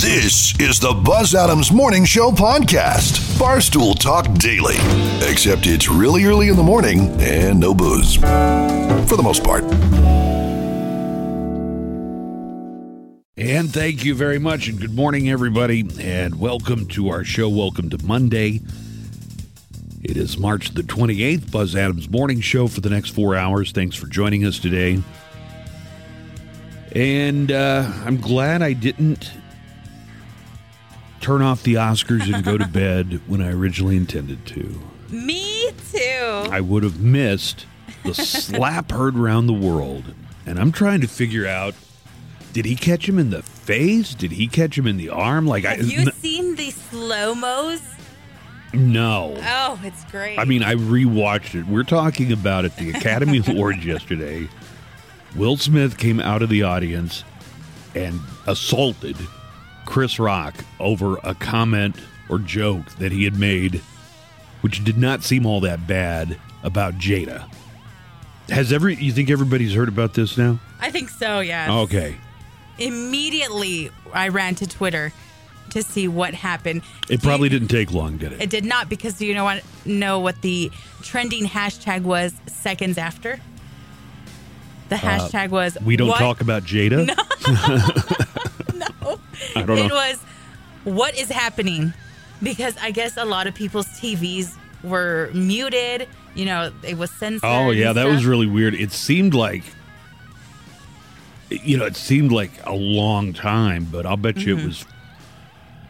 This is the Buzz Adams Morning Show podcast. Barstool Talk Daily. Except it's really early in the morning and no booze. For the most part. And thank you very much, and good morning, everybody, and welcome to our show. Welcome to Monday. It is March the 28th, Buzz Adams Morning Show for the next four hours. Thanks for joining us today. And uh, I'm glad I didn't turn off the Oscars and go to bed when I originally intended to. Me too. I would have missed the slap heard around the world. And I'm trying to figure out did he catch him in the face? Did he catch him in the arm? Like Have I you n- seen the slow mos? no. Oh, it's great. I mean, I rewatched it. We're talking about at the Academy Awards yesterday. Will Smith came out of the audience and assaulted Chris Rock over a comment or joke that he had made, which did not seem all that bad about Jada. Has every you think everybody's heard about this now? I think so. Yeah. Okay. Immediately, I ran to Twitter to see what happened. It probably didn't take long, did it? It did not because do you know what? Know what the trending hashtag was seconds after? The hashtag was Uh, we don't what? talk about Jada. No. I don't know. It was what is happening because I guess a lot of people's TVs were muted. You know, it was censored. Oh yeah, that was really weird. It seemed like you know, it seemed like a long time, but I'll bet Mm-hmm. you it was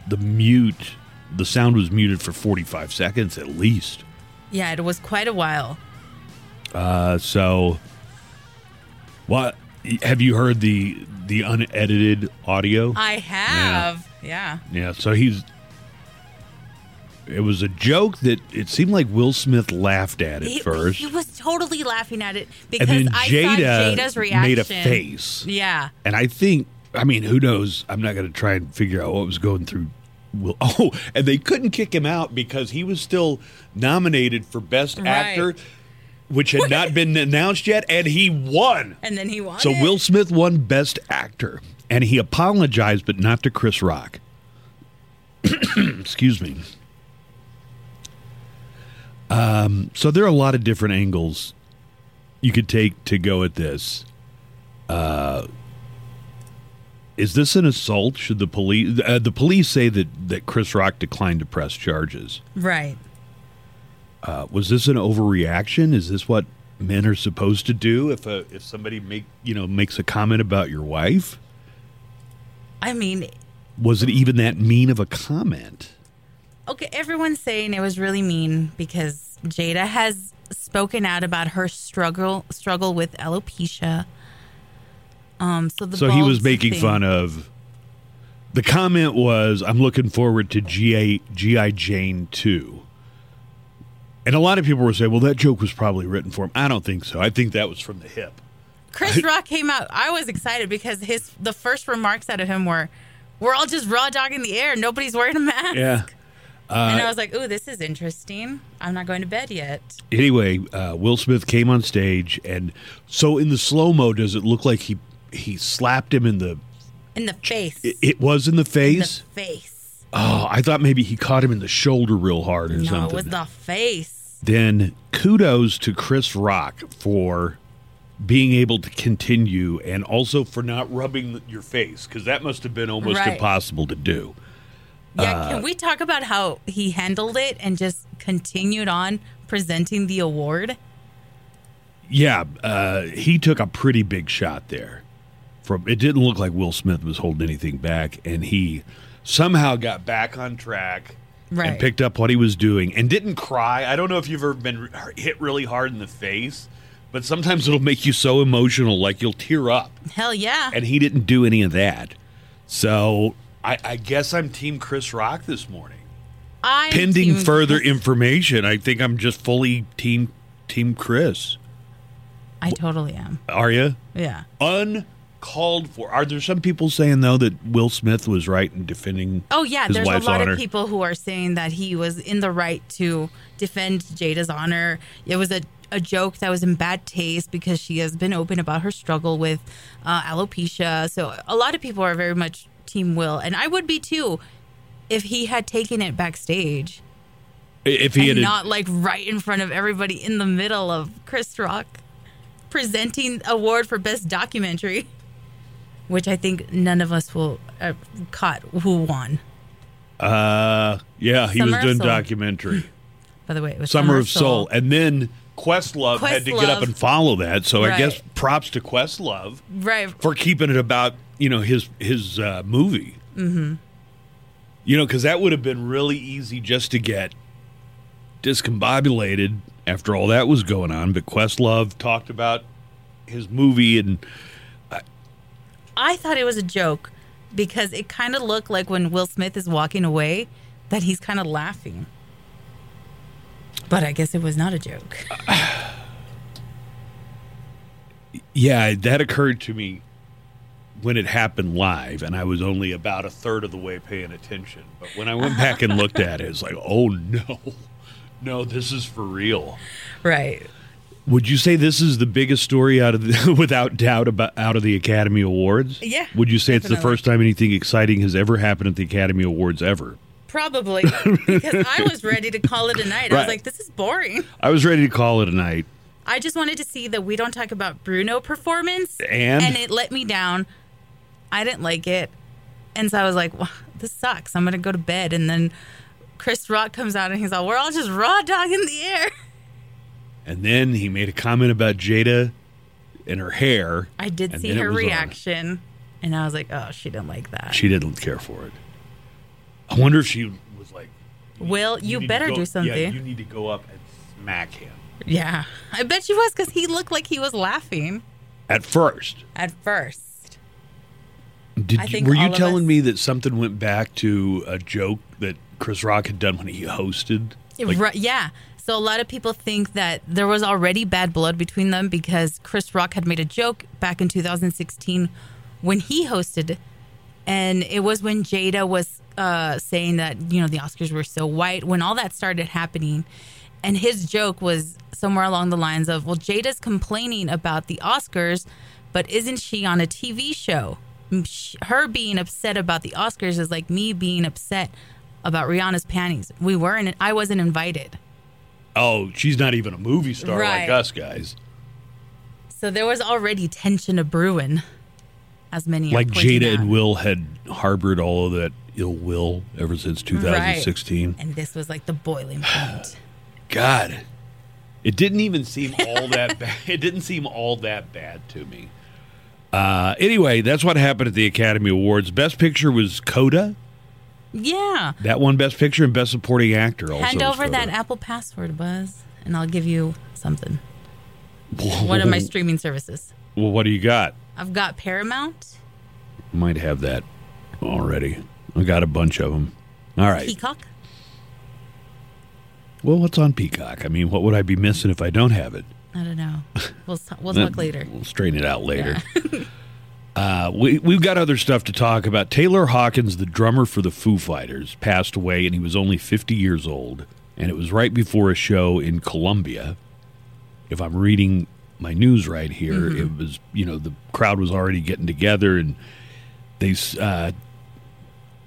the mute the sound was muted for 45 seconds at least. Yeah, it was quite a while. Uh so what have you heard the the unedited audio? I have. Yeah. yeah, so he's it was a joke that it seemed like Will Smith laughed at it He, first. he was totally laughing at it and because then I Jada saw Jada's reaction. made a face. Yeah. And I think, I mean, who knows? I'm not going to try and figure out what was going through. Will. Oh, and they couldn't kick him out because he was still nominated for Best Right. Actor, which had not been announced yet, and he won. And then he won. So it. Will Smith won Best Actor, and he apologized, but not to Chris Rock. Excuse me. Um, so there are a lot of different angles you could take to go at this. Uh, is this an assault? Should the police? Uh, the police say that that Chris Rock declined to press charges. Right. Uh, was this an overreaction? Is this what men are supposed to do if a if somebody make you know makes a comment about your wife? I mean, Was it even that mean of a comment? okay, everyone's saying it was really mean because Jada has spoken out about her struggle struggle with alopecia. Um, so the so he was making thing- fun of. The comment was, "I'm looking forward to GI GI Jane 2." And a lot of people were saying, "Well, that joke was probably written for him." I don't think so. I think that was from the hip. Chris Rock came out. I was excited because his the first remarks out of him were, "We're all just raw dogging the air. Nobody's wearing a mask." Yeah. and I was like, "Ooh, this is interesting. I'm not going to bed yet." Anyway, uh, Will Smith came on stage, and so in the slow mo, does it look like he he slapped him in the? In the face. It, it was in the in the face. Oh, I thought maybe he caught him in the shoulder real hard or No, something. it was the face. then kudos to Chris Rock for being able to continue and also for not rubbing your face because that must have been almost Right. impossible to do. Yeah, Uh, can we talk about how he handled it and just continued on presenting the award? Yeah, uh, he took a pretty big shot there. From it didn't look like Will Smith was holding anything back, and he somehow got back on track and picked up what he was doing and didn't cry. I don't know if you've ever been hit really hard in the face, but sometimes it'll make you so emotional, like you'll tear up. Hell yeah. and he didn't do any of that. So I, I guess I'm Team Chris Rock this morning. I'm Pending team- further information, I think I'm just fully Team Team Chris. I totally am. Are you Yeah. Uncalled for? Are there some people saying though that Will Smith was right in defending? Oh yeah, there's a lot honor? of people who are saying that he was in the right to defend Jada's honor. It was a a joke that was in bad taste because she has been open about her struggle with uh, alopecia. So a lot of people are very much Team Will, and I would be too if he had taken it backstage If he had not like right in front of everybody in the middle of Chris Rock presenting award for best documentary, which I think none of us will uh, caught who won. uh, yeah, he Summer was doing Soul. documentary. By the way, it was Summer of Soul. And then Questlove had to get up and follow that. So I guess props to Questlove right? for keeping it about, you know, his his uh, movie. Mm-hmm. You know, because that would have been really easy just to get discombobulated after all that was going on. But Questlove talked about his movie and I thought it was a joke because it kind of looked like when Will Smith is walking away that he's kind of laughing. But I guess it was not a joke. Yeah, that occurred to me when it happened live, and I was only about a third of the way paying attention. But when I went back and looked at it, it's like, oh no, no, this is for real. Right. Would you say this is the biggest story out of the, without doubt about out of the Academy Awards? Yeah, Would you say it's the first time anything exciting has ever happened at the Academy Awards ever? Probably because I was ready to call it a night. I was like, this is boring. I was ready to call it a night. I just wanted to see the We Don't Talk About Bruno performance. And? And it let me down. I didn't like it. And so I was like, well, this sucks. I'm going to go to bed. And then Chris Rock comes out and he's all, we're all just raw dog in the air. And then he made a comment about Jada and her hair. I did see her was on. reaction. And I was like, oh, she didn't like that. She didn't care for it. I wonder if she was like, Will, you, to better go- do something. Yeah, you need to go up and smack him. Yeah. I bet she was because he looked like he was laughing At first, at first. did you, were you telling us- me that something went back to a joke that Chris Rock had done when he hosted? Like, right, yeah. So a lot of people think that there was already bad blood between them because Chris Rock had made a joke back in 2016 when he hosted, and it was when Jada was uh, saying that you know the Oscars were so white when all that started happening, and his joke was somewhere along the lines of, "Well, Jada's complaining about the Oscars, but isn't she on a TV show? Her being upset about the Oscars is like me being upset." About Rihanna's panties. We weren't, I wasn't invited. Oh, she's not even a movie star like us guys. So there was already tension a brewing, as many Like Jada out. and Will had harbored all of that ill will ever since 2016. and this was like the boiling point. God, it didn't even seem all that bad. It didn't seem all that bad to me. Uh, anyway, that's what happened at the Academy Awards. Best Picture was Coda. Yeah, That one Best Picture and Best Supporting Actor. Also hand over that Apple password, Buzz, and I'll give you something. One of my streaming services. Well, what do you got? I've got Paramount, Might have that already. I got a bunch of them. All right. Peacock. Well, what's on Peacock? I mean, what would I be missing if I don't have it? I don't know. We'll we'll talk later. We'll straighten it out later. uh, we, we've got other stuff to talk about. Taylor Hawkins, the drummer for the Foo Fighters, passed away, and he was only 50 years old. And it was right before a show in Colombia. If I'm reading my news right here, it was, you know, the crowd was already getting together, and they, uh,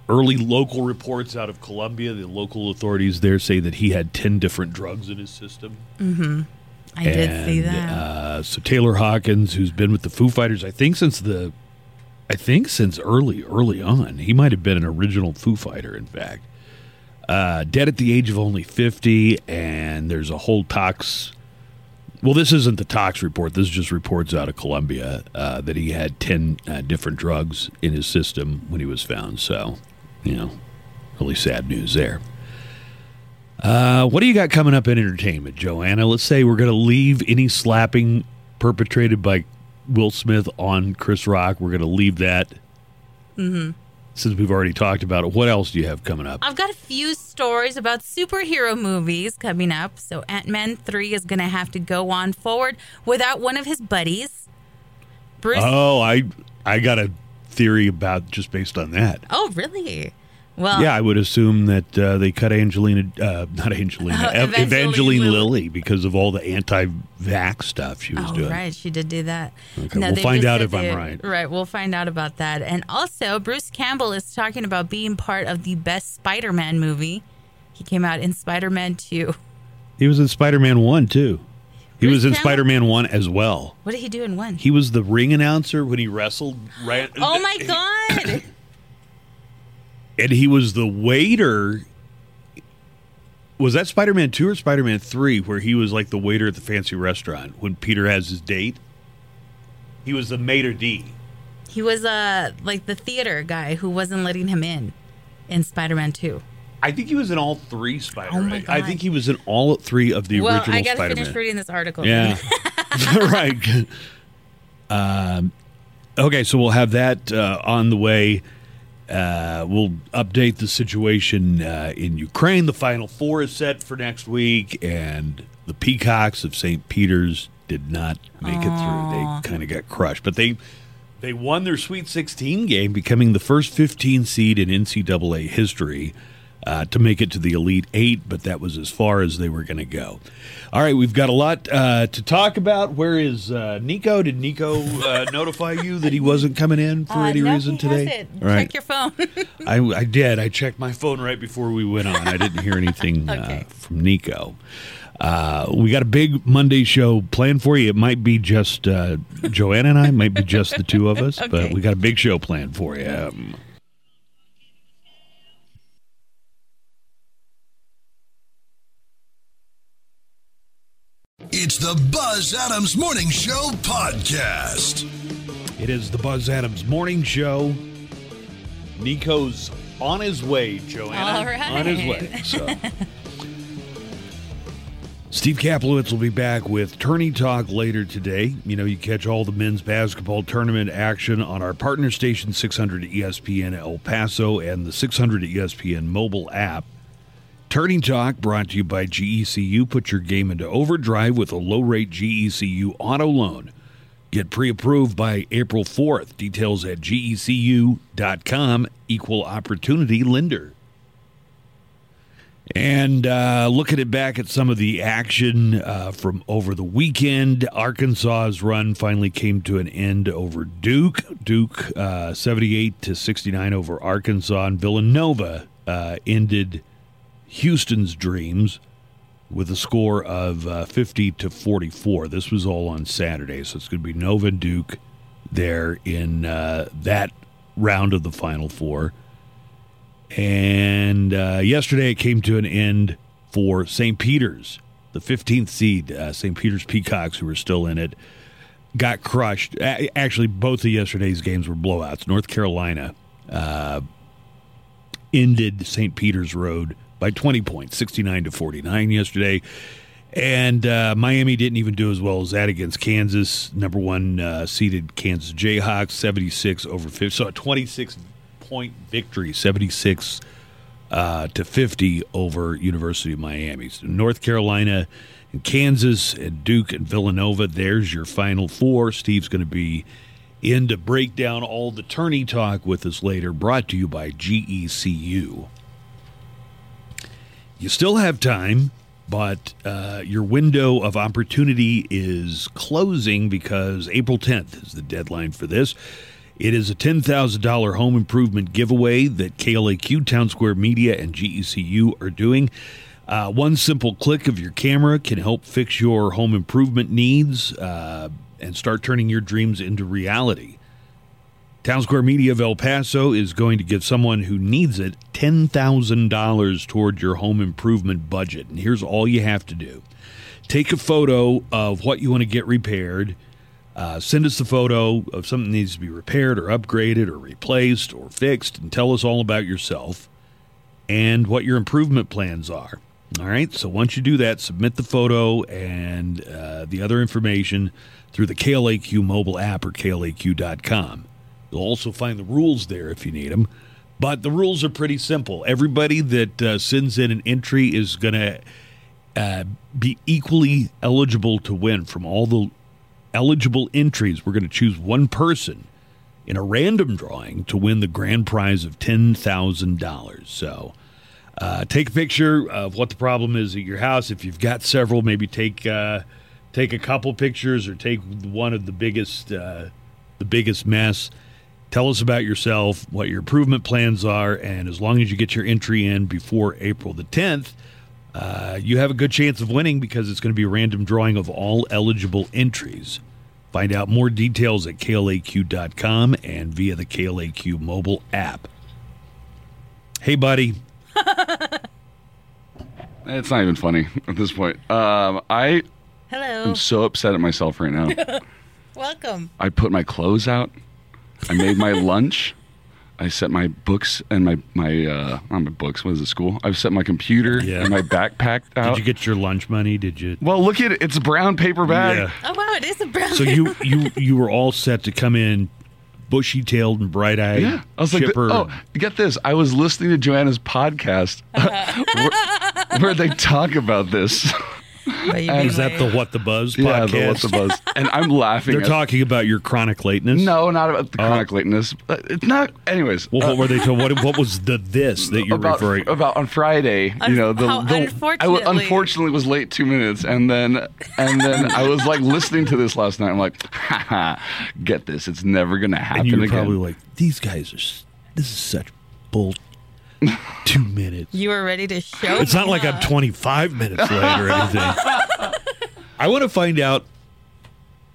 early local reports out of Colombia, the local authorities there say that he had 10 different drugs in his system. I did see that. Uh, so Taylor Hawkins, who's been with the Foo Fighters, I think since the, I think since early early on, he might have been an original Foo Fighter. In fact, uh, dead at the age of only fifty, and there's a whole tox. Well, this isn't the tox report. This is just reports out of Colombia uh, that he had ten uh, different drugs in his system when he was found. So, you know, really sad news there. Uh, what do you got coming up in entertainment, Joanna? Let's say we're going to leave any slapping perpetrated by Will Smith on Chris Rock. We're going to leave that. Mm-hmm. Since we've already talked about it, what else do you have coming up? I've got a few stories about superhero movies coming up. So Ant Man 3 is going to have to go on forward without one of his buddies. Bruce. Oh, I I got a theory about just based on that. Oh, really? Well, Yeah, I would assume that uh, they cut Angelina, uh, not Angelina, Oh, Ev- Evangeline Evangeline Lilly. Lilly because of all the anti-vax stuff she was Oh, doing. right. She did do that. Okay, we'll find out if I'm right. Right. We'll find out about that. And also, Bruce Campbell is talking about being part of the best Spider Man movie. He came out in Spider Man 2. He was in Spider-Man One too. He Bruce was in Campbell? Spider-Man One as well. What did he do in one? He was the ring announcer when he wrestled. Right, oh, my God. and he was the waiter. Was that Spider Man 2 or Spider Man 3 where he was like the waiter at the fancy restaurant when Peter has his date? He was the maitre d'. he was uh, like the theater guy who wasn't letting him in in Spider Man 2. I think he was in all three Spider Oh Man. I think he was in all three of the well, original I got to Spider finish reading this article. Yeah. right. Um, okay, so we'll have that uh, on the way. Uh, we'll update the situation uh, in Ukraine. The Final Four is set for next week, and the Peacocks of St. Peter's did not make it through. They kind of got crushed, but they they won their Sweet 16 game, becoming the first 15 seed in NCAA history uh, to make it to the Elite Eight. But that was as far as they were going to go. All right, we've got a lot uh, to talk about. Where is uh, Nico? Did Nico uh, notify you that he wasn't coming in for Uh, any no, reason today? hasn't. All right. Check your phone. I, I did. I checked my phone right before we went on. I didn't hear anything Okay. uh, from Nico. Uh, we got a big Monday show planned for you. It might be just uh, Joanna and I, might be just the two of us, but we got a big show planned for you. Um, It's the Buzz Adams Morning Show podcast. it is the Buzz Adams Morning Show. Nico's on his way, Joanna. All right. On his way. So. Steve Kaplowitz will be back with Tourney Talk later today. You know, you catch all the men's basketball tournament action on our partner station 600 ESPN El Paso and the 600 ESPN mobile app. Tourney Talk brought to you by GECU. Put your game into overdrive with a low rate GECU auto loan. Get pre approved by April 4th. Details at gecu.com. Equal opportunity lender. And uh, looking at back at some of the action uh, from over the weekend, Arkansas's run finally came to an end over Duke. Duke uh, 78 to 69 over Arkansas, and Villanova uh, ended Houston's dreams with a score of uh, 50 to 44. This was all on Saturday, so it's going to be Nova Duke there in uh, that round of the Final Four. And uh, yesterday it came to an end for St. Peter's, the 15th seed, uh, St. Peter's Peacocks, who were still in it, got crushed. Actually, both of yesterday's games were blowouts. North Carolina uh, ended St. Peter's Road by 20 points, 69 to 49 yesterday. And uh, Miami didn't even do as well as that against Kansas. Number one uh, seeded Kansas Jayhawks, 76 over 50. So a 26 point victory, 76 uh, to 50 over University of Miami. So North Carolina and Kansas and Duke and Villanova, there's your final four. Steve's going to be in to break down all the tourney talk with us later, brought to you by GECU. You still have time, but uh, your window of opportunity is closing because April 10th is the deadline for this. It is a $10,000 home improvement giveaway that KLAQ, Town Square Media, and GECU are doing. Uh, one simple click of your camera can help fix your home improvement needs uh, and start turning your dreams into reality. Town Square Media of El Paso is going to give someone who needs it $10,000 toward your home improvement budget. And here's all you have to do take a photo of what you want to get repaired. Uh, send us the photo of something that needs to be repaired or upgraded or replaced or fixed and tell us all about yourself and what your improvement plans are. All right. So once you do that, submit the photo and uh, the other information through the KLAQ mobile app or KLAQ.com. You'll also find the rules there if you need them. But the rules are pretty simple. Everybody that uh, sends in an entry is going to uh, be equally eligible to win from all the eligible entries. We're going to choose one person in a random drawing to win the grand prize of $10,000. So uh, take a picture of what the problem is at your house. If you've got several, maybe take uh, take a couple pictures or take one of the biggest uh, the biggest mess. Tell us about yourself, what your improvement plans are, and as long as you get your entry in before April the 10th, uh, you have a good chance of winning because it's going to be a random drawing of all eligible entries. Find out more details at klaq.com and via the KLAQ mobile app. Hey, buddy. It's not even funny at this point. Um, I Hello. am so upset at myself right now. Welcome. I put my clothes out. I made my lunch. I set my books and my my uh, not my books. What is it? School. I've set my computer Yeah. and my backpack out. Did you get your lunch money? Did you? well, look at it. It's a brown paper bag. Yeah. Oh wow, it is a brown. So you you you were all set to come in, bushy tailed and bright eyed. Yeah, I was like, chipper. oh, get this! I was listening to Joanna's podcast where, where they talk about this. But you is that the What the Buzz yeah, podcast? the what's the buzz? And I'm laughing. They're at- talking about your chronic lateness. No, not about the Oh. chronic lateness. Uh, It's not. Anyways, Well, uh, what were they? To, what what was the this that you're about referring? about on Friday? Un- you know, the, how the I w- unfortunately- unfortunately was late two minutes, and then and then I was like listening to this last night. I'm like, ha ha, get this, it's never gonna happen and you were again. probably like, these guys are. This is such bull. Two minutes. you were ready to show. It's not me, like I'm 25 minutes late or anything. I want to find out.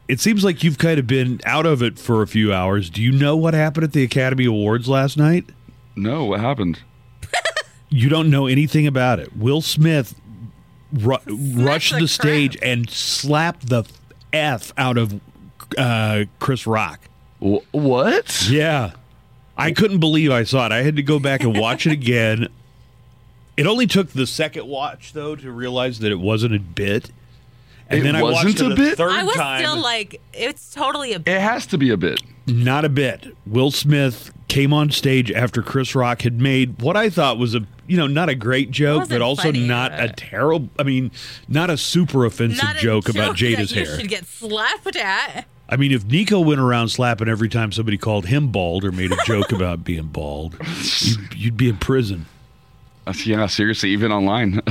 It seems like you've kind of been out of it for a few hours. Do you know what happened at the Academy Awards last night? no, what happened? You don't know anything about it. Will Smith ru- rushed the the stage and slapped the f out of uh, Chris Rock. Wh- what? Yeah. I couldn't believe I saw it. I had to go back and watch it again. It only took the second watch though to realize that it wasn't a bit. And It then I wasn't watched it a a bit? third I was time. still like, it's totally a. Bit. It has to be a bit. Not a bit. Will Smith came on stage after Chris Rock had made what I thought was a you know not a great joke, but also funny, not a terrible. I mean, not a super offensive not a joke, about Jada's that you hair. should get slapped at. I mean, if Nico went around slapping every time somebody called him bald or made a joke about being bald, you'd, you'd be in prison. Uh, Yeah, seriously, even online.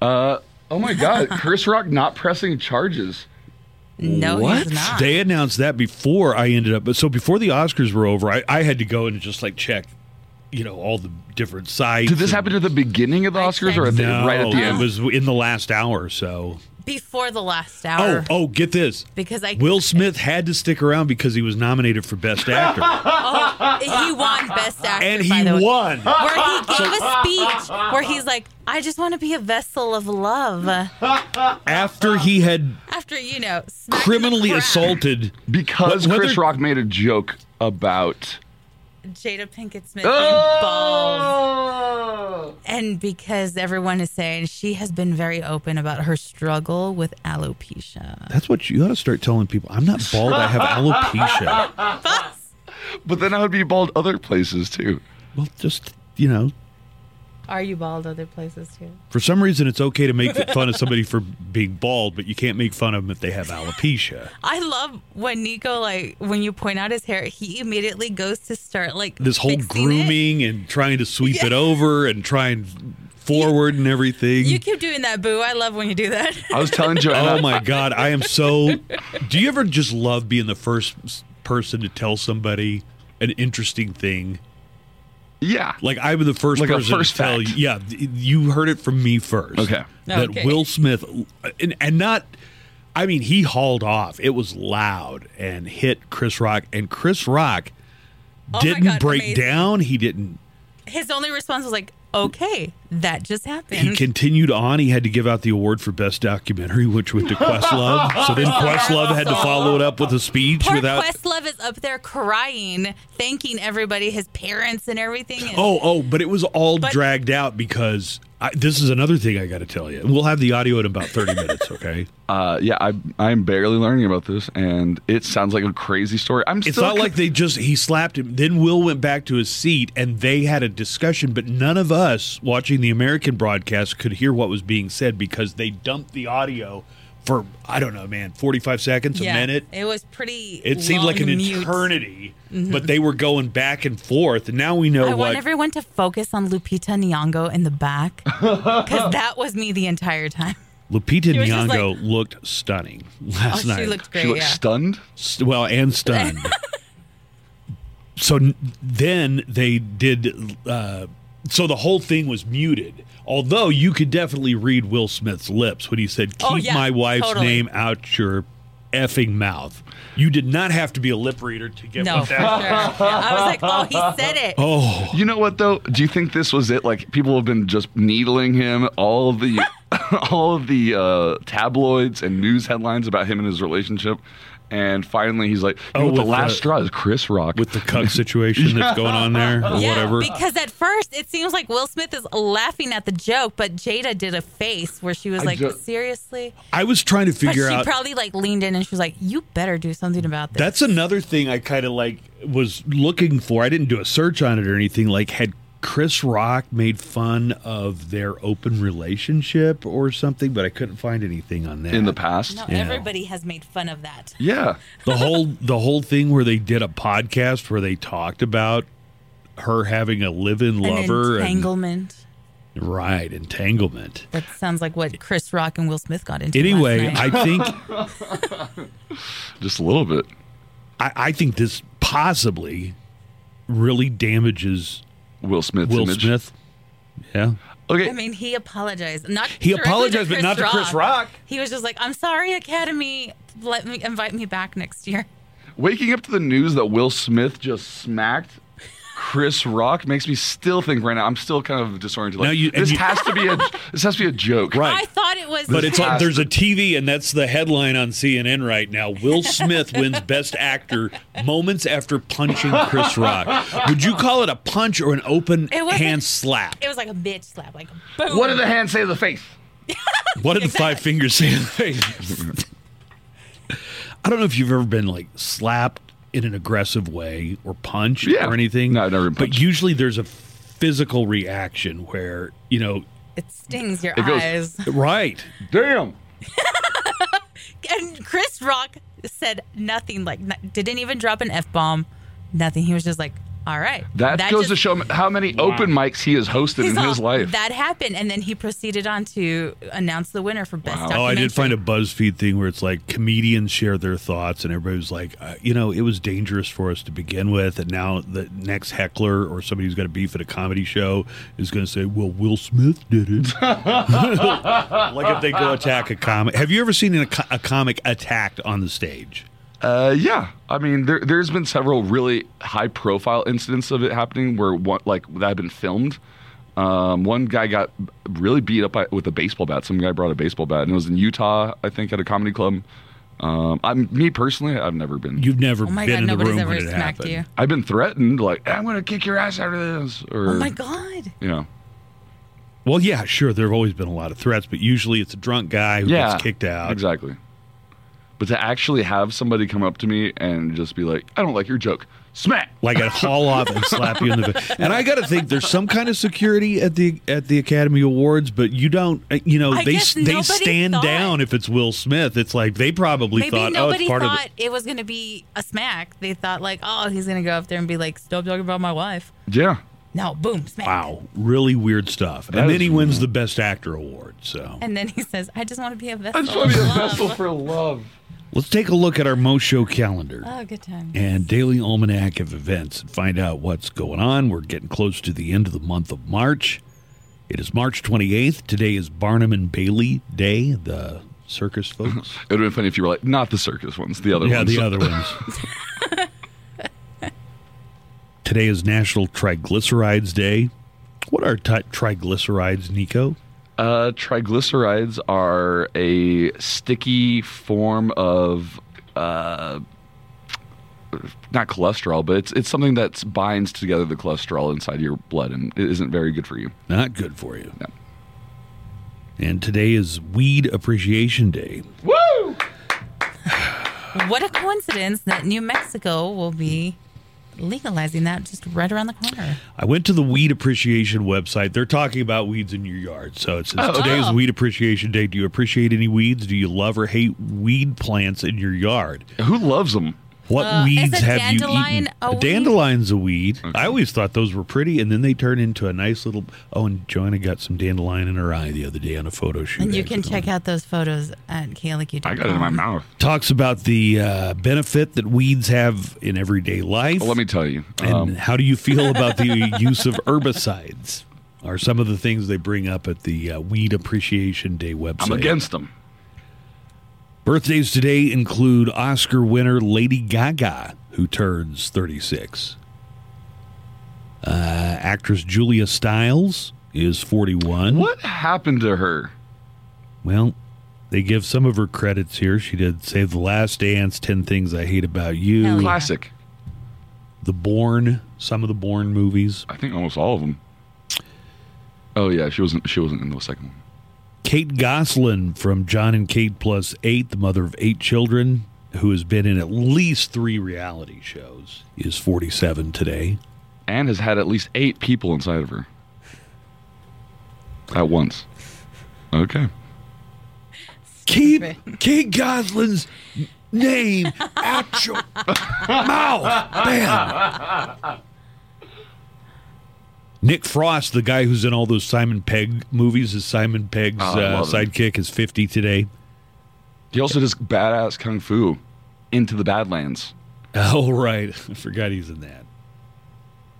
uh, oh my God, Chris Rock not pressing charges. No, What? he's not. They announced that before I ended up. But so before the Oscars were over, I, I had to go and just like check, you know, all the different sites. Did this happen at the beginning of the Oscars or at the, No, right at the end? it was in the last hour. or So, Before the last oh, hour. oh, oh, get this. Because I Will Smith had to stick around because he was nominated for Best Actor, oh, he won Best Actor, and by he the way. won. Where he gave a speech where he's like, "I just want to be a vessel of love." After he had After you know, criminally assaulted because Chris Rock made a joke about. Jada Pinkett Smith being bald, Oh! and because everyone is saying she has been very open about her struggle with alopecia. That's what you got to start telling people. I'm not bald. I have alopecia. But then I would be bald other places too. Well, just you know, Are you bald other places too? for some reason, it's okay to make fun of somebody for being bald, but you can't make fun of them if they have alopecia. I love when Nico like when you point out his hair, he immediately goes to start like This whole fixing it. grooming and trying to sweep it over and trying forward and everything. You keep doing that, boo. I love when you do that. I was telling Joanna. Oh my God, I am so. Do you ever just love being the first person to tell somebody an interesting thing? Yeah. Like I'm the first Like person first to tell fact. you. Yeah, you heard it from me first. Okay. That Okay. Will Smith, and, and not. I mean, he hauled off. It was loud and hit Chris Rock, and Chris Rock Oh didn't God, break amazing. down. He didn't. His only response was like, "Okay, that just happened." He continued on. He had to give out the award for best documentary, which went to Questlove. so then Questlove had to follow it up with a speech Poor without. Questlove is up there crying, thanking everybody, his parents and everything. And Oh, oh, but it was all But- dragged out because I, this is another thing I got to tell you. We'll have the audio in about 30 minutes, okay? Uh, yeah, I, I'm barely learning about this, and it sounds like a crazy story. I'm It's not like they just, he slapped him. Then Will went back to his seat and they had a discussion, but none of us watching the American broadcast could hear what was being said because they dumped the audio for I don't know, man, forty five seconds, a minute. It was pretty. It seemed like an mute. eternity, but they were going back and forth, and now we know I what. want everyone to focus on Lupita Nyong'o in the back because that was me the entire time. Lupita She was just Nyong'o like- looked stunning Oh, last night. she looked great. She looked yeah. stunned. S- well and stunned. so n- then they did. Uh, so the whole thing was muted. Although you could definitely read Will Smith's lips when he said, "Keep Oh, yeah, my wife's totally. name out your effing mouth." You did not have to be a lip reader to get no, what for that. sure. I was like, oh, he said it. Oh, You know what though? Do you think this was it? Like people have been just needling him. All of the, all of the uh, tabloids and news headlines about him and his relationship, and finally he's like, you Oh, know what the last the- straw is Chris Rock. with the cuck situation that's going on there, or yeah, whatever. because at first it seems like Will Smith is laughing at the joke, but Jada did a face where she was I like, ju- seriously? I was trying to figure she out. She probably like leaned in and she was like, you better do something about this. That's another thing I kind of like was looking for. I didn't do a search on it or anything. Like, had Chris Rock made fun of their open relationship or something? But I couldn't find anything on that. in the past. no, Yeah. everybody has made fun of that. Yeah. the whole the whole thing where they did a podcast where they talked about her having a live-in lover An and entanglement. right entanglement. That sounds like what Chris Rock and Will Smith got into. Anyway, last night. I think Just a little bit. I, I think this possibly really damages Will Smith's Will image. Smith. Yeah. Okay. I mean, he apologized. Not He apologized, but not to Chris Rock. He was just like, "I'm sorry, Academy. Let me invite me back next year." Waking up to the news that Will Smith just smacked Chris Rock makes me still think right now. I'm still kind of disoriented. Like, you- this you- has to be a this has to be a joke. Right. I thought it was, But it's on, there's a TV, and that's the headline on CNN right now. Will Smith wins Best Actor moments after punching Chris Rock. Would you call it a punch or an open hand slap? It was like a bitch slap, like boom. What did the hand say to the face? What did the five fingers say to the face? I don't know if you've ever been like slapped in an aggressive way or punch Yeah. or anything. No, I've never been But usually there's a physical reaction where you know, It stings your It goes- eyes. right? Damn. And Chris Rock said nothing, like didn't even drop an f bomb, nothing. He was just like, "All right." That, goes just- to show how many open mics he has hosted He's in all, his life. That happened, and then he proceeded on to announce the winner for best. Oh, I did find a. BuzzFeed thing where it's like comedians share their thoughts, and everybody was like, uh, you know, it was dangerous for us to begin with, and now the next heckler or somebody who's got a beef at a comedy show is going to say, well, Will Smith did it. like if they go attack a comic. Have you ever seen a, co- a comic attacked on the stage? Uh, yeah, I mean, there, there's been several really high-profile incidents of it happening where one like that have been filmed. Um, one guy got really beat up by, with a baseball bat. Some guy brought a baseball bat, and it was in Utah, I think, at a comedy club. Um, I'm me personally, I've never been. You've never Oh my been god, in the nobody's room ever when it smacked happened. you. I've been threatened, like I'm gonna kick your ass out of this, or Oh my god. you know, Well, yeah, sure. There have always been a lot of threats, but usually it's a drunk guy who yeah, gets kicked out. Exactly. But to actually have somebody come up to me and just be like, "I don't like your joke," smack. like a haul off and slap you in the face. And I got to think there's some kind of security at the at the Academy Awards, but you don't. uh, You know, I they guess they nobody stand thought- down if it's Will Smith. It's like they probably Maybe thought, oh, nobody it's part thought of. The, it was going to be a smack. They thought like, oh, he's going to go up there and be like, stop talking about my wife. Yeah. No, boom, smack. Wow, really weird stuff. That and is then he wins weird. the Best Actor award. So And then he says, I just want to be a vessel. I just want to be a of love." vessel for love. Let's take a look at our Mo Show calendar. Oh, good time. and daily almanac of events and find out what's going on. We're getting close to the end of the month of March. It is March 28th. Today is Barnum and Bailey Day, the circus folks. It would have been funny if you were like, not the circus ones, the other yeah, ones. Yeah, the other ones. Today is National Triglycerides Day. What are t- triglycerides, Nico? Uh, triglycerides are a sticky form of uh, not cholesterol, but it's it's something that binds together the cholesterol inside your blood and it isn't very good for you. Not good for you. No. And today is Weed Appreciation Day. Woo! What a coincidence that New Mexico will be legalizing that just right around the corner. I went to the weed appreciation website. They're talking about weeds in your yard. So it says Oh. today's Oh. weed appreciation day. Do you appreciate any weeds? Do you love or hate weed plants in your yard? Who loves them? What Uh, weeds a have you eaten? a weed? dandelion's a weed. I always thought those were pretty, and then they turn into a nice little. Oh, and Joanna got some dandelion in her eye the other day on a photo shoot. And you can check out those photos at KLQ. I got it in my mouth. Talks about the uh, benefit that weeds have in everyday life. Well, let me tell you. And Um, how do you feel about the use of herbicides? Are some of the things they bring up at the uh, Weed Appreciation Day website? I'm against them. Birthdays today include Oscar winner Lady Gaga, who turns 36. Uh, actress Julia Stiles is 41. What happened to her? Well, they give some of her credits here. She did Save the Last Dance, 10 Things I Hate About You, yeah. Classic. The Bourne, some of the Bourne movies. I think almost all of them. Oh yeah, she wasn't. She wasn't in the second one. Kate Gosselin from Jon and Kate Plus Eight, the mother of eight children, who has been in at least three reality shows, is 47 today. and has had at least eight people inside of her at once. Okay. Keep Kate Gosselin's name out your mouth. Bam. Nick Frost, the guy who's in all those Simon Pegg movies, is Simon Pegg's Oh, uh, love him. sidekick, is 50 today. He also does badass kung fu into the Badlands. Oh, right. I forgot he's in that.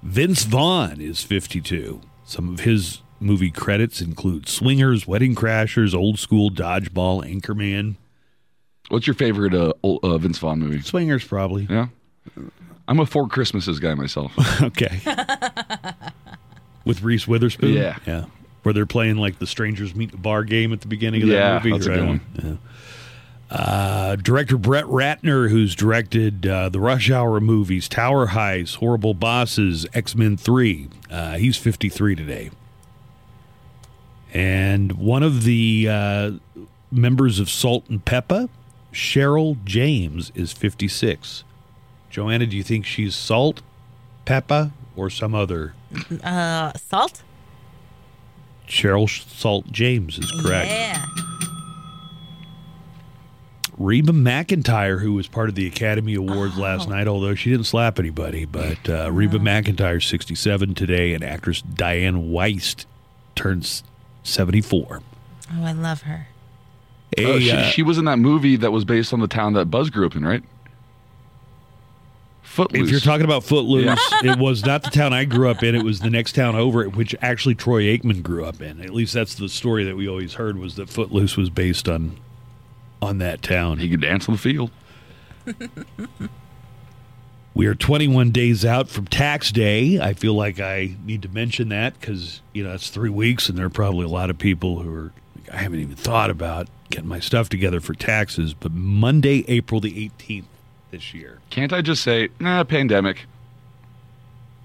Vince Vaughn is 52. Some of his movie credits include Swingers, Wedding Crashers, Old School, Dodgeball, Anchorman. What's your favorite uh, uh, Vince Vaughn movie? Swingers, probably. Yeah, I'm a Four Christmases guy myself. Okay. With Reese Witherspoon? Yeah. Yeah. Where they're playing like the Strangers Meet the Bar game at the beginning of Yeah, that movie. that's a good one. Yeah. Uh, director Brett Ratner, who's directed uh, the Rush Hour movies, Tower Heist, Horrible Bosses, X Men 3. Uh, he's 53 today. And one of the uh, members of Salt and Pepa, Cheryl James, is 56. Joanna, do you think she's Salt, Pepa, or some other? Uh, salt? Cheryl Salt James is correct. Yeah. Reba McEntire, who was part of the Academy Awards Oh. last night, although she didn't slap anybody, but uh, Reba McEntire, 67 today, and actress Diane Wiest turns 74. Oh, I love her. A, Oh, she, uh, she was in that movie that was based on the town that Buzz grew up in, right? Footloose. if you're talking about Footloose, Yeah. it was not the town I grew up in. It was the next town over, which actually Troy Aikman grew up in. At least that's the story that we always heard was that Footloose was based on on that town. he could dance on the field. We are 21 days out from tax day. I feel like I need to mention that because, you know, it's three weeks and there are probably a lot of people who are, I haven't even thought about getting my stuff together for taxes. But Monday, April the 18th this year. Can't I just say, nah, pandemic?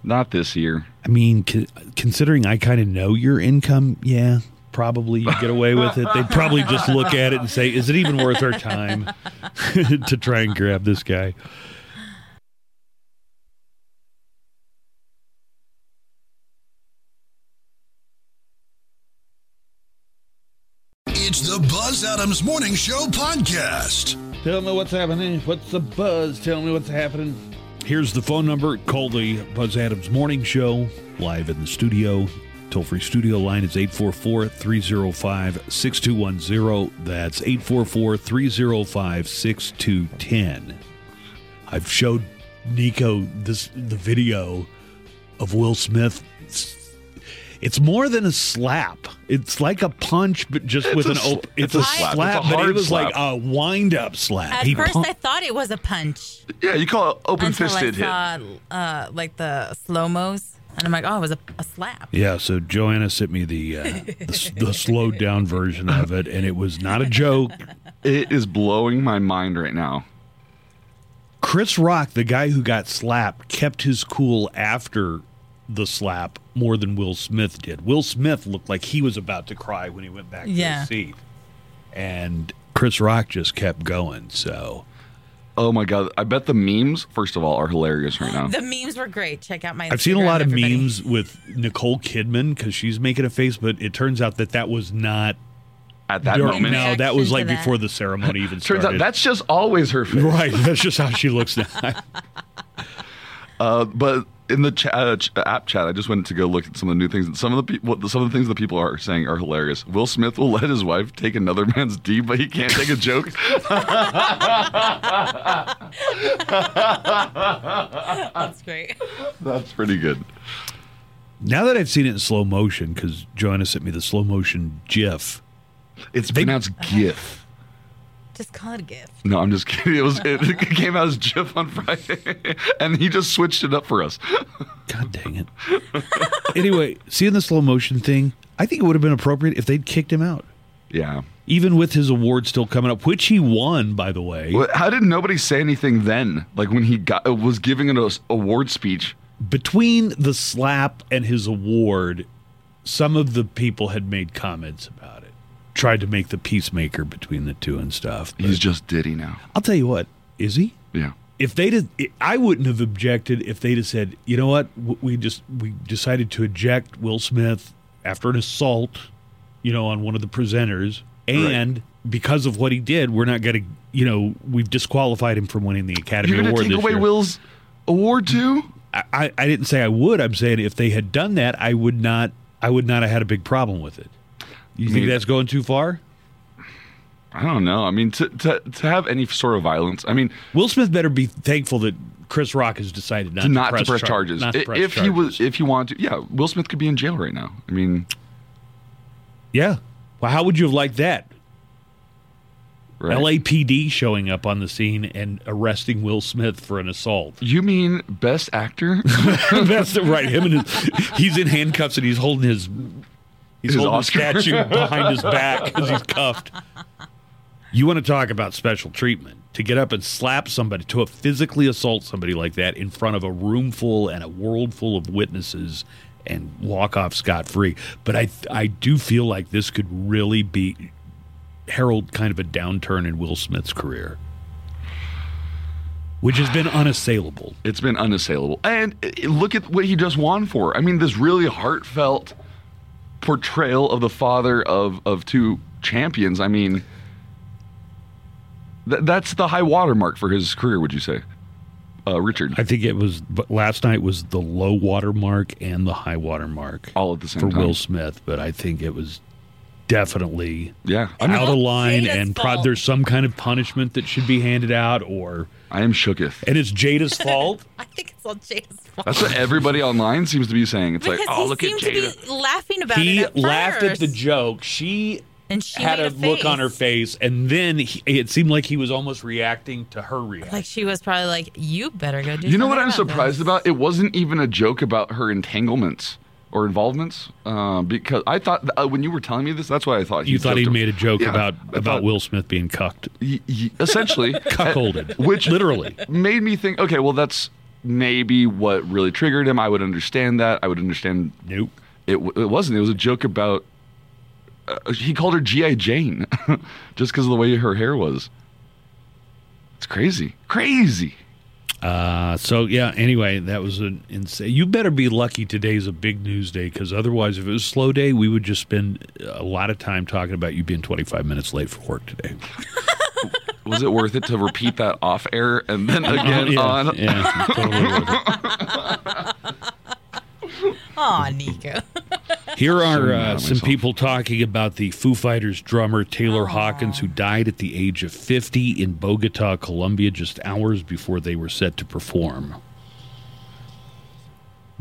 Not this year. I mean, c- considering I kind of know your income, yeah, probably you get away with it. They'd probably just look at it and say, is it even worth our time to try and grab this guy? It's the Buzz Adams Morning Show podcast. Tell me what's happening. What's the buzz? Tell me what's happening. Here's the phone number. Call the Buzz Adams Morning Show live in the studio. Toll free studio line is 844 305 6210. That's 844 305 6210. I've showed Nico this the video of Will Smith. It's, it's more than a slap. It's like a punch, but just It's with a an sl- open. It's, it's a a slap. slap, It's a but it hard was like a wind up slap. At He first, pun- I thought it was a punch Yeah, you call it open until I fisted hit. saw uh, like the slow mos, and I'm like, oh, it was a, a slap. Yeah, so Joanna sent me the uh, the, the slowed down version of it, and it was not a joke. It is blowing my mind right now. Chris Rock, the guy who got slapped, kept his cool after the slap more than Will Smith did. Will Smith looked like he was about to cry when he went back to his seat, and Chris Rock just kept going. So Oh my god! I bet the memes, first of all, are hilarious right now. The memes were great. Check out my. I've seen a lot of everybody. memes with Nicole Kidman because she's making a face, but it turns out that that was not. At that during- moment, No, that was like that. before the ceremony even turns started. out that's just always her face. right. That's just how she looks now. Uh, but in the chat, uh, ch- app chat, I just went to go look at some of the new things. And some of the people, some of the things that people are saying are hilarious. Will Smith will let his wife take another man's D, but he can't take a joke. That's great. That's pretty good. now that I've seen it in slow motion, because Joanna sent me the slow motion GIF. It's pronounced GIF. Just call it a gift. No, I'm just kidding. It was it came out as GIF on Friday, and he just switched it up for us. God dang it. anyway, seeing the slow motion thing, I think it would have been appropriate if they'd kicked him out. Yeah. Even with his award still coming up, which he won, by the way. Well, How did nobody say anything then? Like when he got uh, was giving an award speech. Between the slap and his award, some of the people had made comments about it. Tried to make the peacemaker between the two and stuff. He's just Diddy now. I'll tell you what, is he? Yeah. if they did i wouldn't have objected if they'd have said you know what we just we decided to eject will smith after an assault you know on one of the presenters and because of what he did we're not going to you know we've disqualified him from winning the academy You're award take away year Will's award too? I, I didn't say i would i'm saying if they had done that i would not i would not have had a big problem with it you think mean- that's going too far I don't know. I mean, to, to to have any sort of violence. I mean, will smith better be thankful that chris rock has decided not to not press to press char- charges. not to press if he was, if he wanted to, yeah, Will Smith could be in jail right now. I mean, Yeah. Well, how would you have liked that? right? LAPD showing up on the scene and arresting Will Smith for an assault. You mean best actor? That's right. Him and his, he's in handcuffs and he's holding his he's His holding Oscar. a statue behind his back because he's cuffed. You want to talk about special treatment? To get up and slap somebody, to physically assault somebody like that in front of a room full and a world full of witnesses and walk off scot free. But I I do feel like this could really be herald kind of a downturn in Will Smith's career, which has been unassailable. it's been unassailable. And uh, look at what he just won for. I mean, this really heartfelt portrayal of the father of of two champions. I mean, th- that's the high watermark for his career. Would you say, uh, Richard? I think it was but last night was the low water mark and the high water mark All at the same time. for time. Will Smith, but I think it was definitely yeah, I mean, out of line and pro- there's some kind of punishment that should be handed out or I am shooketh. and it's Jada's fault. I think it's all Jada's fault. That's what everybody online seems to be saying. It's because like, oh, look at seemed Jada. to be laughing about he it. He laughed at the joke. She and she had made a, look on her face. face and then he, it seemed like he was almost reacting to her reaction. Like she was probably like, "You better go do." You know what I'm surprised this." about? It wasn't even a joke about her entanglements or involvements. Uh, because I thought uh, when you were telling me this, that's why I thought you thought he made a joke Yeah, about I about thought- Will Smith being cucked, essentially cuckolded, which literally. made me think. Okay, well, that's maybe what really triggered him. I would understand that. I would understand. Nope. It, it wasn't. It was a joke about. Uh, he called her GI Jane, just because of the way her hair was. It's crazy, crazy. Uh, so yeah. Anyway, that was an insane. You better be lucky today's a big news day because otherwise, if it was a slow day, we would just spend a lot of time talking about you being 25 minutes late for work today. Was it worth it to repeat that off air and then again yeah, on? yeah, totally worth it. Aw, Nico. Here are uh, some people talking about the Foo Fighters drummer Taylor Hawkins, who died at the age of 50 in Bogota, Colombia, just hours before they were set to perform.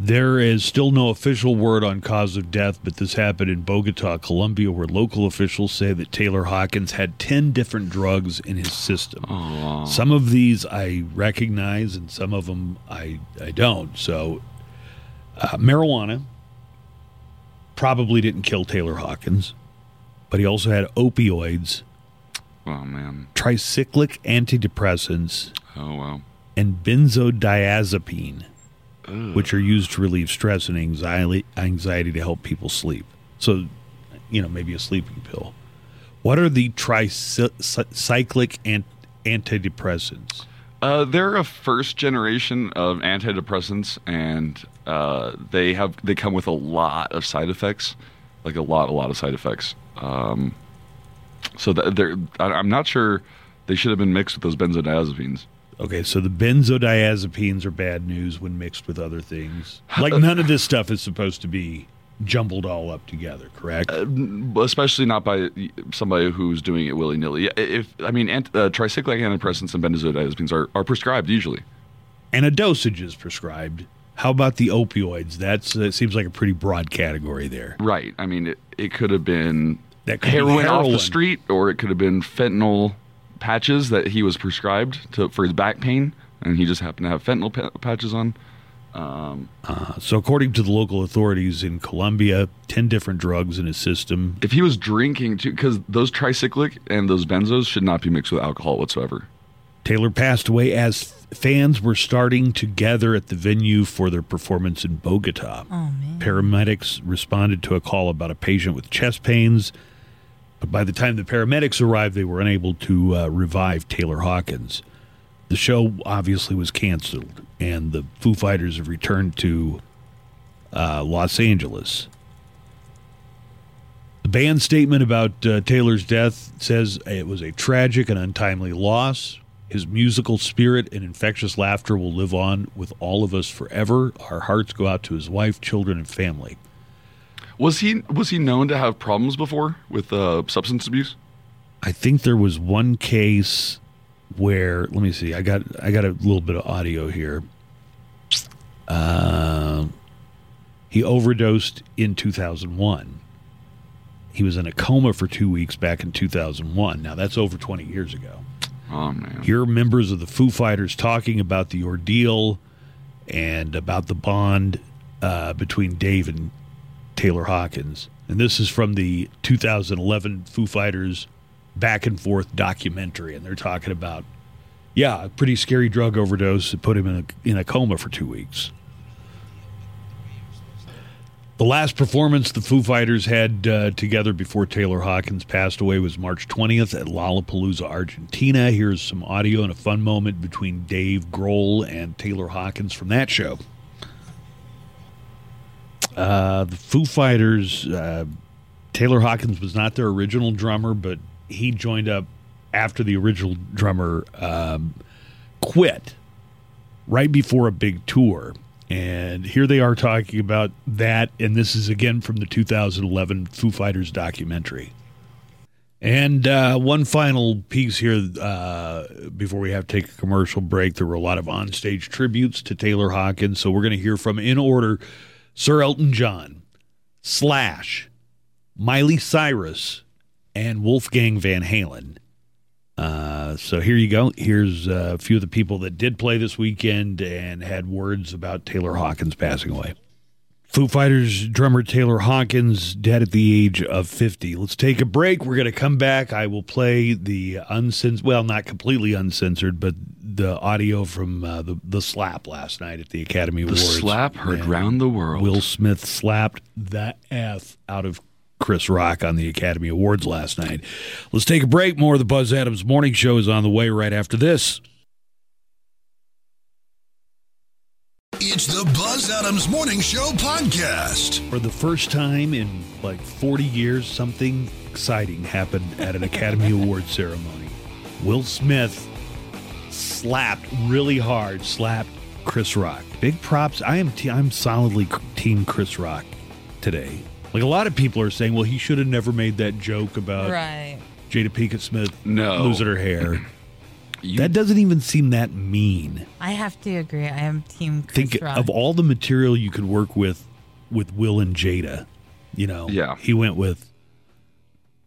There is still no official word on cause of death, but this happened in Bogota, Colombia, where local officials say that Taylor Hawkins had 10 different drugs in his system. Some of these I recognize, and some of them I, I don't. So, uh, marijuana probably didn't kill Taylor Hawkins, but he also had opioids, Oh man. tricyclic antidepressants, Oh wow. and benzodiazepine, which are used to relieve stress and anxiety, anxiety to help people sleep. So, you know, maybe a sleeping pill. What are the tricyclic ant- antidepressants? Uh, they're a first generation of antidepressants, and uh, they have they come with a lot of side effects, like a lot, a lot of side effects. Um, so they're, I- I'm not sure they should have been mixed with those benzodiazepines. Okay, so the benzodiazepines are bad news when mixed with other things. Like none of this stuff is supposed to be jumbled all up together, correct? especially not by somebody who's doing it willy nilly. If I mean, ant, uh, tricyclic antidepressants and benzodiazepines are, are prescribed usually. and a dosage is prescribed. How about the opioids? That's uh, seems like a pretty broad category there. Right. I mean, it, it could have been That could be heroin, off the street, or it could have been fentanyl patches that he was prescribed to for his back pain, and he just happened to have fentanyl pa- patches on. So, according to the local authorities in Colombia, ten different drugs in his system. If he was drinking too, because those tricyclic and those benzos should not be mixed with alcohol whatsoever. Taylor passed away as fans were starting to gather at the venue for their performance in Bogota. Oh man. Paramedics responded to a call about a patient with chest pains, but by the time the paramedics arrived, they were unable to uh, revive Taylor Hawkins. The show obviously was canceled, and the Foo Fighters have returned to uh, Los Angeles. The band's statement about uh, Taylor's death says it was a tragic and untimely loss. His musical spirit and infectious laughter will live on with all of us forever. Our hearts go out to his wife, children, and family. Was he was he known to have problems before with uh, substance abuse? I think there was one case where let me see. I got I got a little bit of audio here. Uh, he overdosed in 2001. He was in a coma for two weeks back in 2001. Now that's over 20 years ago. Oh man. Here are members of the Foo Fighters talking about the ordeal and about the bond uh, between Dave and Taylor Hawkins. And this is from the 2011 Foo Fighters back and forth documentary. And they're talking about, yeah, a pretty scary drug overdose that put him in a, in a coma for two weeks. The last performance the Foo Fighters had uh, together before Taylor Hawkins passed away was March 20th at Lollapalooza, Argentina. Here's some audio and a fun moment between Dave Grohl and Taylor Hawkins from that show. Uh, the Foo Fighters, uh, Taylor Hawkins was not their original drummer, but he joined up after the original drummer um, quit right before a big tour. And here they are talking about that. And this is again from the 2011 Foo Fighters documentary. And uh, one final piece here uh, before we have to take a commercial break. There were a lot of onstage tributes to Taylor Hawkins. So we're going to hear from, in order, Sir Elton John, Slash, Miley Cyrus, and Wolfgang Van Halen. Uh, so here you go. Here's a few of the people that did play this weekend and had words about Taylor Hawkins passing away. Foo Fighters drummer Taylor Hawkins dead at the age of 50. Let's take a break. We're going to come back. I will play the uncensored, well, not completely uncensored, but the audio from uh, the the slap last night at the Academy The Awards. slap heard And round the world. Will Smith slapped the F out of Chris Rock on the Academy Awards last night. Let's take a break. More of the Buzz Adams Morning Show is on the way right after this. It's the Buzz Adams Morning Show podcast. For the first time in like 40 years, something exciting happened at an Academy Award ceremony. Will Smith slapped really hard, slapped Chris Rock. Big props. I am te- I'm solidly team Chris Rock today. Like a lot of people are saying, well, he should have never made that joke about Right. Jada Pinkett Smith No. losing her hair. You- that doesn't even seem that mean. I have to agree. I am team Chris Think Rock. of all the material you could work with with Will and Jada. You know, Yeah. he went with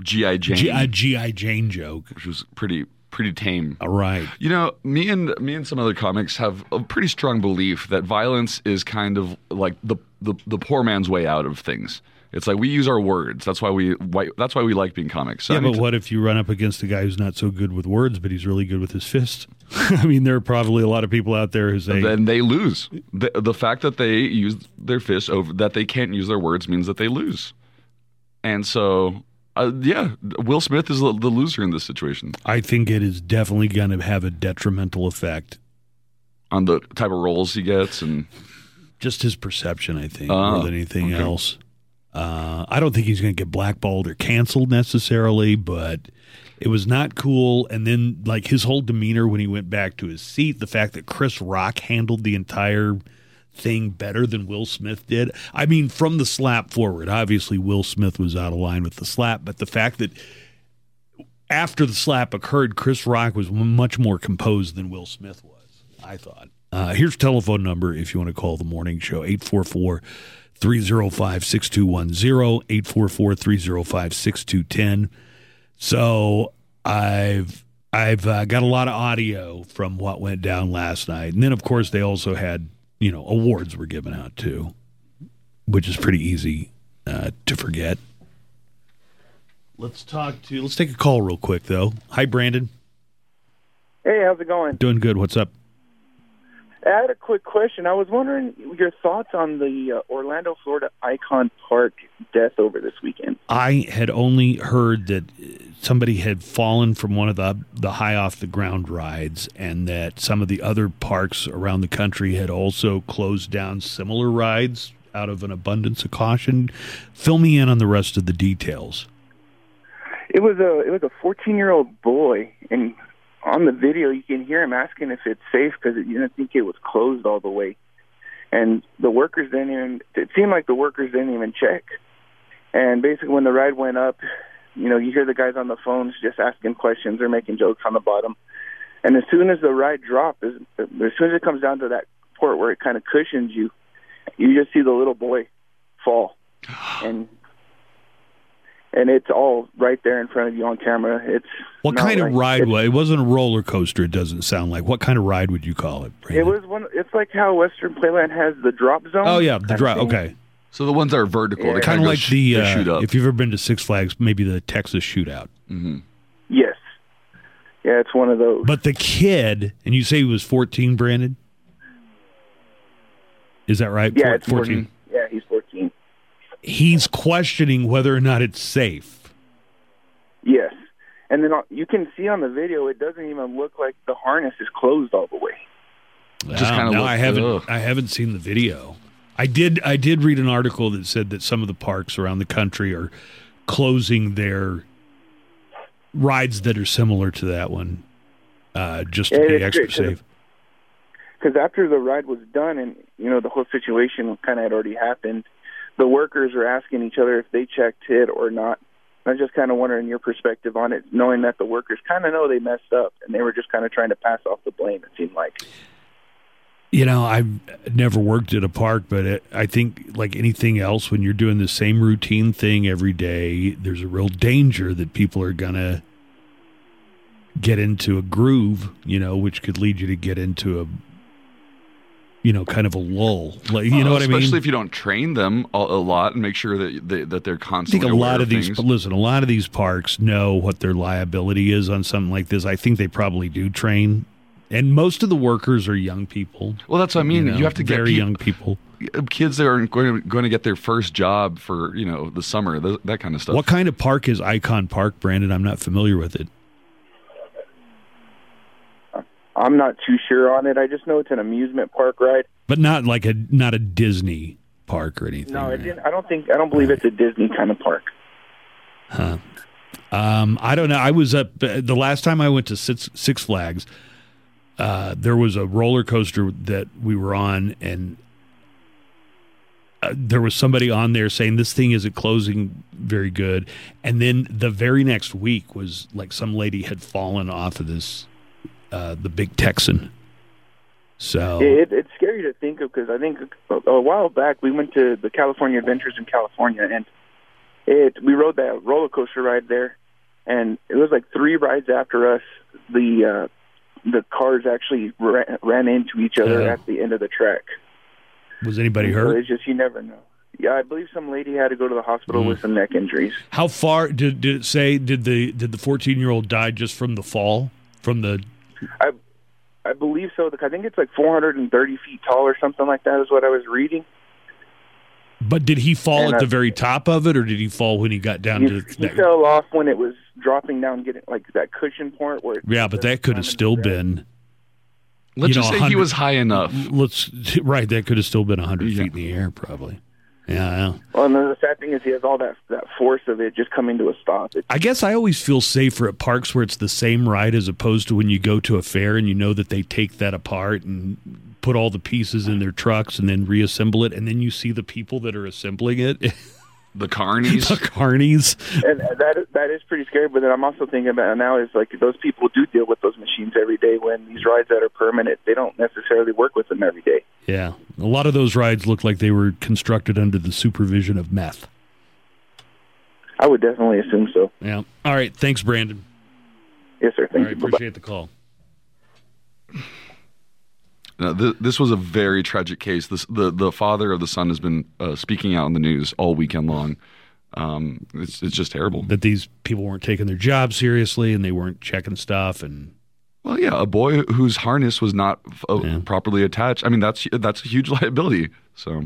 GI Jane, G- a GI Jane joke. which was pretty pretty tame. All right. You know, me and me and some other comics have a pretty strong belief that violence is kind of like the the, the poor man's way out of things. It's like we use our words. That's why we why, that's why we like being comics. So yeah, but anytime- what if you run up against a guy who's not so good with words, but he's really good with his fists? I mean, there are probably a lot of people out there who say, then they lose. The, the fact that they use their fists over that they can't use their words means that they lose. And so, uh, yeah, Will Smith is the, the loser in this situation. I think it is definitely going to have a detrimental effect on the type of roles he gets and Just his perception, I think, Oh, more than anything okay. else. Uh, I don't think he's going to get blackballed or canceled necessarily, but it was not cool. And then, like his whole demeanor when he went back to his seat, the fact that Chris Rock handled the entire thing better than Will Smith did. I mean, from the slap forward, obviously Will Smith was out of line with the slap, but the fact that after the slap occurred, Chris Rock was much more composed than Will Smith was, I thought. Uh, here's telephone number if you want to call the morning show 844 305 6210, 844 305 6210. So I've I've uh, got a lot of audio from what went down last night, and then of course they also had you know awards were given out too, which is pretty easy uh, to forget. Let's talk to. Let's take a call real quick though. Hi, Brandon. Hey, how's it going? Doing good. What's up? I had a quick question. I was wondering your thoughts on the uh, Orlando, Florida Icon Park death over this weekend. I had only heard that somebody had fallen from one of the the high off the ground rides, and that some of the other parks around the country had also closed down similar rides out of an abundance of caution. Fill me in on the rest of the details. It was a it was a 14 year old boy, and on the video you can hear him asking if it's safe because you didn't think it was closed all the way, and the workers didn't even. It seemed like the workers didn't even check, and basically when the ride went up, you know you hear the guys on the phones just asking questions or making jokes on the bottom, and as soon as the ride dropped, as, as soon as it comes down to that port where it kind of cushions you, you just see the little boy fall, and and it's all right there in front of you on camera. It's What not kind of like- ride it's- was it? wasn't a roller coaster. It doesn't sound like. What kind of ride would you call it? It was one. It's like how Western Playland has the drop zone. Oh yeah, the kind of drive. thing. Okay, so the ones that are vertical, Yeah. they kind kind of like the they shoot uh, up. if you've ever been to Six Flags, maybe the Texas Shootout. Mm-hmm. Yes. Yeah, it's one of those. But the kid, and you say he was 14, Brandon? Is that right? yeah, Four- it's 14. Yeah, he's questioning whether or not it's safe. Yes. And then uh, you can see on the video, it doesn't even look like the harness is closed all the way. Just Wow, kinda no, look- I haven't. ugh. I haven't seen the video. I did. I did read an article that said that some of the parks around the country are closing their rides that are similar to that one, uh, just to Yeah, be extra great 'cause safe. Because after the ride was done and, you know, the whole situation kind of had already happened, the workers were asking each other if they checked it or not. I'm just kind of wondering your perspective on it, knowing that the workers kind of know they messed up and they were just kind of trying to pass off the blame, it seemed like. You know, I've never worked at a park, but it, I think, like anything else, when you're doing the same routine thing every day, there's a real danger that people are going to get into a groove, you know, which could lead you to get into a, you know, kind of a lull. Like, you know what I mean? Especially if you don't train them a, a lot and make sure that they, that they're constantly. I think a lot aware of these, listen, a lot of these parks know what their liability is on something like this. I think they probably do train. And most of the workers are young people. Well, that's what I mean. You, know, have to get very young people. kids that are going to, going to get their first job for you know the summer, th- that kind of stuff. What kind of park is Icon Park, Brandon? I'm not familiar with it. I'm not too sure on it. I just know it's an amusement park ride. But not like a not a Disney park or anything. No, right? it didn't. I don't think. I don't believe it's a Disney kind of park. Um, I don't know. I was up uh, the last time I went to Six, Six Flags. Uh, there was a roller coaster that we were on, and uh, there was somebody on there saying this thing isn't closing very good. And then the very next week was like some lady had fallen off of this, uh, the big Texan. So It, it's scary to think of because I think a, a while back we went to the California Adventures in California and it we rode that roller coaster ride there, and it was like three rides after us. The uh, the cars actually ran, ran into each other Oh. at the end of the track. was anybody So hurt? it's just you never know. Yeah, I believe some lady had to go to the hospital Mm. with some neck injuries. How far did did it say? Did the did the fourteen year old die just from the fall from the I I believe so. I think it's like 430 feet tall or something like that is what I was reading. But did he fall And at I- the very top of it, or did he fall when he got down He, to he that? fell off when it was dropping down, getting like that cushion point where. It, Yeah, but that could have still been. Let's you just know, say he was high enough. Let's right. That could have still been hundred Yeah. feet in the air, probably. Yeah, yeah. Well, and then the sad thing is he has all that that force of it just coming to a stop. It's, I guess I always feel safer at parks where it's the same ride as opposed to when you go to a fair and you know that they take that apart and put all the pieces in their trucks and then reassemble it, and then you see the people that are assembling it, the carnies. The carnies. carnies. and that is- that is pretty scary. But then I'm also thinking about now is like those people do deal with those machines every day. When these rides that are permanent, they don't necessarily work with them every day. Yeah, a lot of those rides look like they were constructed under the supervision of meth. I would definitely assume so. Yeah. All right. Thanks, Brandon. Yes, sir. Thank right. you. Bye-bye. Appreciate the call. No, th- this was a very tragic case. This, the the father of the son has been uh, speaking out in the news all weekend long. Um, it's it's just terrible. That these people weren't taking their job seriously and they weren't checking stuff and Well, yeah, a boy whose harness was not uh, Yeah. properly attached. I mean, that's that's a huge liability. So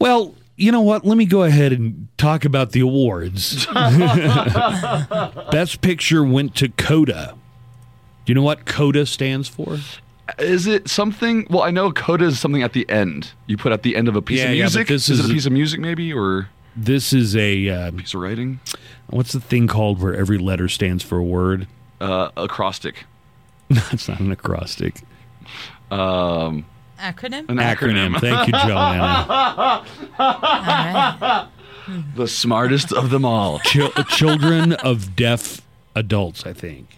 Well, you know what? Let me go ahead and talk about the awards. Best Picture went to Coda. Do you know what Coda stands for? is it something? Well, I know coda is something at the end. You put at the end of a piece Yeah, of yeah, music. this is, is- it a piece of music maybe or This is a uh, piece of writing? what's the thing called where every letter stands for a word? Uh, acrostic. That's not an acrostic. Um, Acronym? an Acronym. acronym. Thank you, Joanna. All right. the smartest of them all. Chil- children of deaf adults, I think.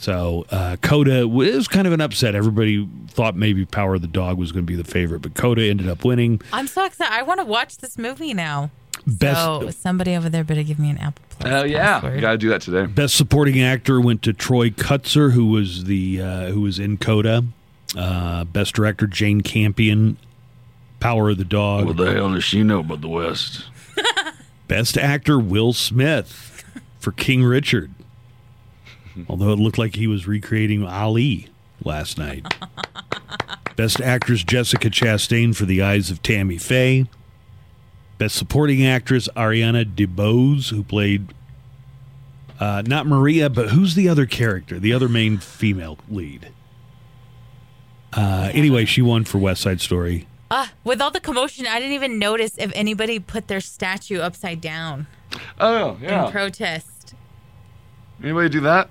So uh, Coda was kind of an upset. Everybody thought maybe Power of the Dog was going to be the favorite, but Coda ended up winning. I'm so excited. I want to watch this movie now. Best So somebody over there better give me an Apple Plus. Oh yeah, password. got to do that today. Best supporting actor went to Troy Kotsur, who was the uh, who was in Coda. Uh, best director Jane Campion, Power of the Dog. What the hell does she know about the West? Best actor Will Smith for King Richard. Although it looked like he was recreating Ali last night. Best actress Jessica Chastain for The Eyes of Tammy Faye. Best supporting actress Ariana DeBose, who played uh, not Maria, but who's the other character? The other main female lead. Uh, anyway, she won for West Side Story. Ah, with all the commotion, I didn't even notice if anybody put their statue upside down Oh yeah. in protest. Anybody do that?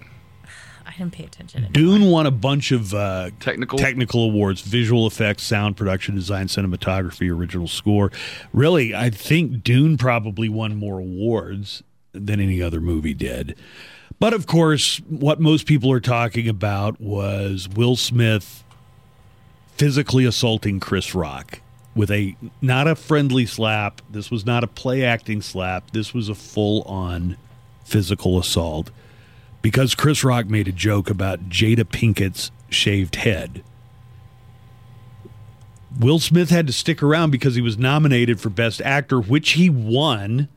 I didn't pay attention. anymore. Dune won a bunch of uh, Technical. technical awards visual effects sound production design cinematography original score really i think dune probably won more awards than any other movie did but of course what most people are talking about was will smith physically assaulting chris rock with a not a friendly slap this was not a play acting slap this was a full on physical assault because Chris Rock made a joke about Jada Pinkett's shaved head. Will Smith had to stick around because he was nominated for Best Actor, which he won.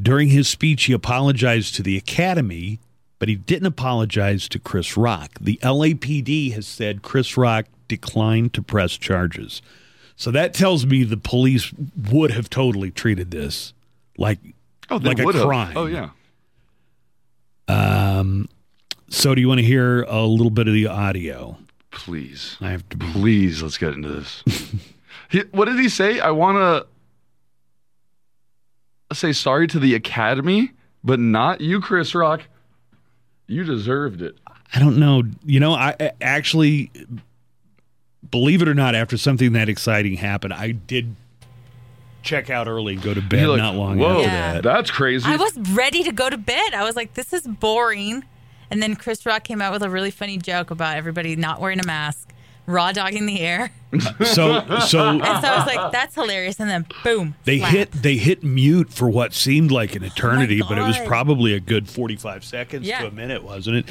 During his speech, he apologized to the Academy, but he didn't apologize to Chris Rock. The LAPD has said Chris Rock declined to press charges. So that tells me the police would have totally treated this like, Oh, like a would've. crime. Oh yeah. Um, so do you want to hear a little bit of the audio? Please, I have to please, let's get into this. he, what did he say? I want to say sorry to the Academy, but not you, Chris Rock. You deserved it. I don't know. You know, I I actually, believe it or not, after something that exciting happened, I did check out early and go to bed like, not long Whoa, after Yeah. that. that's crazy. I was ready to go to bed. I was like, this is boring. And then Chris Rock came out with a really funny joke about everybody not wearing a mask, raw dogging the air. So so And so I was like, that's hilarious. And then boom. they slap. hit they hit mute for what seemed like an eternity, but it was probably a good forty five seconds Yeah. to a minute, wasn't it?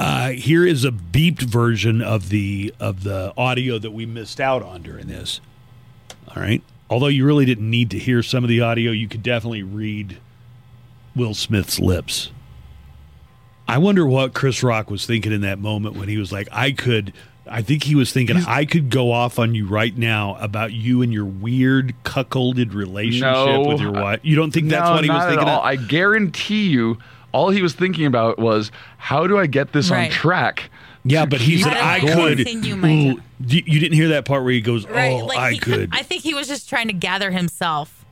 Uh, here is a beeped version of the of the audio that we missed out on during this. All right. Although you really didn't need to hear some of the audio, you could definitely read Will Smith's lips. I wonder what Chris Rock was thinking in that moment when he was like, I could. I think he was thinking, I could go off on you right now about you and your weird cuckolded relationship No. with your wife. You don't think that's no, what he was not at thinking? all. Of? I guarantee you, all he was thinking about was how do I get this Right. on track? Yeah, but he said, I I could. continue Ooh, you you didn't hear that part where he goes, Right. oh, like I he, could. I think he was just trying to gather himself.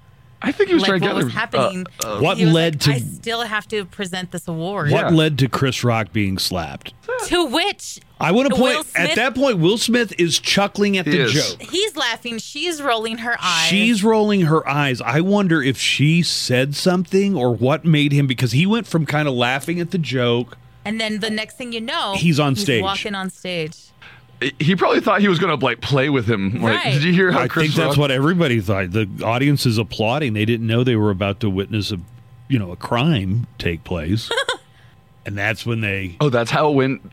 I think he was like trying to gather. what was happening. Uh, What was led like, to- I still have to present this award. what Yeah. led to Chris Rock being slapped? To which I want to point Smith- at that point. Will Smith is chuckling at the is. joke. he's laughing, she's rolling her eyes. She's rolling her eyes. I wonder if she said something or what made him because he went from kind of laughing at the joke. And then the next thing you know, He's on stage. walking on stage. he probably thought he was going to like play with him. Like, Right. did you hear how I Chris think that's Rock- what everybody thought. The audience is applauding. They didn't know they were about to witness a, you know, a crime take place, and that's when they Oh, that's how it went.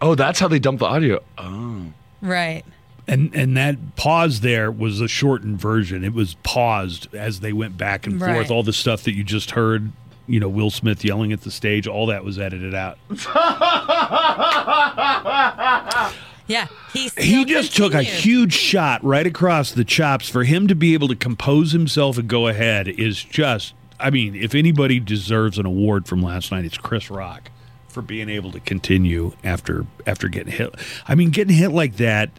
Oh, that's how they dumped the audio. Oh. Right. and and that pause there was a shortened version. It was paused as they went back and Right. forth. All the stuff that you just heard, you know, Will Smith yelling at the stage, all that was edited out. Yeah. He, he just took a huge shot right across the chops for him to be able to compose himself and go ahead is just i mean if anybody deserves an award from last night it's chris rock for being able to continue after after getting hit i mean getting hit like that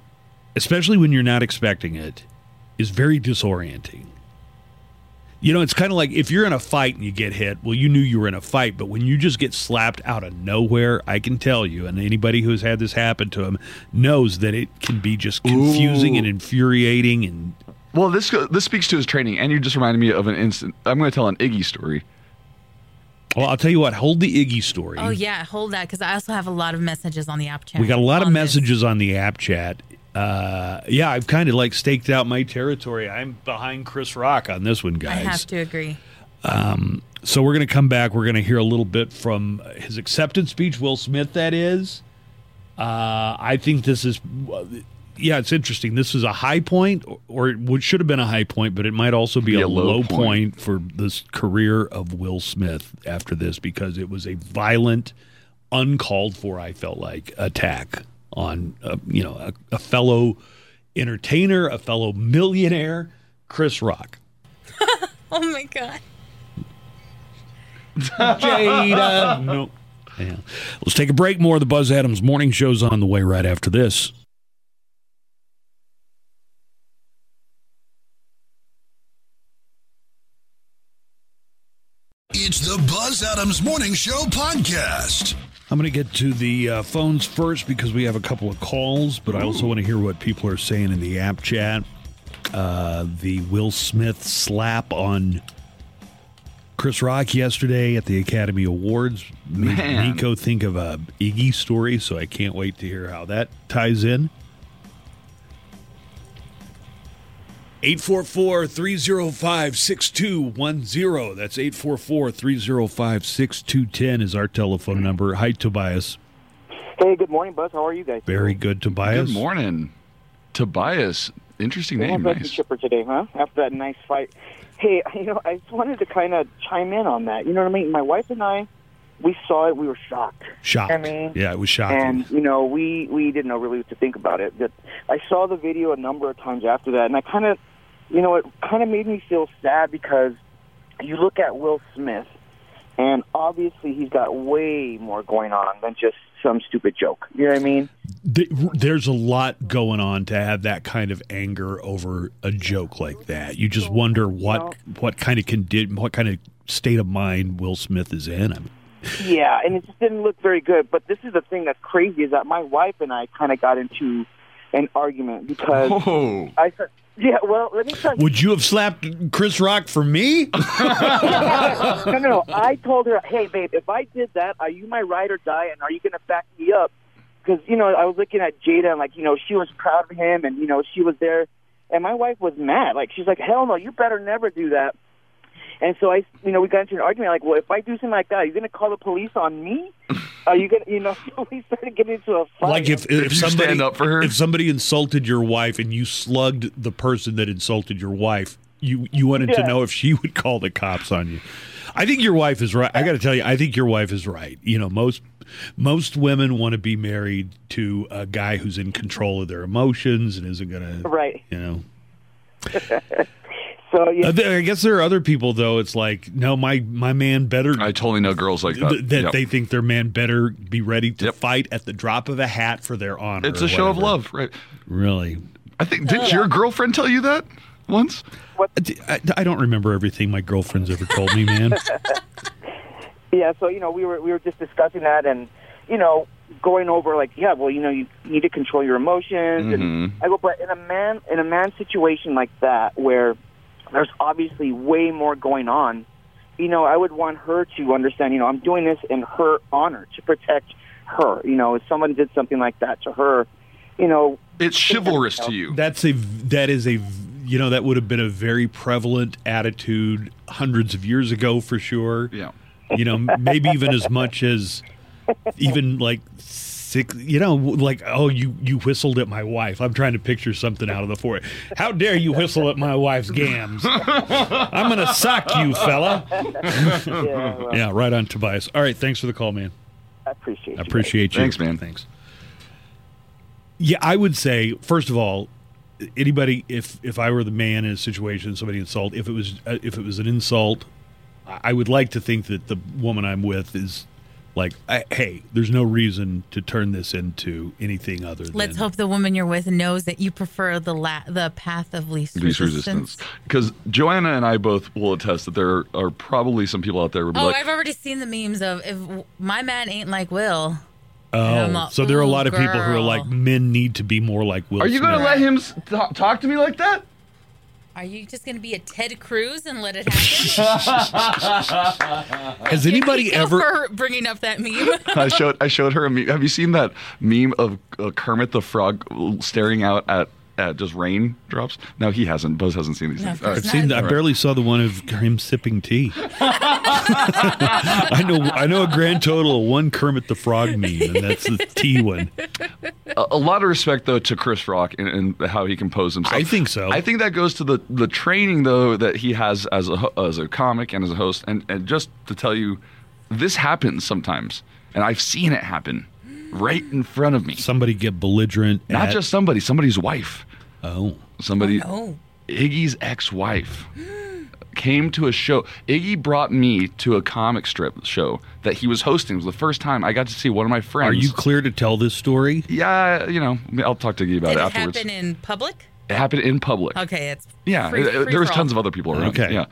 especially when you're not expecting it is very disorienting you know, it's kind of like if you're in a fight and you get hit, well, you knew you were in a fight, but when you just get slapped out of nowhere, I can tell you, and anybody who's had this happen to him knows that it can be just confusing Ooh. and infuriating. And Well, this this speaks to his training, and you just reminded me of an instant. I'm going to tell an Iggy story. well, I'll tell you what, hold the Iggy story. Oh, yeah. Hold that because I also have a lot of messages on the app chat. We got a lot of on this. messages on the app chat. Uh, yeah, I've kind of like staked out my territory. I'm behind Chris Rock on this one, guys. I have to agree. So we're going to come back. We're going to hear a little bit from his acceptance speech, Will Smith, that is. Uh, I think this is, yeah, it's interesting. This is a high point, or it should have been a high point, but it might also be, a, low, point. for this career of Will Smith after this because it was a violent, uncalled for, I felt like, attack on, uh, you know, a, a fellow entertainer, a fellow millionaire, Chris Rock. Oh, my God. Jada. no. Yeah. Let's take a break. More of the Buzz Adams morning show's on the way right after this. It's the Buzz Adams Morning Show podcast. I'm going to get to the uh, phones first because we have a couple of calls, but I also want to hear what people are saying in the app chat. Uh, the Will Smith slap on Chris Rock yesterday at the Academy Awards made Man. Nico think of a Iggy story, so I can't wait to hear how that ties in. 844-305-6210. That's 844-305-6210 is our telephone number. Hi, Tobias. Hey, good morning, Buzz. How are you guys? Very good, Tobias. Good morning, Tobias. Interesting Well, name. I'm Nice. chipper today, huh? After that nice fight. Hey, you know, I just wanted to kind of chime in on that. You know what I mean? My wife and I, we saw it. We were shocked. Shocked. I mean, yeah, it was shocking. And you know, we we didn't know really what to think about it. But I saw the video a number of times after that, and I kind of, you know, it kind of made me feel sad because you look at Will Smith, and obviously he's got way more going on than just some stupid joke. You know what I mean? Th- There's a lot going on to have that kind of anger over a joke like that. You just wonder what what kind of condi- what kind of state of mind Will Smith is in. I mean, Yeah, and it just didn't look very good. But this is the thing that's crazy is that my wife and I kind of got into an argument because Oh, I said, yeah, well, let me tell you. would you have slapped Chris Rock for me? no, no, no. I told her, hey, babe, if I did that, are you my ride or die, and are you going to back me up? Because you know, I was looking at Jada, and like, you know, she was proud of him, and you know, she was there, and my wife was mad. Like, she's like, hell no, you better never do that. And so I, you know, we got into an argument. Like, well, if I do something like that, are you going to call the police on me? Are you going to, you know? So we started getting into a fight. like if if you somebody stand up for her? if somebody insulted your wife and you slugged the person that insulted your wife, you you wanted to know if she would call the cops on you. I think your wife is right. I got to tell you, I think your wife is right. You know, most most women want to be married to a guy who's in control of their emotions and isn't going to, right. you know. So yeah, Uh, I guess there are other people though. It's like no, my my man better. I totally know girls like that. th- that Yep. they think their man better be ready to Yep. fight at the drop of a hat for their honor. it's a show of love, right? Really, I think did your girlfriend tell you that once? I, I don't remember everything my girlfriend's ever told me, man. yeah. So you know, we were we were just discussing that, and you know, going over like, yeah, well, you know, you need to control your emotions, and I go, but in a man in a man situation like that, where there's obviously way more going on, you know, I would want her to understand, you know, I'm doing this in her honor to protect her. You know, if someone did something like that to her, you know, It's chivalrous to you. That's a that is a you know that would have been a very prevalent attitude hundreds of years ago for sure. Yeah. You know, maybe even as much as even like six. You know, like oh, you you whistled at my wife. I'm trying to picture something out of the forest. How dare you whistle at my wife's gams? I'm gonna sock you, fella. yeah, well, Yeah, right on, Tobias. All right, thanks for the call, man. I appreciate. I appreciate you. Thanks, man. Thanks. Yeah, I would say first of all, anybody if if I were the man in a situation, somebody insult, if it was uh, if it was an insult, I I would like to think that the woman I'm with is like, I, hey, there's no reason to turn this into anything other than. Let's hope the woman you're with knows that you prefer the la- the path of least, Least resistance. resistance. Because Joanna and I both will attest that there are probably some people out there who will Oh, like, I've already seen the memes of if my man ain't like Will. Oh, I'm a- so there are a lot of people who are like, men need to be more like Will. "Are you going to let him s- talk to me like that?" Are you just going to be a Ted Cruz and let it happen? Has anybody Thank ever? for bringing up that meme? I showed I showed her a meme. Have you seen that meme of uh, Kermit the Frog staring out at at just raindrops? No, he hasn't. Buzz hasn't seen these. No, things. of All course right. Seen, not. I barely saw the one of him sipping tea. I know. I know a grand total of one Kermit the Frog meme, and that's the tea one. A, a lot of respect though to Chris Rock and, and how he composed himself. I think so. I think that goes to the the training though that he has as a as a comic and as a host. And and just to tell you, this happens sometimes, and I've seen it happen right in front of me. Somebody get belligerent. Not at- just somebody, somebody's wife. Oh, Somebody. Oh, Iggy's ex-wife came to a show. Iggy brought me to a comic strip show that he was hosting. It was the first time I got to see one of my friends. are you clear to tell this story? Yeah, you know, I'll talk to Iggy about did it it afterwards. happen in public? it happened in public. Okay, it's Yeah, free- free there was all. tons of other people around. Okay. Yeah.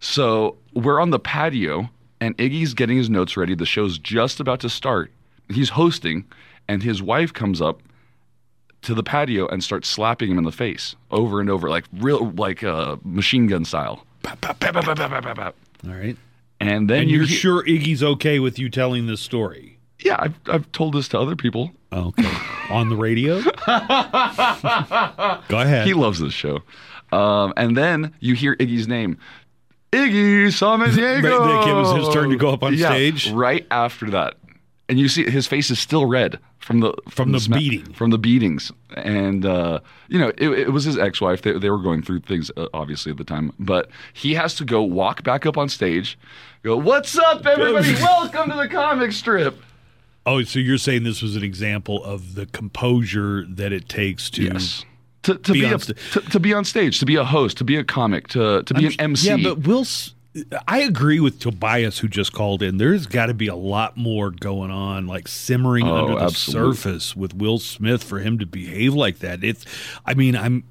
So we're on the patio, and Iggy's getting his notes ready. The show's just about to start. He's hosting, and his wife comes up to the patio and starts slapping him in the face over and over, like real, like uh, machine gun style. All right. And then And you you're sure Iggy's okay with you telling this story? Yeah, I've, I've told this to other people. Okay. On the radio? Go ahead. He loves this show. Um, and then you hear Iggy's name. Iggy Samaniego. It was his turn to go up on Yeah, stage? Right after that. And you see his face is still red from the From the sma- beating. From the beatings. And, uh, you know, it, it was his ex wife. They, they were going through things, uh, obviously, at the time. But he has to go walk back up on stage, go, What's up, everybody? Welcome to the comic strip. oh, so you're saying this was an example of the composure that it takes to. Yes. To, to, Be be, on up- sta- to, to be on stage, to be a host, to be a comic, to, to be I'm- an MC. Yeah, but Will. S- I agree with Tobias, who just called in. There's got to be a lot more going on, like simmering Oh, under the absolutely. surface with Will Smith for him to behave like that. It's. I mean, I'm.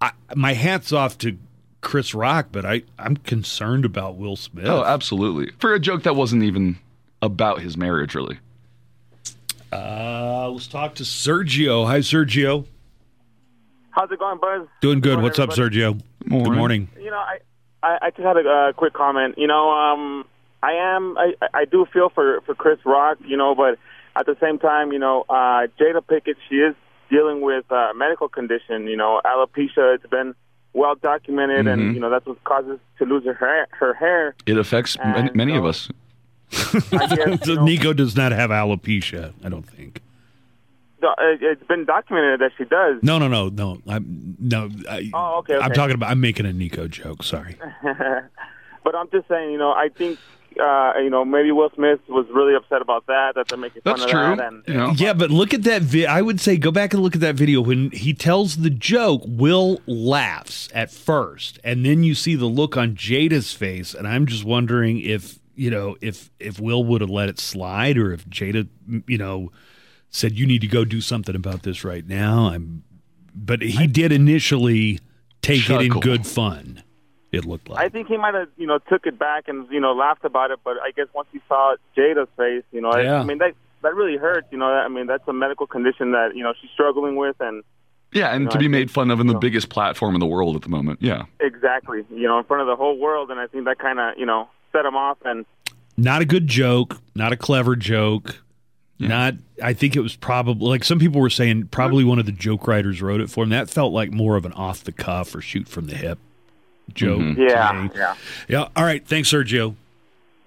I, my hats off to Chris Rock, but I I'm concerned about Will Smith. Oh, absolutely. For a joke that wasn't even about his marriage, really. uh, let's talk to Sergio. Hi, Sergio. How's it going, Buzz? Doing good. morning, What's up, everybody. Sergio? Good Morning. morning. You know, I, I, I just had a uh, quick comment. You know, um, I am, I, I do feel for for Chris Rock. You know, but at the same time, you know, uh, Jada Pickett, she is dealing with a medical condition. You know, alopecia. It's been well documented, Mhm. and you know that's what causes to lose her hair. Her hair. It affects many, And, many of uh, us. Guess, you know, Nico does not have alopecia. I don't think. Do- it- it's been documented that she does. No, no, no, no. I'm no. I, Oh, okay, I'm talking about. I'm making a Nico joke. Sorry. but I'm just saying, you know, I think uh, you know, maybe Will Smith was really upset about that. That they're making That's fun of true. that. And You know, Yeah, but look at that. Vi- I would say go back and look at that video when he tells the joke. Will laughs at first, and then you see the look on Jada's face, and I'm just wondering if you know if if Will would have let it slide, or if Jada, you know, said you need to go do something about this right now. I'm, but he did initially take it in good fun. It looked like. I think he might have, you know, took it back and you know laughed about it. But I guess once he saw Jada's face, you know, I- Yeah. I, mean that that really hurts. You know, I mean that's a medical condition that you know she's struggling with, and yeah, and know, to I be think- made fun of in the know. biggest platform in the world at the moment. Yeah. exactly, you know, in front of the whole world. And I think that kind of, you know, set him off. And not a good joke, not a clever joke. Not, I think it was probably like some people were saying, probably one of the joke writers wrote it for him. That felt like more of an off the cuff or shoot from the hip joke. Mhm. yeah, me. yeah. yeah. All right, thanks, Sergio.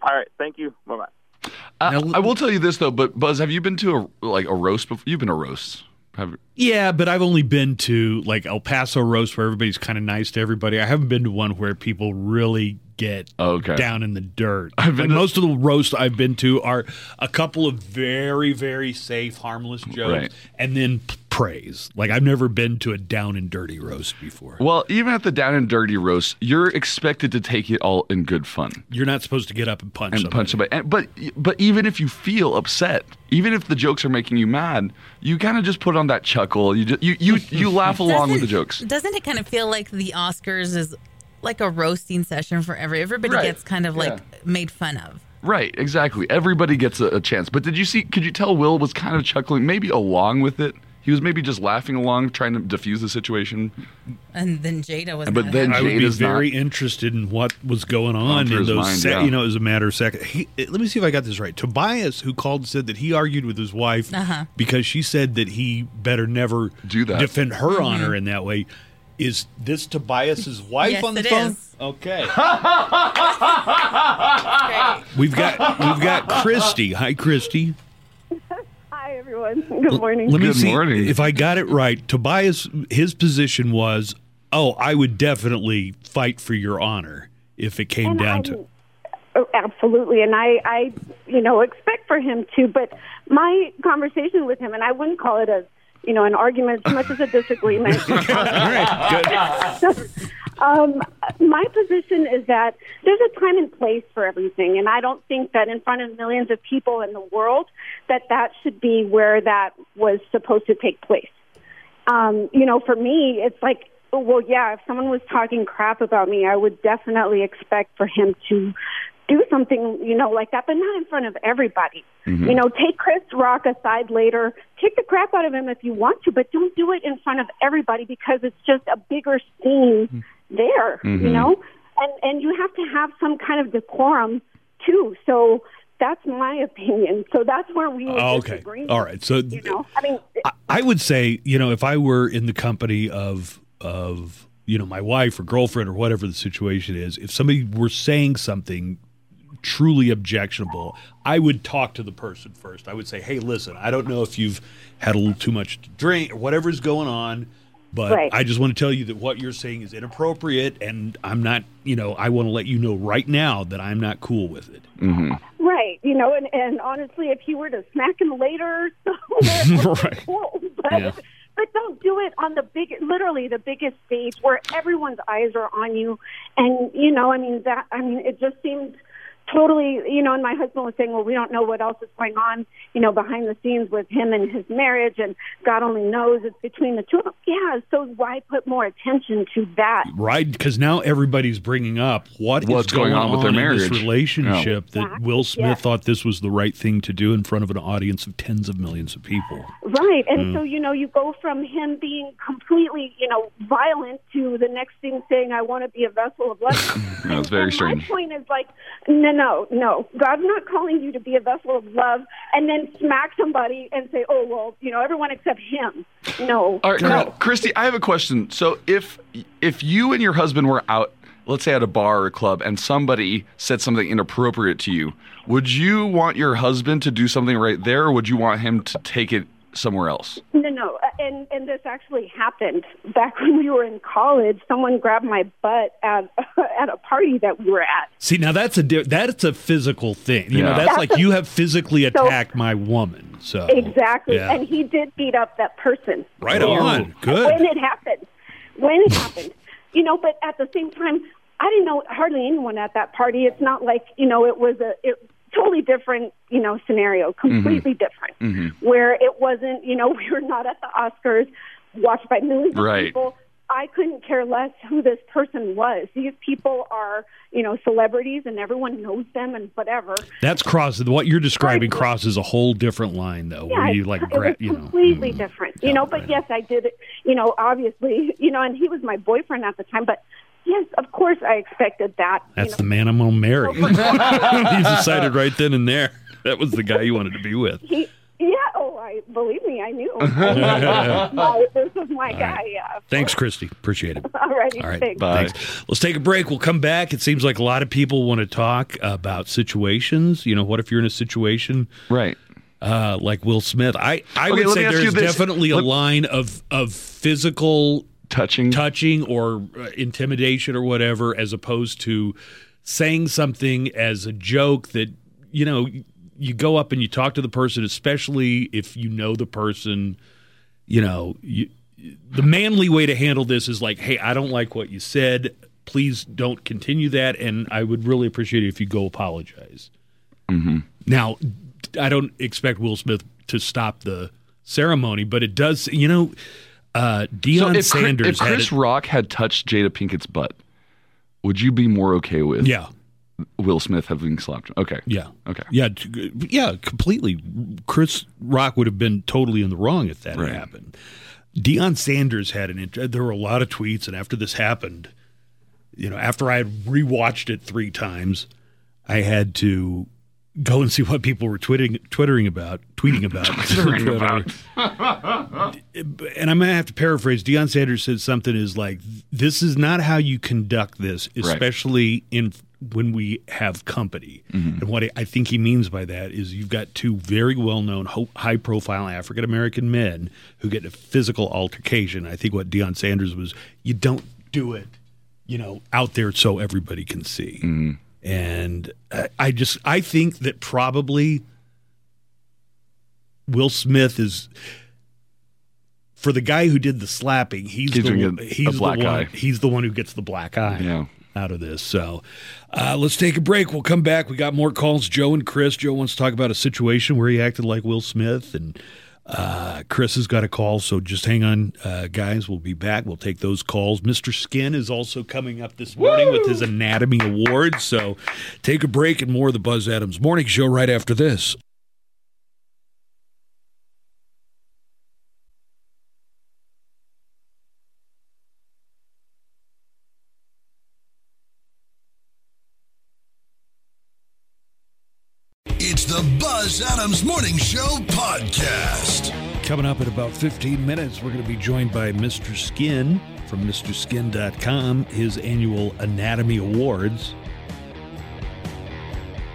All right, thank you. Bye bye. Uh, Now- I will tell you this though, but Buzz, have you been to a like a roast before? You've been to roast. Have Yeah, but I've only been to like El Paso roast where everybody's kind of nice to everybody. I haven't been to one where people really get Okay. down in the dirt. I've been Like, to- most of the roasts I've been to are a couple of very, very safe, harmless jokes, Right. and then p- praise. Like I've never been to a down and dirty roast before. Well, even at the down and dirty roast, you're expected to take it all in good fun You're not supposed to get up and punch and somebody. punch somebody. And, but but even if you feel upset, even if the jokes are making you mad, you kind of just put on that chuckle. You just, you you you laugh along with the jokes. Doesn't it kind of feel like the Oscars is like a roasting session for every everybody Right. gets kind of like Yeah. made fun of. Right, exactly. Everybody gets a, a chance. But did you see? Could you tell Will was kind of chuckling, maybe along with it? He was maybe just laughing along, trying to diffuse the situation. And then Jada was But then happy. I would be Jada's not- very interested in what was going on in those. mind, se- yeah. You know, as a matter of second. He, let me see if I got this right. Tobias, who called, said that he argued with his wife Uh-huh. because she said that he better never Do that. defend her honor in that way. Is this Tobias's wife Yes, on the it phone? is. Okay, we've got we've got Christy. Hi, Christy. Hi, everyone. Good morning. Let me Good see morning. if I got it right. Tobias, his position was, "Oh, I would definitely fight for your honor if it came And down I'm- to." Oh, absolutely, and I, I, you know, expect for him to. But my conversation with him, and I wouldn't call it a, you know, an argument as much as a disagreement. Good. um, my position is that there's a time and place for everything, and I don't think that in front of millions of people in the world that that should be where that was supposed to take place. Um, you know, for me, it's like, well, yeah, if someone was talking crap about me, I would definitely expect for him to do something, you know, like that, but not in front of everybody. Mm-hmm. You know, take Chris Rock aside later, kick the crap out of him if you want to, but don't do it in front of everybody because it's just a bigger scene mm-hmm. there, you mm-hmm. know? And and you have to have some kind of decorum too. So that's my opinion. So that's where we okay. disagree. All right. So You know, I mean, I, I would say, you know, if I were in the company of of you know my wife or girlfriend or whatever the situation is, if somebody were saying something truly objectionable, I would talk to the person first. I would say, "Hey, listen, I don't know if you've had a little too much to drink or whatever's going on." But Right. I just want to tell you that what you're saying is inappropriate, and I'm not, you know, I want to let you know right now that I'm not cool with it. Mm-hmm. Right, you know, and, and honestly, if you were to smack him later, somewhere, Right. cool. But, Yeah. but don't do it on the big, literally the biggest stage where everyone's eyes are on you. And, you know, I mean, that, I mean, it just seemed totally, you know, and my husband was saying, well, we don't know what else is going on, you know, behind the scenes with him and his marriage, and God only knows it's between the two of them. Yeah, so why put more attention to that? Right, because now everybody's bringing up what is What's going on with their in marriage. this relationship that Exactly. Will Smith Yeah. thought this was the right thing to do in front of an audience of tens of millions of people. Right. And Mm. so, you know, you go from him being completely, you know, violent to the next thing saying, I want to be a vessel of love. That's was very and strange. My point is like, no, no, no. God's not calling you to be a vessel of love and then smack somebody and say, oh, well, you know, everyone except him. No. All right, no. Christy, I have a question. So if if you and your husband were out, let's say at a bar or a club, and somebody said something inappropriate to you, would you want your husband to do something right there, or would you want him to take it somewhere else? No, no, uh, and and this actually happened back when we were in college. Someone grabbed my butt at at a party that we were at. See, now that's a that's a physical thing. You know, that's That's like a- you have physically So- attacked my woman. So Exactly, yeah. and he did beat up that person. right you on. Good. When it happened, when it happened, you know. But at the same time, I didn't know hardly anyone at that party. It's not like you know it was a it, totally different you know scenario, completely different. Where it wasn't you know we were not at the Oscars, watched by millions of people. I couldn't care less who this person was. These people are, you know, celebrities and everyone knows them and whatever. That's crosses What you're describing Right. crosses a whole different line, though, Yeah, where you like, it gra- was you know. completely mm. different, you know. But right. yes, I did it, you know, obviously, you know, and he was my boyfriend at the time. But yes, of course, I expected that. That's you the man I'm gonna marry. you decided right then and there that was the guy you wanted to be with. He, yeah, oh, I believe me, I knew. my, this was my guy. Yeah. Thanks, Christy. Appreciate it. All right. All right. thanks. Bye. thanks. Let's take a break. We'll come back. It seems like a lot of people want to talk about situations. You know, what if you're in a situation Right. uh, like Will Smith? I, I Okay, would say me ask you there's this. definitely a line of of physical Touching. touching or uh, intimidation or whatever, as opposed to saying something as a joke that you know you go up and you talk to the person, especially if you know the person. You know, you, the manly way to handle this is like, "Hey, I don't like what you said. Please don't continue that." And I would really appreciate it if you go apologize. Mm-hmm. Now, I don't expect Will Smith to stop the ceremony, but it does. You know, uh, Deion So if, Chris- Sanders if had Chris it- Rock had touched Jada Pinkett's butt, would you be more okay with yeah. Will Smith having slapped him? Okay. Yeah. Okay. Yeah. Yeah. Completely. Chris Rock would have been totally in the wrong if that Right. had happened. Deion Sanders had an. There were a lot of tweets, and after this happened, you know, after I had rewatched it three times, I had to go and see what people were twitting, twittering about, tweeting about. Twittering about. and I'm gonna have to paraphrase. Deion Sanders said something is like, "This is not how you conduct this, especially in when we have company." Mm-hmm. And what I- think he means by that is you've got two very well-known, high-profile African American men who get a physical altercation. I think what Deion Sanders was, you don't do it, you know, out there so everybody can see. Mm-hmm. And I, just, I think that probably Will Smith is for the guy who did the slapping. He's, He's the one, a he's black the one, eye. He's the one who gets the black eye Yeah. out of this. So uh, let's take a break. We'll come back. We got more calls. Joe and Chris. Joe wants to talk about a situation where he acted like Will Smith, and uh, Chris has got a call. So just hang on, uh, guys. We'll be back. We'll take those calls. Mr. Skin is also coming up this morning with his Anatomy Award. So take a break and more of the Buzz Adams Morning Show right after this. It's the Buzz Adams Morning Show podcast. Coming up in about 15 minutes, we're going to be joined by Mr. Skin from MrSkin.com, his annual Anatomy Awards.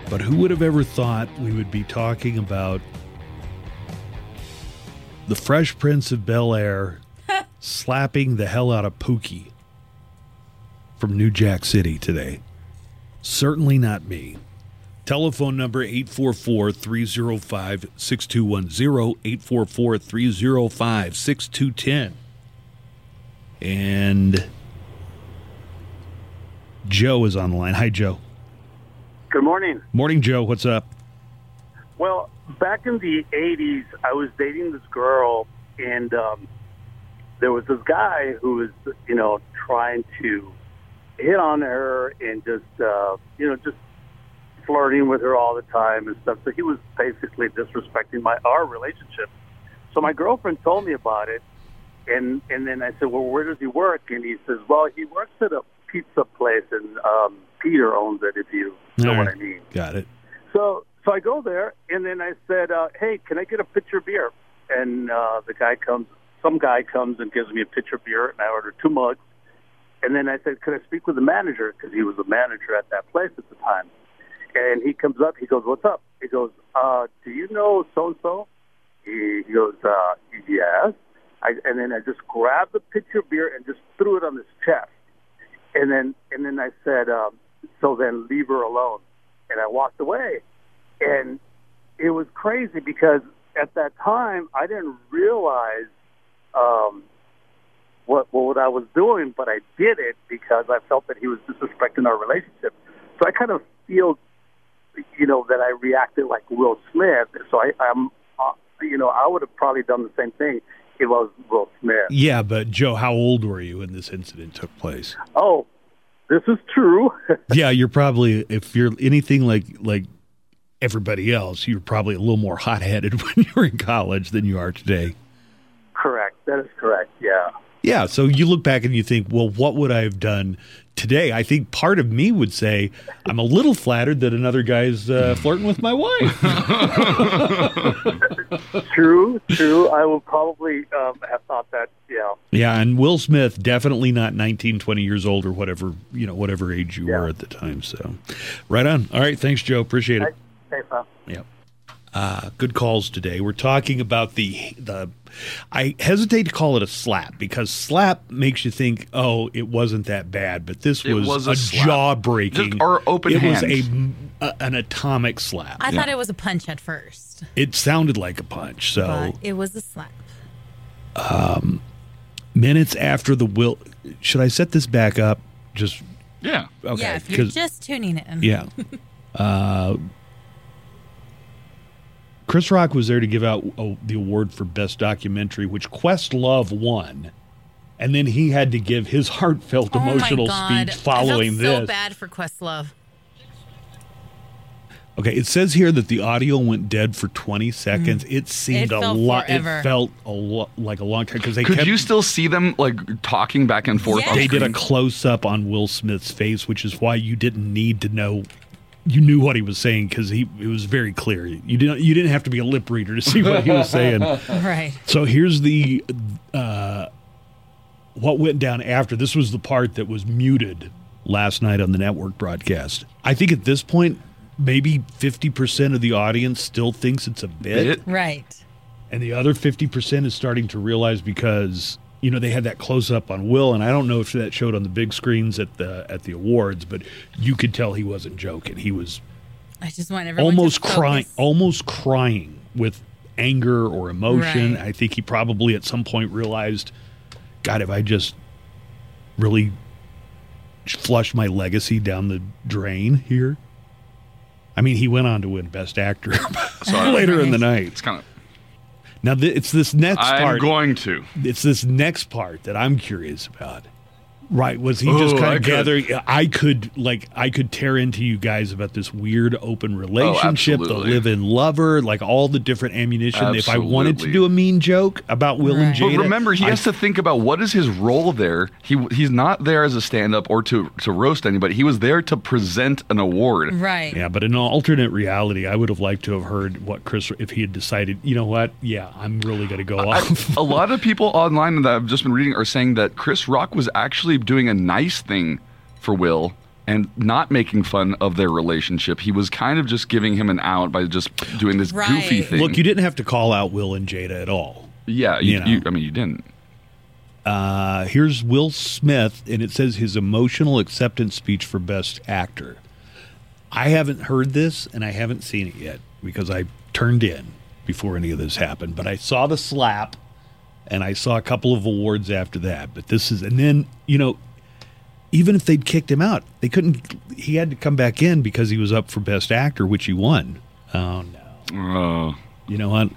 But who would have ever thought we would be talking about the Fresh Prince of Bel Air slapping the hell out of Pookie from New Jack City today? Certainly not me. Telephone number 844-305-6210, 844-305-6210. And Joe is on the line. Hi, Joe. Good morning. Morning, Joe. What's up? Well, back in the 80s, I was dating this girl, and um, there was this guy who was, you know, trying to hit on her and just, uh, you know, just flirting with her all the time and stuff. So he was basically disrespecting my our relationship. So my girlfriend told me about it, and and then I said, well, where does he work? And he says, well, he works at a pizza place, and um, Peter owns it. If you know All what. I mean. Got it. So so I go there, and then I said, uh, "Hey, can I get a pitcher of beer?" And uh, the guy comes, some guy comes and gives me a pitcher of beer, and I order two mugs. And then I said, "Could I speak with the manager?" Because he was the manager at that place at the time. And he comes up, he goes, "What's up?" He goes, uh, "Do you know so and so?" He, goes, uh, yes. I, and then I just grabbed the pitcher of beer and just threw it on his chest. And then, and then I said, um, so then leave her alone. And I walked away. And it was crazy because at that time I didn't realize um, what what I was doing, but I did it because I felt that he was disrespecting our relationship. So I kind of feel, you know, that I reacted like Will Smith. So I, I'm, uh, you know, I would have probably done the same thing if I was Will Smith. Yeah, but Joe, how old were you when this incident took place? Oh, this is true. yeah, you're probably if you're anything like like everybody else, you're probably a little more hot headed when you were in college than you are today. correct. That is correct. Yeah. Yeah, so you look back and you think, well, what would I have done today? I think part of me would say I'm a little flattered that another guy's uh, flirting with my wife. True. True. I would probably um, have thought that. Yeah. yeah, and Will Smith definitely not 19, 20 years old or whatever you know, whatever age you were at the time. So, right on. All right, thanks, Joe. Appreciate it. Thanks, man. Yep. Uh, good calls today. We're talking about the the. I hesitate to call it a slap because slap makes you think, oh, it wasn't that bad, but this It was, was a a, slap. jaw breaking or open It was a, a an atomic slap. I thought it was a punch at first, It sounded like a punch. So but it was a slap. um, minutes after the will, should I set this back up? Just Yeah. okay. yeah, if you're 'cause- just tuning in. Yeah. Uh, Chris Rock was there to give out oh, the award for best documentary, which Questlove won, and then he had to give his heartfelt, Oh emotional speech following I felt so this. bad for Questlove. Okay, it says here that the audio went dead for 20 seconds. It seemed Mm. It a lot. It felt a lo- like a long time because they Could kept, you still see them like talking back and forth? on They did a close up on Will Smith's face, which is why you didn't need to know. You knew what he was saying because he it was very clear. You didn't you didn't have to be a lip reader to see what he was saying. Right. So here's the uh, what went down after. This was the part that was muted last night on the network broadcast. I think at this point, maybe fifty percent of the audience still thinks it's a bit, Right. and the other fifty percent is starting to realize because you know they had that close up on Will, and I don't know if that showed on the big screens at the at the awards, but you could tell he wasn't joking. He was I just want everyone almost crying, almost crying with anger or emotion. Right. I think he probably at some point realized, God, if I just really flushed my legacy down the drain here. I mean, he went on to win Best Actor later in the night. It's kind of. Now th- it's this next part. I'm going to. It's this next part that I'm curious about. Right? Was he just Oh, kind I of could- gathering? I could like I could tear into you guys about this weird open oh, relationship, the absolutely. live-in lover, like all the different ammunition. If I wanted to do a mean joke about Will and Jada, But remember, he I- has to think about what is his role there. He he's not there as a stand-up or to to roast anybody. He was there to present an award. Right. Yeah, but in an alternate reality, I would have liked to have heard what Chris if he had decided. You know what? Yeah, I'm really going to go I- off. a lot of people online that I've just been reading are saying that Chris Rock was actually doing a nice thing for Will and not making fun of their relationship. He was kind of just giving him an out by just doing this goofy thing. Look, you didn't have to call out Will and Jada at all. yeah, you, you know. you- I mean, you didn't. Uh, here's Will Smith, and it says his emotional acceptance speech for Best Actor. I haven't heard this, and I haven't seen it yet because I turned in before any of this happened. But I saw the slap, and I saw a couple of awards after that. But this is, and then you know, even if they'd kicked him out, they couldn't. He had to come back in because he was up for Best Actor, which he won. Oh no! Oh, You know what?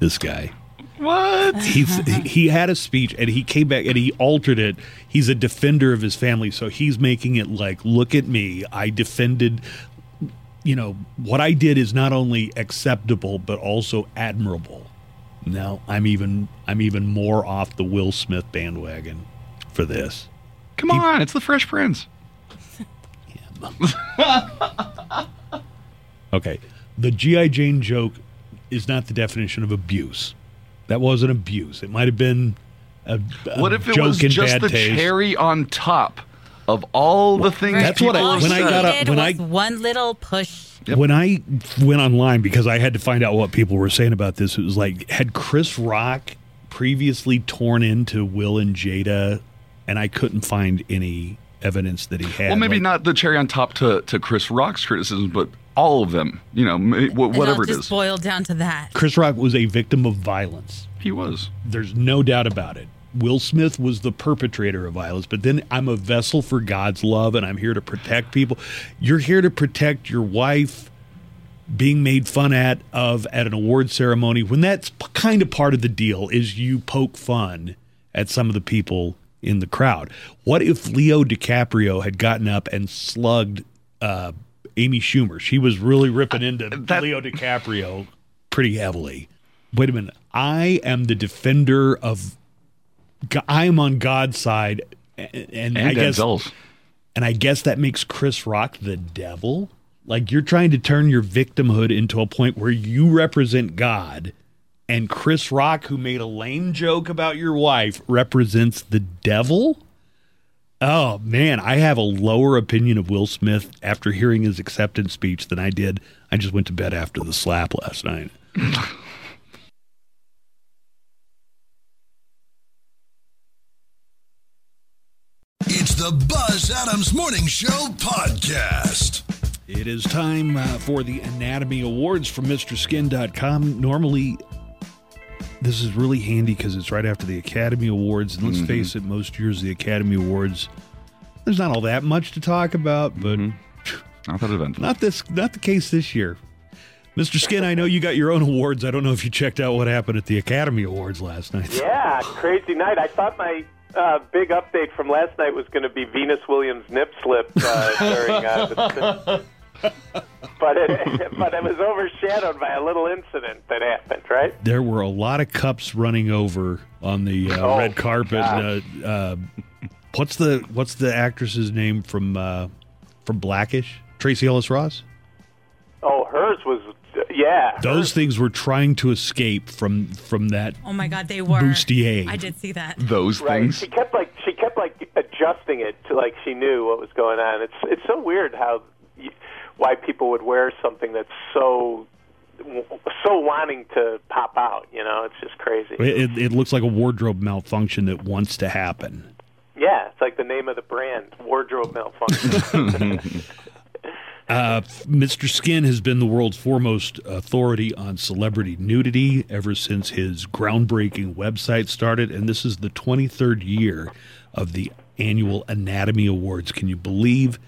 This guy. What? He's he had a speech and he came back and he altered it. He's a defender of his family, so he's making it like, look at me. I defended you know, what I did is not only acceptable but also admirable. Now I'm even I'm even more off the Will Smith bandwagon for this. Come on, it's the Fresh Prince. Okay. The G.I. Jane joke is not the definition of abuse. That wasn't abuse. It might have been a, a What if it joke was just the taste. cherry on top of all the things. That's what I- All when I got up- when I- one little push. When I went online because I had to find out what people were saying about this, it was like had Chris Rock previously torn into Will and Jada, and I couldn't find any evidence that he had. Well, maybe Like, not the cherry on top to, to Chris Rock's criticism, but all of them. You know, whatever it it just is. boiled down to that. Chris Rock was a victim of violence. He was. There's no doubt about it. Will Smith was the perpetrator of violence, but then I'm a vessel for God's love and I'm here to protect people. You're here to protect your wife being made fun at of at an award ceremony when that's p- kind of part of the deal is you poke fun at some of the people in the crowd. What if Leo DiCaprio had gotten up and slugged uh, Amy Schumer? She was really ripping into that- Leo DiCaprio pretty heavily. Wait a minute. I am the defender of I am on God's side, and, and, I guess Denzel's. and I guess that makes Chris Rock the devil. Like you're trying to turn your victimhood into a point where you represent God, and Chris Rock, who made a lame joke about your wife, represents the devil. Oh man, I have a lower opinion of Will Smith after hearing his acceptance speech than I did. I just went to bed after the slap last night. It's the Buzz Adams Morning Show podcast. It is time uh, for the Anatomy Awards from MrSkin.com. Normally, this is really handy because it's right after the Academy Awards. And let's face it, most years the Academy Awards, there's not all that much to talk about, but Not that eventful. not this, not the case this year. Mr. Skin, I know you got your own awards. I don't know if you checked out what happened at the Academy Awards last night. Yeah, crazy night. I thought my uh, big update from last night was going to be Venus Williams' nip slip uh, during. Uh, but it, but it was overshadowed by a little incident that happened. Right? There were a lot of cups running over on the uh, Oh, red carpet. Uh, uh, what's the what's the actress's name from uh, from Blackish? Tracee Ellis Ross. Oh, hers was. Yeah. Those things were trying to escape from from that. Oh my God, they were. Bustier. I did see that. Those Right. things. She kept like she kept like adjusting it to like she knew what was going on. It's it's so weird how y why people would wear something that's so so wanting to pop out. You know, it's just crazy. It, it looks like a wardrobe malfunction that wants to happen. Yeah, it's like the name of the brand, wardrobe malfunction. Uh, Mr. Skin has been the world's foremost authority on celebrity nudity ever since his groundbreaking website started, and this is the 23rd year of the annual Anatomy Awards. Can you believe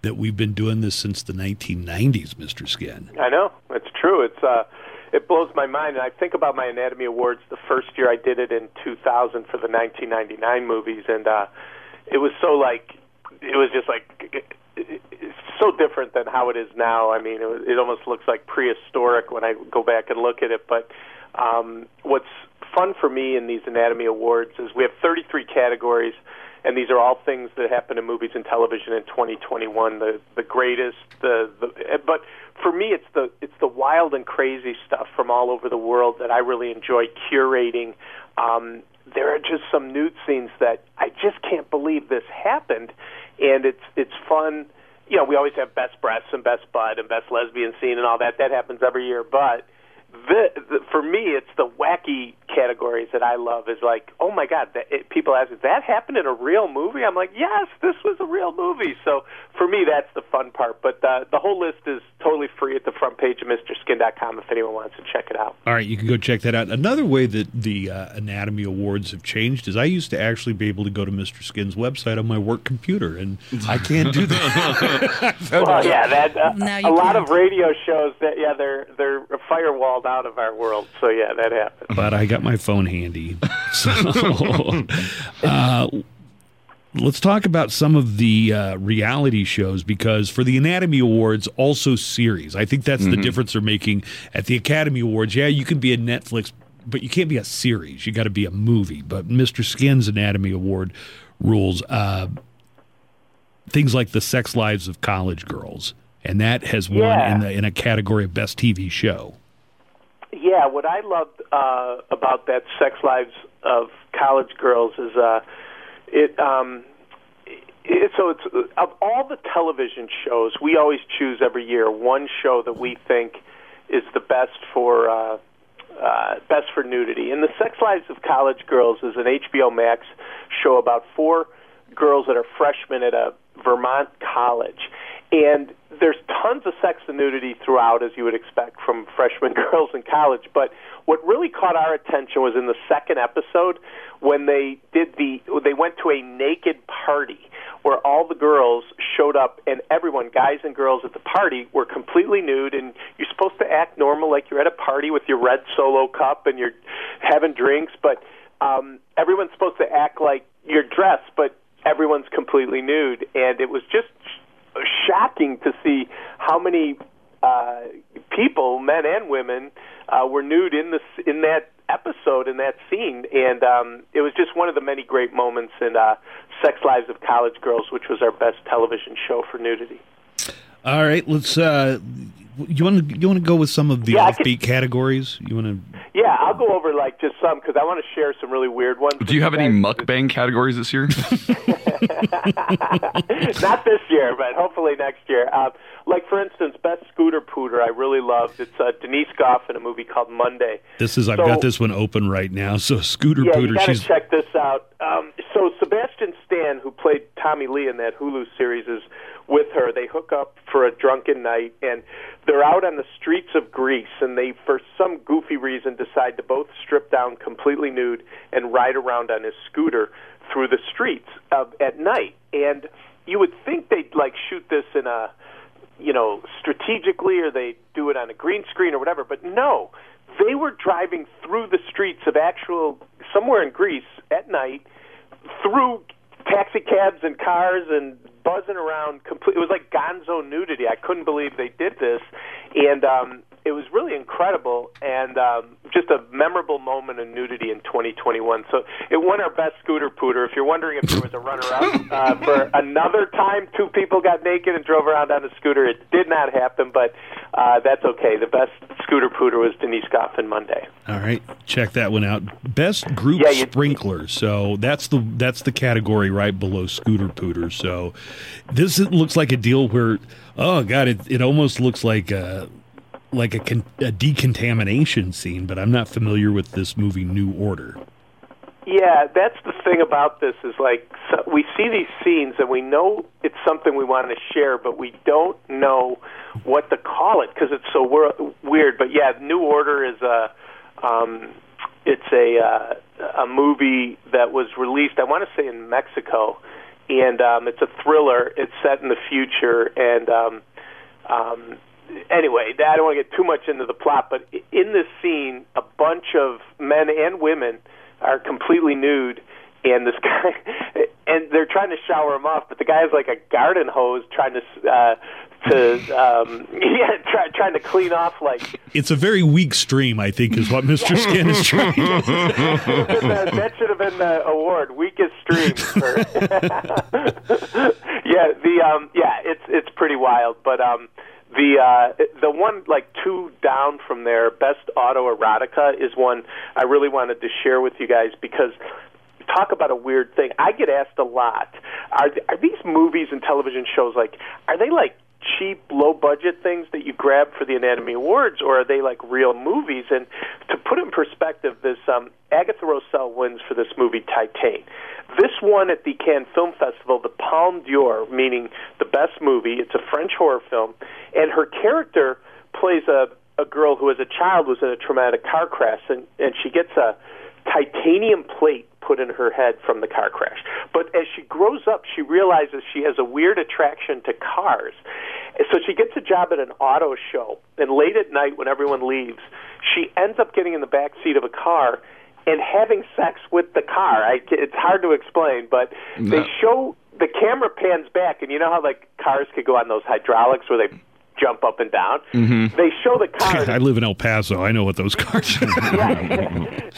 that we've been doing this since the 1990s, Mr. Skin? I know it's true. It's uh, it blows my mind. And I think about my Anatomy Awards. The first year I did it in 2000 for the 1999 movies, and uh, it was so like it was just like it's so different than how it is now. I mean, it, it almost looks like prehistoric when I go back and look at it. But um, what's fun for me in these Anatomy Awards is we have 33 categories, and these are all things that happen in movies and television in 2021. The the greatest, the, the but for me, it's the it's the wild and crazy stuff from all over the world that I really enjoy curating. Um, there are just some nude scenes that I just can't believe this happened, and it's it's fun. You know, we always have best breasts and best butt and best lesbian scene and all that. That happens every year, but the, the, for me, it's the wacky categories that I love. Is like, oh my god, that, it, people ask, "Did that happen in a real movie?" I'm like, yes, this was a real movie. So for me, that's the fun part. But uh, the whole list is totally free at the front page of MrSkin.com if anyone wants to check it out. All right, you can go check that out. Another way that the uh, Anatomy Awards have changed is I used to actually be able to go to Mr. Skin's website on my work computer, and I can't do that. Well, yeah, that uh, Now a you lot can. of radio shows that yeah, they're they're firewalled out of our world. So yeah, that happens. but I got my phone handy. So, uh, let's talk about some of the uh, reality shows because for the Anatomy Awards, also series. I think that's the difference they're making at the Academy Awards. Yeah, you can be a Netflix, but you can't be a series. You got to be a movie. But Mr. Skin's Anatomy Award rules uh, things like the sex lives of college girls. And that has won Yeah. in, the, in a category of best TV show. Yeah, what I loved uh, about that Sex Lives of College Girls is uh, it um, it, so it's of all the television shows, we always choose every year one show that we think is the best for uh, uh, best for nudity. And the Sex Lives of College Girls is an HBO Max show about four girls that are freshmen at a Vermont college, and there's tons of sex and nudity throughout, as you would expect from freshman girls in college. But what really caught our attention was in the second episode when they did the they went to a naked party where all the girls showed up and everyone, guys and girls at the party, were completely nude. And you're supposed to act normal like you're at a party with your red solo cup and you're having drinks, but um everyone's supposed to act like you're dressed, but everyone's completely nude. And it was just shocking to see how many uh, people, men and women, uh, were nude in this in that episode in that scene, and um, it was just one of the many great moments in uh, Sex Lives of College Girls, which was our best television show for nudity. All right, let's. Uh, you want to you want to go with some of the Yeah, I offbeat categories? You want to? Yeah, I'll go over like just some because I want to share some really weird ones. Do you have any mukbang categories this year? Not this year, but hopefully next year. Uh, like for instance, best scooter pooter I really loved. It's uh, Denise Gough in a movie called Monday. This is I've So- got this one open right now. So Scooter yeah, you Pooter, gotta she's check this out. Um, so Sebastian Stan, who played Tommy Lee in that Hulu series, is with her. They hook up for a drunken night, and they're out on the streets of Greece, and they, for some goofy reason, decide to both strip down completely nude and ride around on his scooter through the streets of, at night. And you would think they'd like shoot this in a you know, strategically or they do it on a green screen or whatever. But no, they were driving through the streets of actual somewhere in Greece at night through taxi cabs and cars and buzzing around. Complete. It was like Gonzo nudity. I couldn't believe they did this, and um, it was really incredible and um, just a memorable moment in nudity in 2021. So it won our best scooter pooter. If you're wondering if there was a runner-up uh, for another time, two people got naked and drove around on a scooter. It did not happen, but uh, that's okay. The best scooter pooter was Denise Gough in Monday. all right. Check that one out. Best group Yeah, sprinkler. So that's the that's the category right below Scooter Pooter. So this looks like a deal where oh god, it it almost looks like a like a, con- a decontamination scene. But I'm not familiar with this movie New Order. Yeah, that's the thing about this is like so we see these scenes and we know it's something we want to share, but we don't know what to call it because it's so wor- weird. But yeah, New Order is a um, it's a uh, a movie that was released. I want to say in Mexico, and um, it's a thriller. It's set in the future, and um, um, anyway, I don't want to get too much into the plot, but in this scene, a bunch of men and women are completely nude, and this guy, and they're trying to shower him off, but the guy has like a garden hose trying to, uh, to, um, yeah, try, trying to clean off like It's a very weak stream, I think, is what Mr. Skin is trying. that, that should have been the award, weakest stream. For yeah, the um, yeah, it's it's pretty wild, but um, the uh, the one like two down from there, best auto erotica is one I really wanted to share with you guys because talk about a weird thing. I get asked a lot: Are are these movies and television shows like are they like cheap, low budget things that you grab for the Anatomy Awards, or are they like real movies? And to put in perspective, this um, Agathe Rousselle wins for this movie Titane. This one at the Cannes Film Festival the Palme d'Or, meaning the best movie. It's a French horror film, and her character plays a a girl who, as a child, was in a traumatic car crash, and and she gets a titanium plate put in her head from the car crash. But as she grows up, she realizes she has a weird attraction to cars. So she gets a job at an auto show, and late at night when everyone leaves, she ends up getting in the back seat of a car and having sex with the car. I, it's hard to explain, but No. they show the camera pans back, and you know how like cars could go on those hydraulics where they jump up and down. Mhm. They show the car. I live in El Paso. I know what those cars are.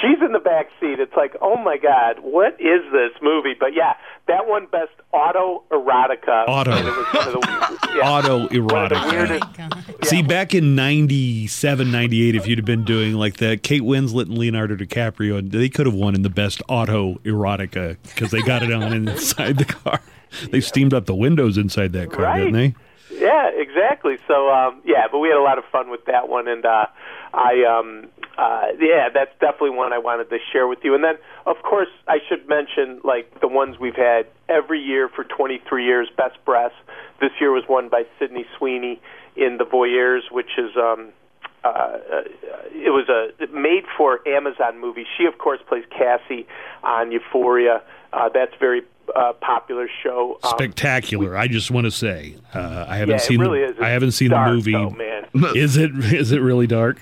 She's in the back seat. It's like, oh my god, what is this movie? But yeah, that one best auto erotica. Auto. And it was one of the, yeah, Auto one of the erotica. See, back in 97, 98, if you'd have been doing like the Kate Winslet and Leonardo DiCaprio, they could have won in the best auto erotica because they got it on inside the car. they steamed up the windows inside that car, Right. didn't they? Yeah, exactly. So um, yeah, but we had a lot of fun with that one, and uh, I um, uh, yeah, that's definitely one I wanted to share with you. And then, of course, I should mention like the ones we've had every year for 23 years. Best Breasts. This year was won by Sydney Sweeney in The Voyeurs, which is um, uh, uh, it was a made for Amazon movie. She, of course, plays Cassie on Euphoria. Uh, that's very uh, popular show. Um, Spectacular. I just want to say, uh, I haven't Yeah, it seen. really the, is. I haven't seen the movie. though, man. Is it? Is it really dark?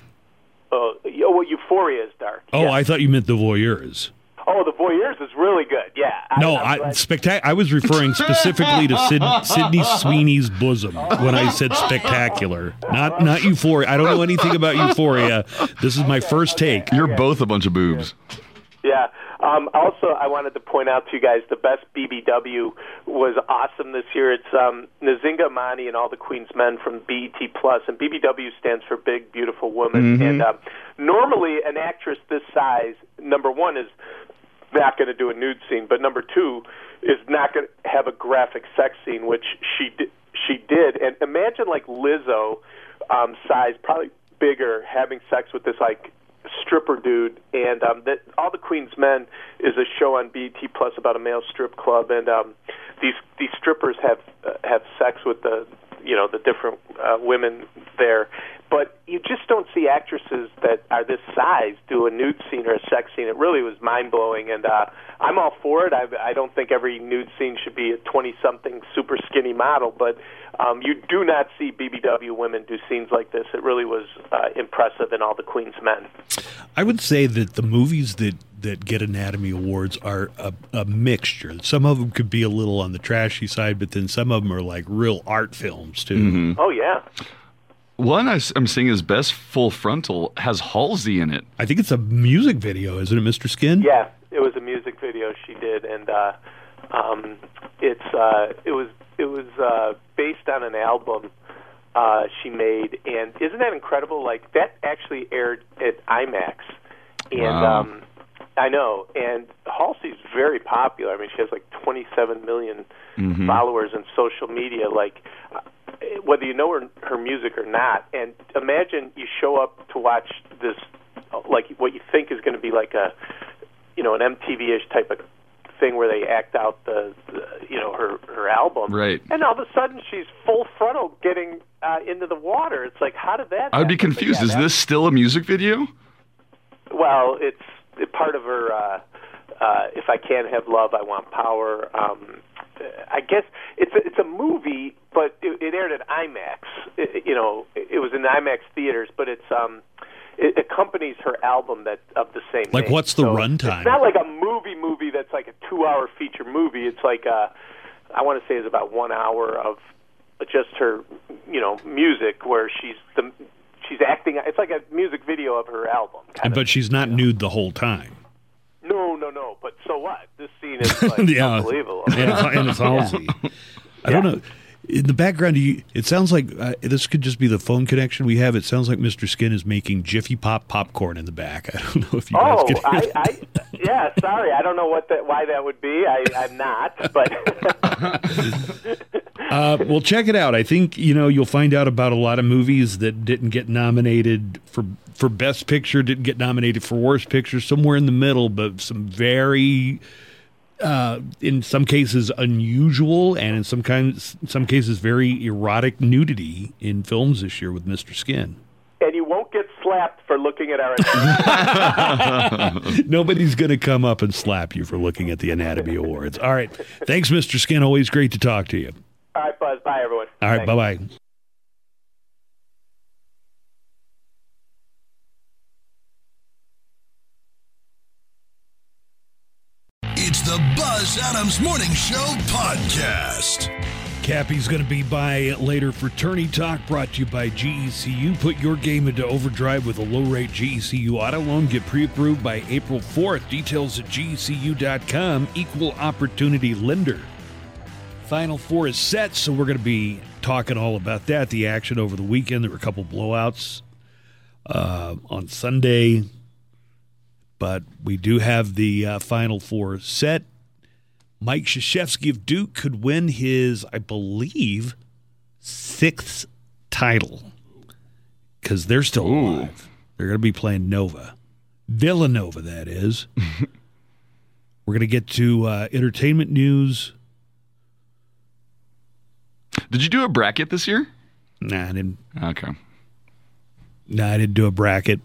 Uh, well, Euphoria is dark. Oh, yeah. I thought you meant the voyeurs. Oh, The Voyeurs is really good. Yeah. No, I'm I, glad- spectac- I was referring specifically to Sid- Sydney Sweeney's bosom when I said spectacular, not not Euphoria. I don't know anything about Euphoria. This is my first take. You're both a bunch of boobs. Yeah. Um, also, I wanted to point out to you guys the best BBW was awesome this year. It's um, Nzinga Amani and all the Queen's Men from BET Plus, and BBW stands for Big Beautiful Woman. Mhm. And um, normally, an actress this size, number one, is not going to do a nude scene, but number two is not going to have a graphic sex scene, which she di- she did. And imagine like Lizzo um, size, probably bigger, having sex with this like stripper dude, and um, that all the Queen's Men is a show on BET Plus about a male strip club, and um, these these strippers have uh, have sex with the you know the different uh, women there, but you just don't see actresses that are this size do a nude scene or a sex scene. It really was mind blowing, and uh, I'm all for it. I, I don't think every nude scene should be a 20 something super skinny model, but um, you do not see BBW women do scenes like this. It really was uh, impressive in all the Queen's Men. I would say that the movies that that get Anatomy Awards are a, a mixture. Some of them could be a little on the trashy side, but then some of them are like real art films too. Mhm. Oh yeah. One I am seeing is Best Full Frontal has Halsey in it. I think it's a music video, isn't it, Mr. Skin? Yeah, it was a music video she did, and uh, um, it's uh, it was it was uh, based on an album uh, she made, and isn't that incredible? Like that actually aired at IMAX, and Wow. um, I know. And Halsey's very popular. I mean, she has like 27 million Mhm. followers in social media. Like whether you know her her music or not, and imagine you show up to watch this, like what you think is going to be like a, you know, an MTV-ish type of thing where they act out the, the you know, her her album, Right. And all of a sudden she's full frontal getting uh, into the water. It's like, how did that? I would be happen? But confused. yeah, is this still a music video? well, it's it- part of her. Uh, uh, if I can't have love, I want power. Um, I guess it's a, it's a movie, but it, it aired at IMAX. It, you know, it, it was in IMAX theaters, but it's um, it accompanies her album that of the same. Like, name. what's the So runtime? It's not like a movie movie that's like a two-hour feature movie. It's like a, I want to say it's about one hour of just her, you know, music where she's the she's acting. It's like a music video of her album. And- but she's not nude the whole time. No, no, no. But so what? This scene is like yeah, unbelievable. And it's, and it's Halsey. I don't know. In the background, you, it sounds like uh, this could just be the phone connection we have. It sounds like Mr. Skin is making Jiffy Pop popcorn in the back. I don't know if you guys Oh, can hear I, that. I, yeah. Sorry, I don't know what that, why that would be. I, I'm not, but Uh, well, check it out. I think you know you'll find out about a lot of movies that didn't get nominated for for best picture, didn't get nominated for worst picture, somewhere in the middle, but some very, uh, in some cases, unusual, and in some kinds, some cases, very erotic nudity in films this year with Mr. Skin. and you won't get slapped for looking at our. Nobody's going to come up and slap you for looking at the Anatomy Awards. All right, thanks, Mr. Skin. Always great to talk to you. All right, Buzz. Bye, everyone. All right, bye bye. It's the Buzz Adams Morning Show podcast. Cappy's going to be by later for Tourney Talk, brought to you by GECU. Put your game into overdrive with a low rate GECU auto loan. Get pre approved by April 4th. Details at GECU.com. Equal opportunity lender. Final four is set, so we're going to be talking all about that. The action over the weekend. There were a couple blowouts uh, on Sunday, but we do have the uh, final four set. Mike Krzyzewski of Duke could win his, I believe, sixth title because they're still alive. They're going to be playing Nova, Villanova, that is. We're going to get to uh, entertainment news. Did you do a bracket this year? Nah, I didn't. Okay. I Nah, I didn't do a bracket.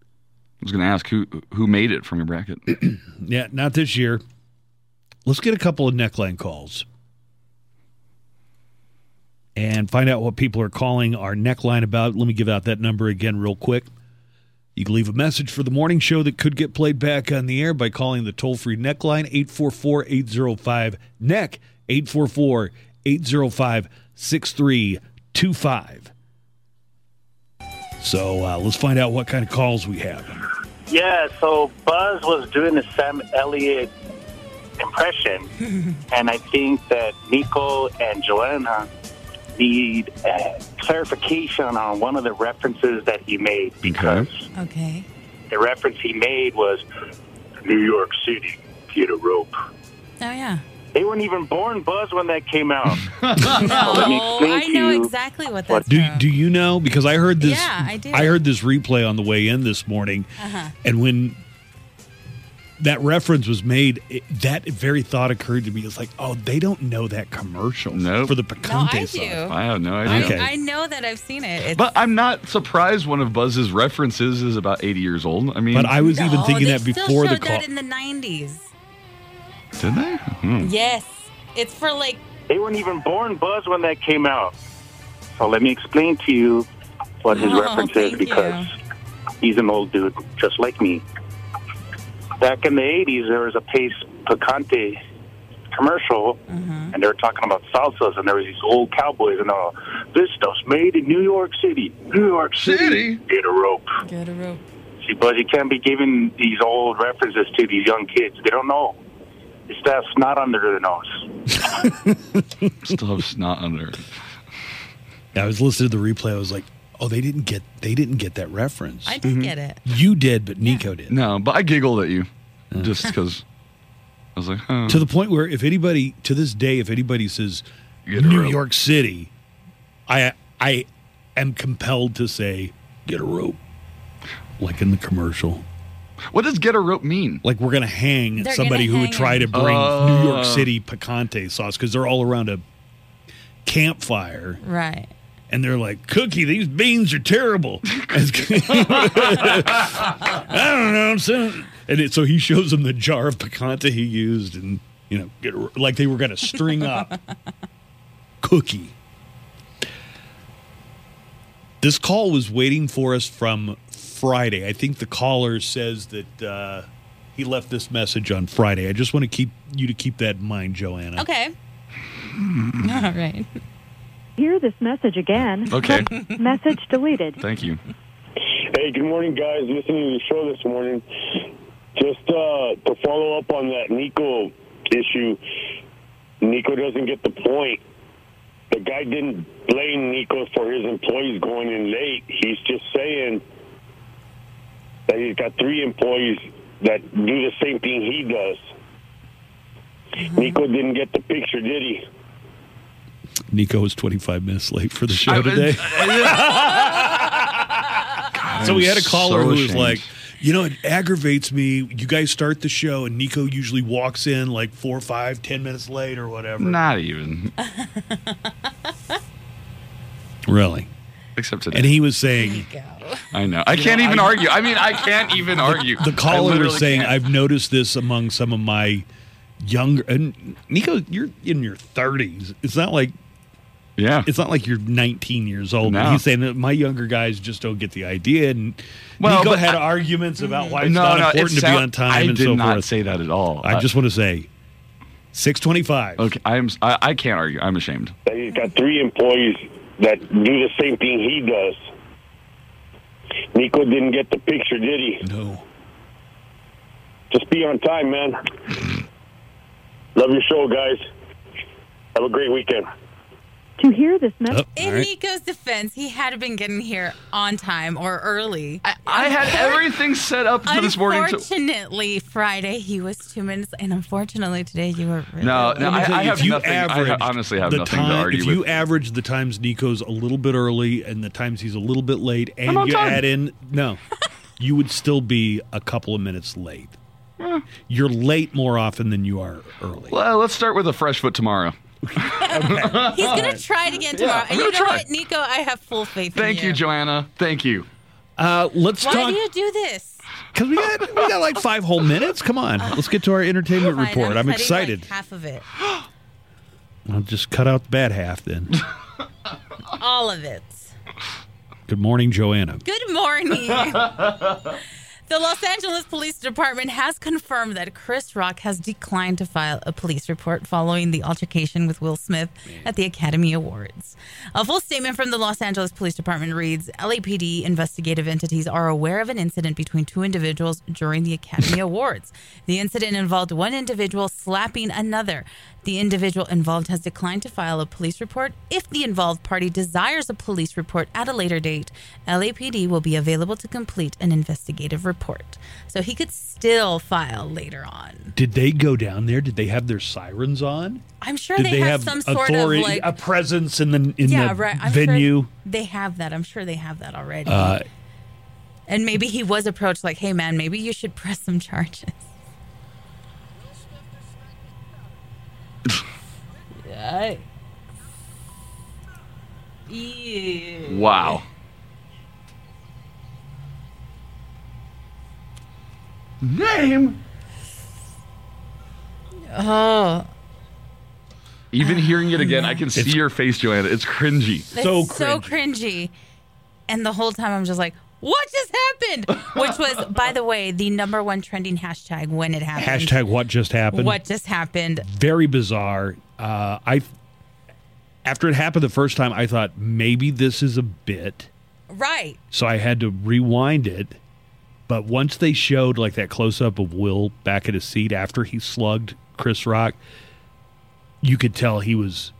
I was going to ask who who made it from your bracket. Yeah, not this year. Let's get a couple of neckline calls and find out what people are calling our neckline about. Let me give out that number again, real quick. You can leave a message for the morning show that could get played back on the air by calling the toll free neckline 844 805 NECK 844 805 6325. So uh, let's find out what kind of calls we have. Yeah, so Buzz was doing the Sam Elliott impression, and I think that Nico and Joanna need uh, clarification on one of the references that he made because Okay. the reference he made was New York City, get a rope. Oh yeah. They weren't even born, Buzz, when that came out. No, let I know exactly what that's Do from. do you know? Because I heard this. Yeah, I do. heard this replay on the way in this morning, Uh-huh. and when that reference was made, it, that very thought occurred to me. It's like, oh, they don't know that commercial Nope. for the No, picante I sauce. do. I have no idea. Okay. I know that I've seen it. It's, But I'm not surprised one of Buzz's references is about 80 years old. I mean, But I was even thinking that before the showed call. that in the 90s. Did they? Hmm. Yes. It's for like They weren't even born, Buzz, when that came out. So let me explain to you what his Oh, reference is thank because he's an old dude just like me. Back in the 80s, there was a Pace Picante commercial, Mm-hmm. and they were talking about salsas, and there was these old cowboys, and all, this stuff's made in New York City. New York City. City? Get a rope. get a rope. See, Buzz, you can't be giving these old references to these young kids. They don't know. It's that snot under the nose. Still have snot under. it. I was listening to the replay. I was like, oh, they didn't get they didn't get that reference. I did mm-hmm. get it. you did, but Nico did. No, but I giggled at you just because I was like, huh. To the point where if anybody to this day, if anybody says Get New rope. York City, I I am compelled to say get a rope, like in the commercial. What does get a rope mean? Like we're gonna hang They're somebody gonna who would hang try to him. bring oh. New York. City picante sauce because they're all around a campfire Right. and they're like, "Cookie, these beans are terrible." I don't know. So, and it, so he shows them the jar of picante he used, and you know, get, a- like they were going to string up Cookie. This call was waiting for us from Friday. I think the caller says that uh, he left this message on Friday. I just want to keep you to keep that in mind, Joanna. Okay. All right. Hear this message again. Okay, Message deleted. thank you. Hey, good morning, guys. Listening to the show this morning. Just uh, to follow up on that Nico issue, Nico doesn't get the point. The guy didn't blame Nico for his employees going in late. He's just saying that he's got three employees that do the same thing he does. Mm-hmm. Nico didn't get the picture, did he? Nico was 25 minutes late for the show I- today. so we had a caller so who was ashamed. like, you know, it aggravates me. You guys start the show, and Nico usually walks in like four, five, ten minutes late or whatever. Not even. Really. Except today. And he was saying, I know. I can't even argue. I mean, I can't even argue. the caller was saying, can't. I've noticed this among some of my younger, and Nico, you're in your 30s. It's not like, yeah, it's not like you're 19 years old. No. he's saying that my younger guys just don't get the idea. And Well, Nico but had I- arguments about why it's no, not no, important it to be on time I and did so not forth. say that at all. I just want to say, 625. Okay, I'm. I, I can't argue. I'm ashamed. that he's got three employees that do the same thing he does. Nico didn't get the picture, did he? No. Just be on time, man. Love your show, guys. Have a great weekend. To hear this message, oh, In Nico's defense, he had been getting here on time or early. I, I had everything set up for this morning. To, Unfortunately, Friday he was two minutes, and unfortunately today you were. Really no, no, I, I have you nothing. I ha- honestly have nothing time, to argue If with. you average the times Nico's a little bit early and the times he's a little bit late, and you time. add in no, you would still be a couple of minutes late. You're late more often than you are early. well, let's start with a fresh foot tomorrow. He's gonna try it again tomorrow. I'm and you know try. what, Nico? I have full faith in you. Thank you, Joanna. Thank you. Uh, let's Why talk do you do this? because we got we got like five whole minutes. Come on, let's get to our entertainment Fine, report. I'm, cutting, excited. Like half of it, I'll just cut out the bad half then. all of it. Good morning, Joanna. Good morning. The Los Angeles Police Department has confirmed that Chris Rock has declined to file a police report following the altercation with Will Smith at the Academy Awards. A full statement from the Los Angeles Police Department reads LAPD investigative entities are aware of an incident between two individuals during the Academy Awards. The incident involved one individual slapping another. The individual involved has declined to file a police report. If the involved party desires a police report at a later date, LAPD will be available to complete an investigative report. So he could still file later on. Did they go down there? Did they have their sirens on? I'm sure Did they, they have, have some sort of like a presence in the in yeah, the right. I'm sure venue? they have that. I'm sure they have that already. Uh, and maybe he was approached like, "Hey, man, maybe you should press some charges." Yikes. Ew. Wow. Name. Oh, Even hearing it again, I can see your face, Joanna. It's cringy. It's so cringy. And the whole time I'm just like, what just happened? Which was, by the way, the number one trending hashtag when it happened. hashtag what just happened? What just happened? Very bizarre. Uh, I after it happened the first time, I thought maybe this is a bit, Right. so I had to rewind it. But once they showed like that close up of Will back at his seat after he slugged Chris Rock, you could tell he was.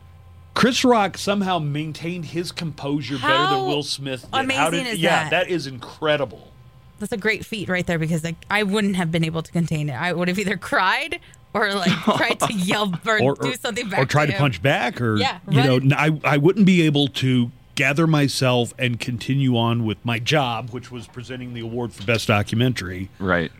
Chris Rock somehow maintained his composure better than Will Smith did. amazing How did, is yeah, that? that is incredible. That's a great feat right there because like I wouldn't have been able to contain it. I would have either cried or like tried to yell or, do something back or try to, him. punch back or Yeah, you know I n- I, I wouldn't be able to gather myself and continue on with my job which was presenting the award for best documentary right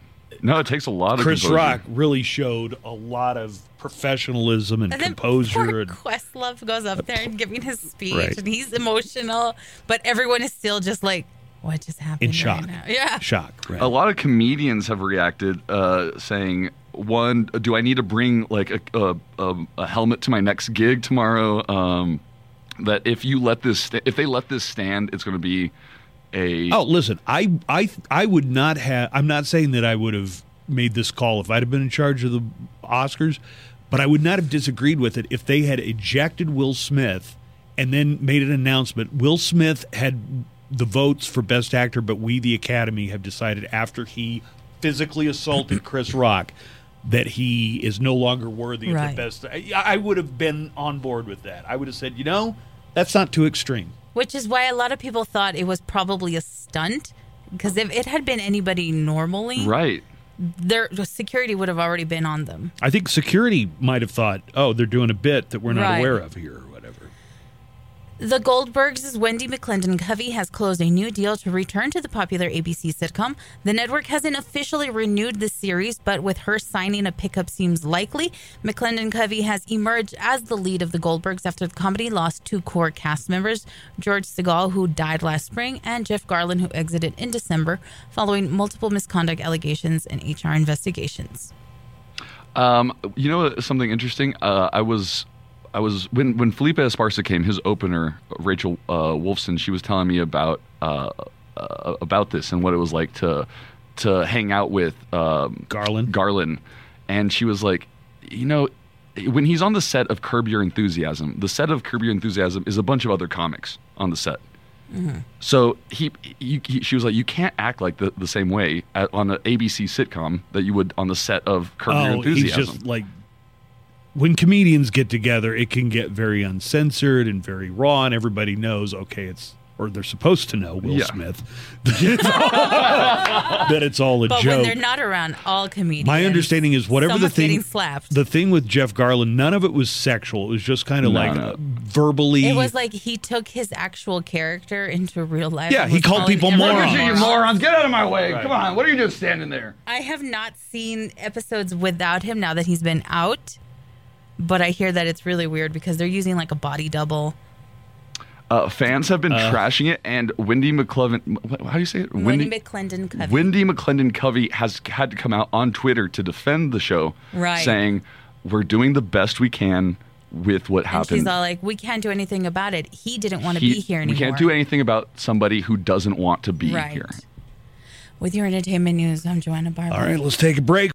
no it takes a lot of chris composure. rock really showed a lot of professionalism and, And composure poor and Questlove goes up there and giving his speech, Right. and he's emotional, but everyone is still just like, "What just happened?" in right shock now?" Yeah, shock right A lot of comedians have reacted, uh, saying, "One, do I need to bring like a, a, a, a helmet to my next gig tomorrow? Um, that if you let this, sta- if they let this stand, it's going to be a Oh, listen, I I I would not have. I'm not saying that I would have made this call if I'd have been in charge of the Oscars, but I would not have disagreed with it if they had ejected Will Smith and then made an announcement. Will Smith had the votes for Best Actor, but we, the Academy, have decided after he physically assaulted Chris Rock that he is no longer worthy of Right. the best. I, I would have been on board with that. I would have said, you know, that's not too extreme. which is why a lot of people thought it was probably a stunt. Because if it had been anybody normally, right. Their security would have already been on them. I think security might have thought, oh, they're doing a bit that we're not Right. aware of here. The Goldbergs' Wendy McLendon-Covey has closed a new deal to return to the popular ABC sitcom. The network hasn't officially renewed the series, but with her signing, a pickup seems likely. McLendon-Covey has emerged as the lead of the Goldbergs after the comedy lost two core cast members George Segal, who died last spring, and Jeff Garlin, who exited in December following multiple misconduct allegations and HR investigations. Um, you know something interesting? Uh, I was, I was when when Felipe Esparza came, his opener, Rachel uh, Wolfson. She was telling me about uh, uh, about this and what it was like to to hang out with um, Garlin. Garlin, and she was like, you know. When he's on the set of Curb Your Enthusiasm, the set of Curb Your Enthusiasm is a bunch of other comics on the set. So he, he, he, she was like, you can't act like the, the same way at, on an ABC sitcom that you would on the set of Curb Your oh, he's Enthusiasm. just like when comedians get together, it can get very uncensored and very raw, and everybody knows, okay, it's or they're supposed to know Will Yeah. Smith that it's all, that it's all a But when joke. they're not around, all comedians. My understanding is whatever the thing, slapped. the thing with Jeff Garlin, none of it was sexual. It was just kind of No, like no. verbally. It was like he took his actual character into real life. Yeah, he called people morons. You morons. morons, get out of my way. Come on. What are you just standing there? I have not seen episodes without him now that he's been out, but I hear that it's really weird because they're using like a body double. Uh, fans have been trashing it, and Wendy McClellan. wh- How do you say it? Wendy McLendon-Covey. Wendy McLendon-Covey has had to come out on Twitter to defend the show, Right. saying we're doing the best we can with what and happened. she's all like, "We can't do anything about it. He didn't want to He- be here anymore." We can't do anything about somebody who doesn't want to be Right. here. With your entertainment news, I'm Joanna Barber. all right, let's take a break.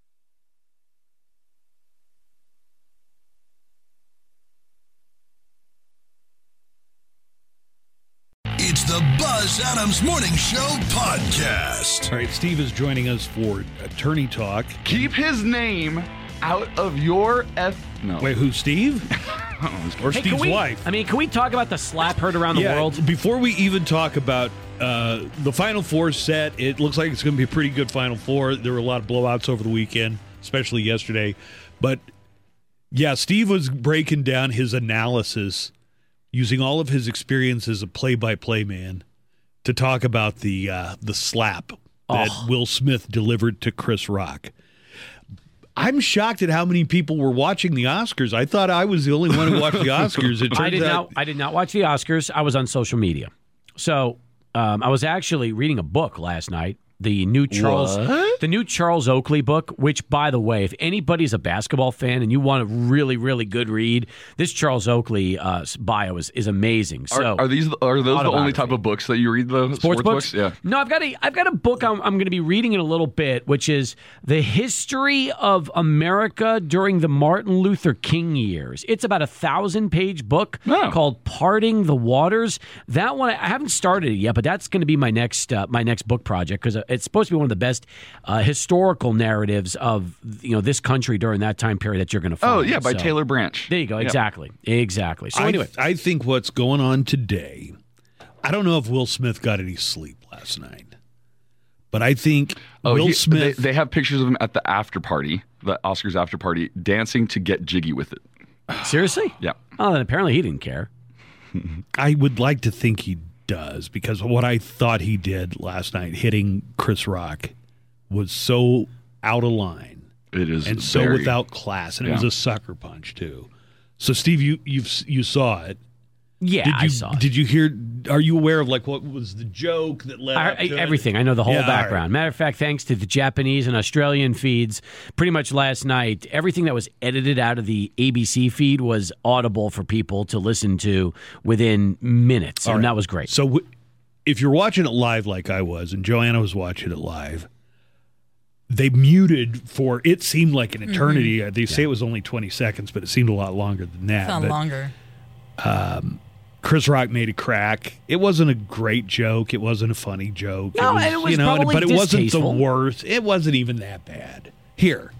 Buzz Adams Morning Show podcast. All right, Steve is joining us for tourney talk. Keep his name out of your F. No. Wait, who? Steve or Hey, Steve's we, wife? I mean, can we talk about the slap heard around the Yeah, world? Before we even talk about uh, the Final Four set, it looks like it's going to be a pretty good Final Four. There were a lot of blowouts over the weekend, especially yesterday. But yeah, Steve was breaking down his analysis using all of his experience as a play-by-play man to talk about the uh, the slap that Oh. Will Smith delivered to Chris Rock. I'm shocked at how many people were watching the Oscars. I thought I was the only one who watched the Oscars. It turns I did out not. I did not watch the Oscars. I was on social media, so um, I was actually reading a book last night. The new Charles, What? the new Charles Oakley book. Which, by the way, if anybody's a basketball fan and you want a really, really good read, this Charles Oakley uh, bio is, is amazing. Are, So, are these are those the only type of books that you read? The sports, books? Yeah. No, I've got a I've got a book I'm, I'm going to be reading in a little bit, which is the history of America during the Martin Luther King years. It's about a thousand page book Oh. called "Parting the Waters." That one I haven't started it yet, but that's going to be my next uh, my next book project because it's supposed to be one of the best uh, historical narratives of you know this country during that time period that you're going to find. Oh yeah, by So, Taylor Branch. There you go. Yeah. Exactly. Exactly. So I, anyway, I think what's going on today, I don't know if Will Smith got any sleep last night, but I think Oh, Will he- Smith. They, they have pictures of him at the after party, the Oscars after party, dancing to get jiggy with it. seriously. Yeah. Oh, then apparently he didn't care. I would like to think he does because what I thought he did last night, hitting Chris Rock, was so out of line It is and so without class, and it was a sucker punch too. So, Steve, you you you saw it. Yeah, did you, I saw it. Did you hear? Are you aware of like what was the joke that led I, up to it? everything. I know the whole Yeah, all background. Matter of fact, thanks to the Japanese and Australian feeds, pretty much last night, everything that was edited out of the ABC feed was audible for people to listen to within minutes, All and right. that was great. So, w- if you're watching it live like I was, and Joanna was watching it live, they muted for it seemed like an eternity. Uh They say it was only 20 seconds, but it seemed a lot longer than that. Felt But, longer. Um, Chris Rock made a crack. It wasn't a great joke. It wasn't a funny joke. No, and it was you know, probably but it wasn't the worst. It wasn't even that bad. Here,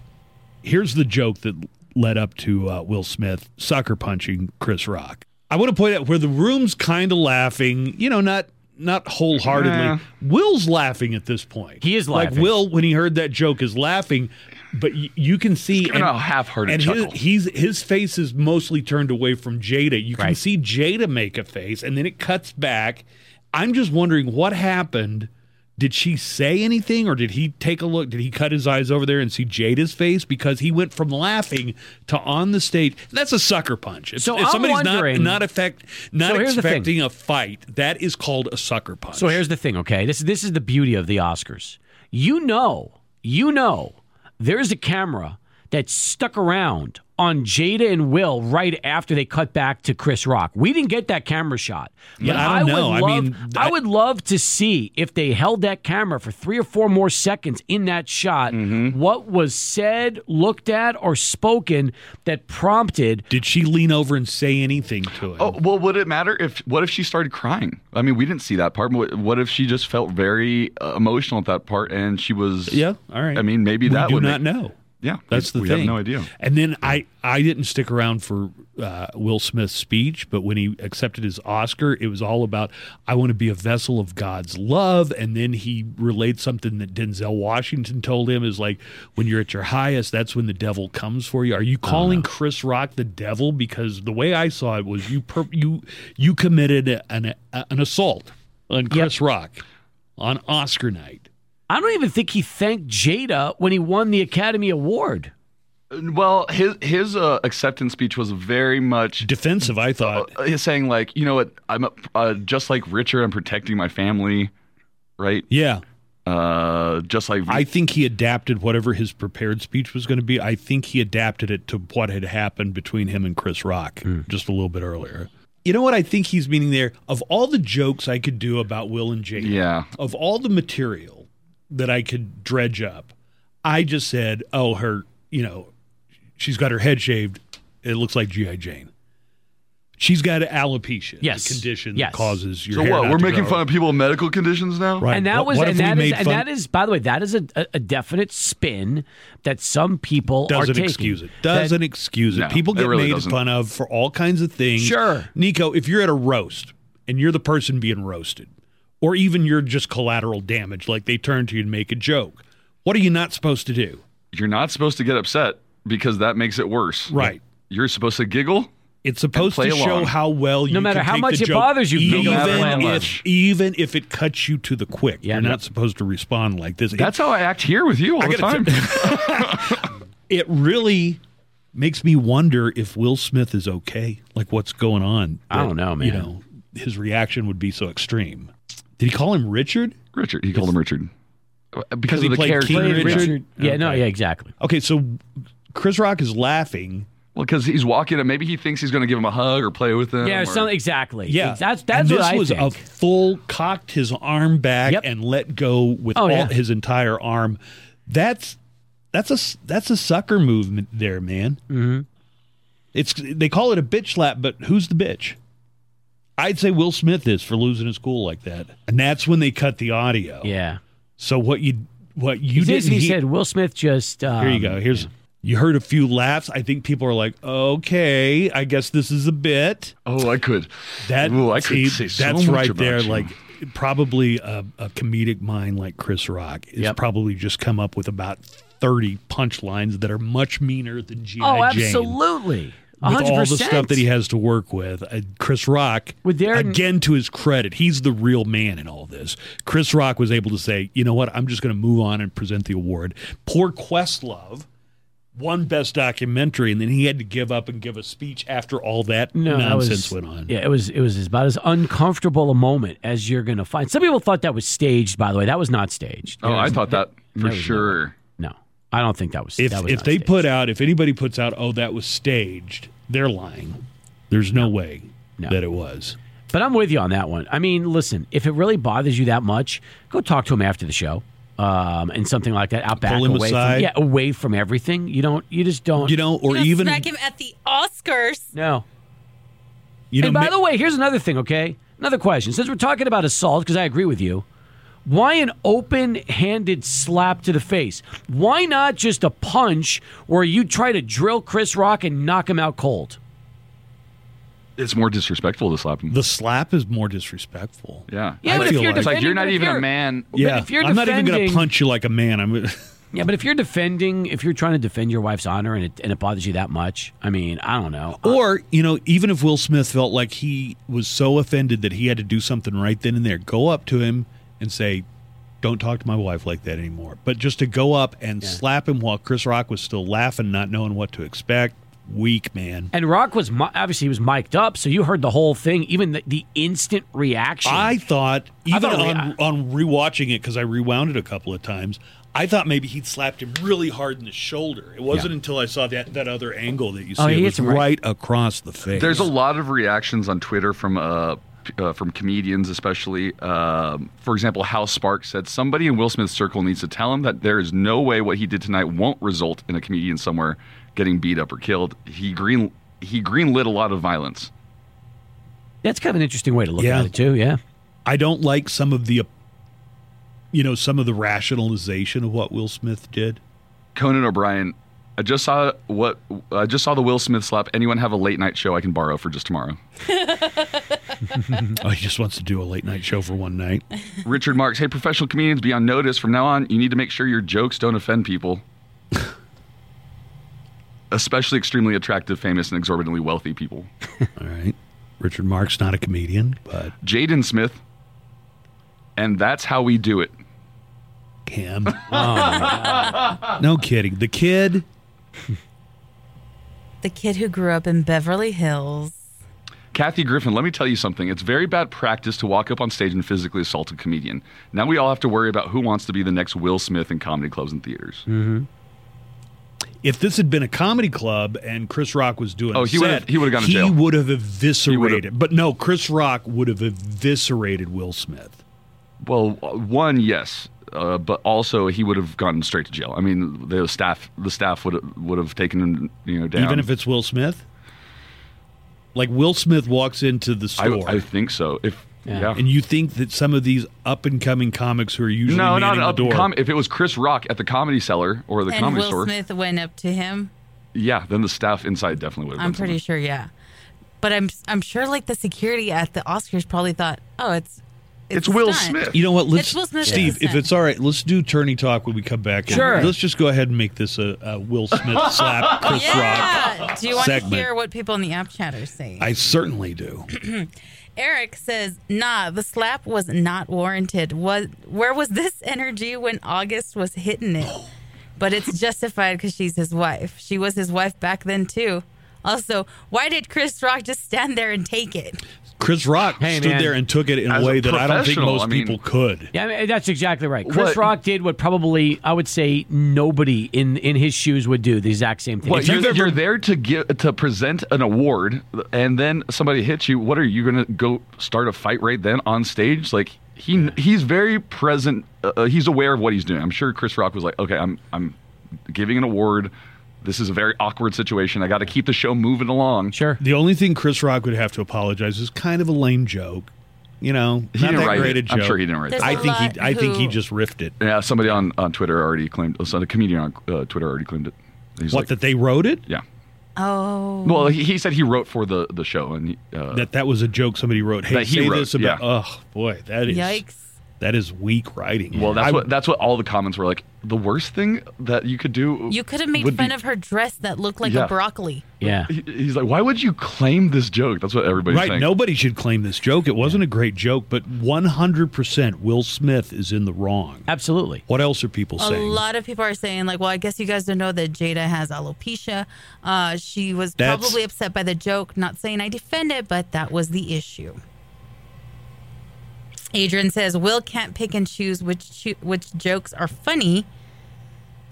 here's the joke that led up to uh, Will Smith sucker punching Chris Rock. I want to point out where the room's kind of laughing. You know, not not wholeheartedly. Nah. Will's laughing at this point. He is like. Will when he heard that joke is laughing, but y- you can see giving a half-hearted and his, he's his face is mostly turned away from Jada. You can Right. see Jada make a face, and then it cuts back. I'm just wondering what happened. Did she say anything, or did he take a look? Did he cut his eyes over there and see Jada's face? Because he went from laughing to on the stage. That's a sucker punch. If, So if I'm somebody's wondering- not not affect not So here's the thing. expecting a fight, that is called a sucker punch. So here's the thing, okay? This this is the beauty of the Oscars. You know, you know, there's a camera that stuck around on Jada and Will right after they cut back to Chris Rock. We didn't get that camera shot. Yeah, But I don't know. Would I love, mean, I I- would love to see if they held that camera for three or four more seconds in that shot. Mm-hmm. What was said, looked at, or spoken that prompted Did she lean over and say anything to him? Oh well, would it matter if what if she started crying? I mean, we didn't see that part. But what if she just felt very uh, emotional at that part and she was? Yeah, all right. I mean, maybe we that do would not make- know. Yeah, That's we, the we thing. have no idea. And then I I didn't stick around for uh, Will Smith's speech, but when he accepted his Oscar, it was all about I want to be a vessel of God's love. And then he relayed something that Denzel Washington told him is like when you're at your highest, that's when the devil comes for you. Are you calling Chris Rock the devil? Because the way I saw it was you per- you you committed an an assault on Chris Rock on Oscar night. I don't even think he thanked Jada when he won the Academy Award. Well, his his uh, acceptance speech was very much defensive. I thought uh, he's saying like, you know what, I'm uh, just like Richard. I'm protecting my family, right? Yeah. Uh, just like I think he adapted whatever his prepared speech was going to be. I think he adapted it to what had happened between him and Chris Rock just a little bit earlier. You know what I think he's meaning there? Of all the jokes I could do about Will and Jada, Yeah. of all the material that I could dredge up, I just said, "Oh, her, you know, she's got her head shaved. It looks like GI Jane. She's got alopecia, Yes. the condition Yes. that causes your so hair what? not We're to making grow. fun of people with medical conditions now, Right. And that What- was what and that is made and that is by the way that is a, a, a definite spin that some people doesn't taking. excuse it. Doesn't excuse it. No, People it get really made doesn't. fun of for all kinds of things. Sure. Nico, if you're at a roast and you're the person being roasted, or even you're just collateral damage, like they turn to you and make a joke, what are you not supposed to do? You're not supposed to get upset because that makes it worse. Right. You're supposed to giggle. It's supposed play to show along. how well you No matter can how take much it joke, bothers you, even no matter if, much. even if it cuts you to the quick. Yeah, you're no- not supposed to respond like this. It- That's how I act here with you all I the gotta time. it really makes me wonder if Will Smith is okay. Like what's going on? I don't know, man. You know, his reaction would be so extreme. Did he call him Richard? Richard, he called him Richard because he of the played character. King Richard? Richard. Yeah, no, yeah, exactly. Okay, so Chris Rock is laughing. Well, because he's walking and maybe he thinks he's going to give him a hug or play with him. Yeah, or- some exactly. Yeah, that's And that's this what I was think. a full cocked his arm back Yep. and let go with Oh, all yeah. his entire arm. That's that's a that's a sucker movement there, man. mm-hmm. It's they call it a bitch slap, but who's the bitch? I'd say Will Smith is for losing his cool like that, and that's when they cut the audio. Yeah, So what you what you he didn't basically hear- said Will Smith just. Um, Here you go. Here's you heard a few laughs. I think people are like, okay, I guess this is a bit. Oh, I could. That Ooh, I could see, say so that's much right about there. you. Like probably a, a comedic mind like Chris Rock is Yep. probably just come up with about thirty punchlines that are much meaner than GI Oh, Jane. Absolutely. With all the stuff that he has to work with, uh, Chris Rock, With their- again to his credit, he's the real man in all this. Chris Rock was able to say, "You know what? I'm just going to move on and present the award." Poor Questlove won Best Documentary, and then he had to give up and give a speech after all that No, that nonsense was, went on. Yeah, it was it was about as uncomfortable a moment as you're going to find. Some people thought that was staged. By the way, that was not staged. Oh, There I thought that for there was no- sure. No, I don't think that was. if that was if they staged. put out if anybody puts out oh that was staged they're lying there's no, way No. that it was But I'm with you on that one. I mean, listen, if it really bothers you that much, go talk to him after the show. Um, and something like that out back Pull him away aside. from yeah away from everything. You don't you just don't you know or You don't even smack him at the Oscars. no. you know and by ma- the way, here's another thing, okay? Another question. Since we're talking about assault, because I agree with you, why an open handed slap to the face? Why not just a punch where you try to drill Chris Rock and knock him out cold? It's more disrespectful to slap him. the slap is more disrespectful yeah. Yeah, I but if feel you're like- It's like you're not even a you're- man. yeah if you're i'm not even gonna punch you like a man i'm Yeah, but if you're defending, if you're trying to defend your wife's honor and it, and it bothers you that much, I mean, I don't know. Uh, or you know even if will smith felt like he was so offended that he had to do something right then and there go up to him and say don't talk to my wife like that anymore but just to go up and slap him while chris rock was still laughing not knowing what to expect weak man And Rock was obviously he was mic'd up, so you heard the whole thing, even the, the instant reaction. I thought even thought we- on on rewatching it because I rewound it a couple of times. I thought maybe he'd slapped him really hard in the shoulder. It wasn't Yeah. until I saw that that other angle that you see Oh, he it was right- right across the face. There's a lot of reactions on Twitter from uh, p- uh from comedians, especially. Um, for example, Hal Sparks said somebody in Will Smith's circle needs to tell him that there is no way what he did tonight won't result in a comedian somewhere getting beat up or killed. He green he greenlit a lot of violence. That's kind of an interesting way to look Yeah. at it too. Yeah. I don't like some of the, you know, some of the rationalization of what Will Smith did. Conan O'Brien I just saw what I just saw the Will Smith slap. Anyone have a late night show I can borrow for just tomorrow? oh, he just wants to do a late night show for one night. Richard Marx, hey, professional comedians, be on notice. From now on, you need to make sure your jokes don't offend people, especially extremely attractive, famous, and exorbitantly wealthy people. All right. Richard Marx, not a comedian, but Jaden Smith, and that's how we do it. Cam. Oh, no kidding. The kid. The kid who grew up in Beverly Hills. Kathy Griffin, let me tell you something. It's very bad practice to walk up on stage and physically assault a comedian. Now we all have to worry about who wants to be the next Will Smith in comedy clubs and theaters. Mm-hmm. If this had been a comedy club and Chris Rock was doing, Oh, a he would've- he would've gone to He would have eviscerated. But no, Chris Rock would have eviscerated Will Smith. Well, one, yes, uh, but also he would have gone straight to jail. I mean, the staff, the staff would have, would have taken him, you know, down. Even if it's Will Smith. Like Will Smith walks into the store. I think so. If yeah, And you think that some of these up and coming comics who are usually no, not manning up the door, com- If it was Chris Rock at the Comedy Cellar or the and Comedy Will Store, Smith went up to him. yeah, then the staff inside definitely would have. I'm done pretty sure, yeah. But I'm I'm sure like the security at the Oscars probably thought, oh, it's It's a Will stunt. Smith. You know what? Let's It's Will Smith Steve, if it's all right, let's do tourney talk when we come back. in. Sure. Let's just go ahead and make this a, a Will Smith slap Chris yeah. Rock Do you want segment. to hear what people in the app chat are saying? I certainly do. Eric says, "Nah, the slap was not warranted. Was where was this energy when August was hitting it? But it's justified because she's his wife. She was his wife back then too. Also, why did Chris Rock just stand there and take it? Chris Rock Hey, stood man. there and took it in a As a way that I don't think most I mean- people could. Yeah, I mean, that's exactly right. Chris What- Rock did what probably I would say nobody in in his shoes would do. The exact same thing. What If you're, ever- you're there to give to present an award, and then somebody hits you. What are you going to go start a fight right then on stage? Like he he's very present. Uh, he's aware of what he's doing. I'm sure Chris Rock was like, okay, I'm I'm giving an award. This is a very awkward situation. I got to keep the show moving along. Sure. The only thing Chris Rock would have to apologize is kind of a lame joke. You know, He not didn't that write great it. a I'm sure he didn't write There's I a think he. lot I think he just riffed it. Yeah, somebody on, on Twitter already claimed. So a comedian on uh, Twitter already claimed it. He's What like, that they wrote it? yeah. Oh, Well, he, he said he wrote for the the show, and he, uh, That that was a joke somebody wrote. Hey, That he say wrote, this about. yeah. Oh boy, that is yikes! that is weak writing. well, that's I- what that's what all the comments were like. The worst thing that you could do. You could have made fun be- of her dress that looked like Yeah. a broccoli. yeah. He- He's like, why would you claim this joke? That's what everybody's Right, saying. nobody should claim this joke. It wasn't a great joke, but 100% Will Smith is in the wrong. Absolutely. What else are people saying? A lot of people are saying, like, well, I guess you guys don't know that Jada has alopecia. Uh, she was That's- probably upset by the joke. Not saying I defend it, but that was the issue. Adrian says, Will can't pick and choose which cho- which jokes are funny.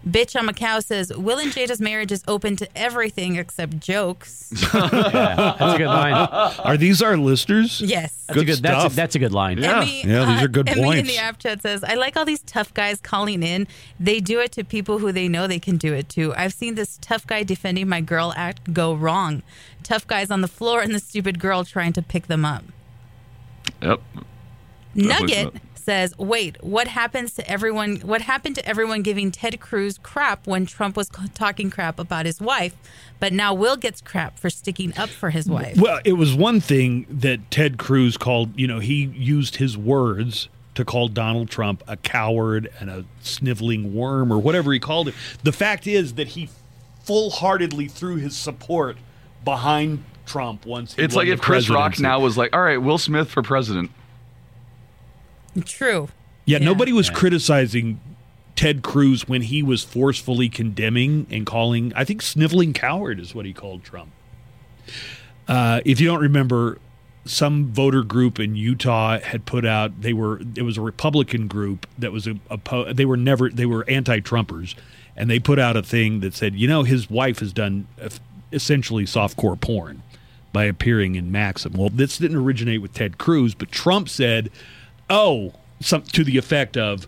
Bitch on Macau says, Will and Jada's marriage is open to everything except jokes. Yeah, that's a good line. Are these our listeners? yes. That's a good. That's stuff. a, that's a good line. Yeah. Emmy, Yeah, these are good uh, Emmy in the app chat says, I like all these tough guys calling in. They do it to people who they know they can do it to. I've seen this tough guy defending my girl act go wrong. Tough guys on the floor and the stupid girl trying to pick them up. Yep. Nugget says, "Wait, what happens to everyone? What happened to everyone giving Ted Cruz crap when Trump was talking crap about his wife, but now Will gets crap for sticking up for his wife?" Well, it was one thing that Ted Cruz called, you know, he used his words to call Donald Trump a coward and a sniveling worm or whatever he called it. The fact is that he full heartedly threw his support behind Trump once he It's won like the if Chris Rock now was like, all right, Will Smith for president. True. Yeah, nobody was criticizing Ted Cruz when he was forcefully condemning and calling, I think, sniveling coward is what he called Trump. Uh, if you don't remember, some voter group in Utah had put out they were it was a Republican group that was a, a they were never they were anti-Trumpers, and they put out a thing that said, you know, his wife has done essentially softcore porn by appearing in Maxim. Well, this didn't originate with Ted Cruz, but Trump said, "Oh, some to the effect of."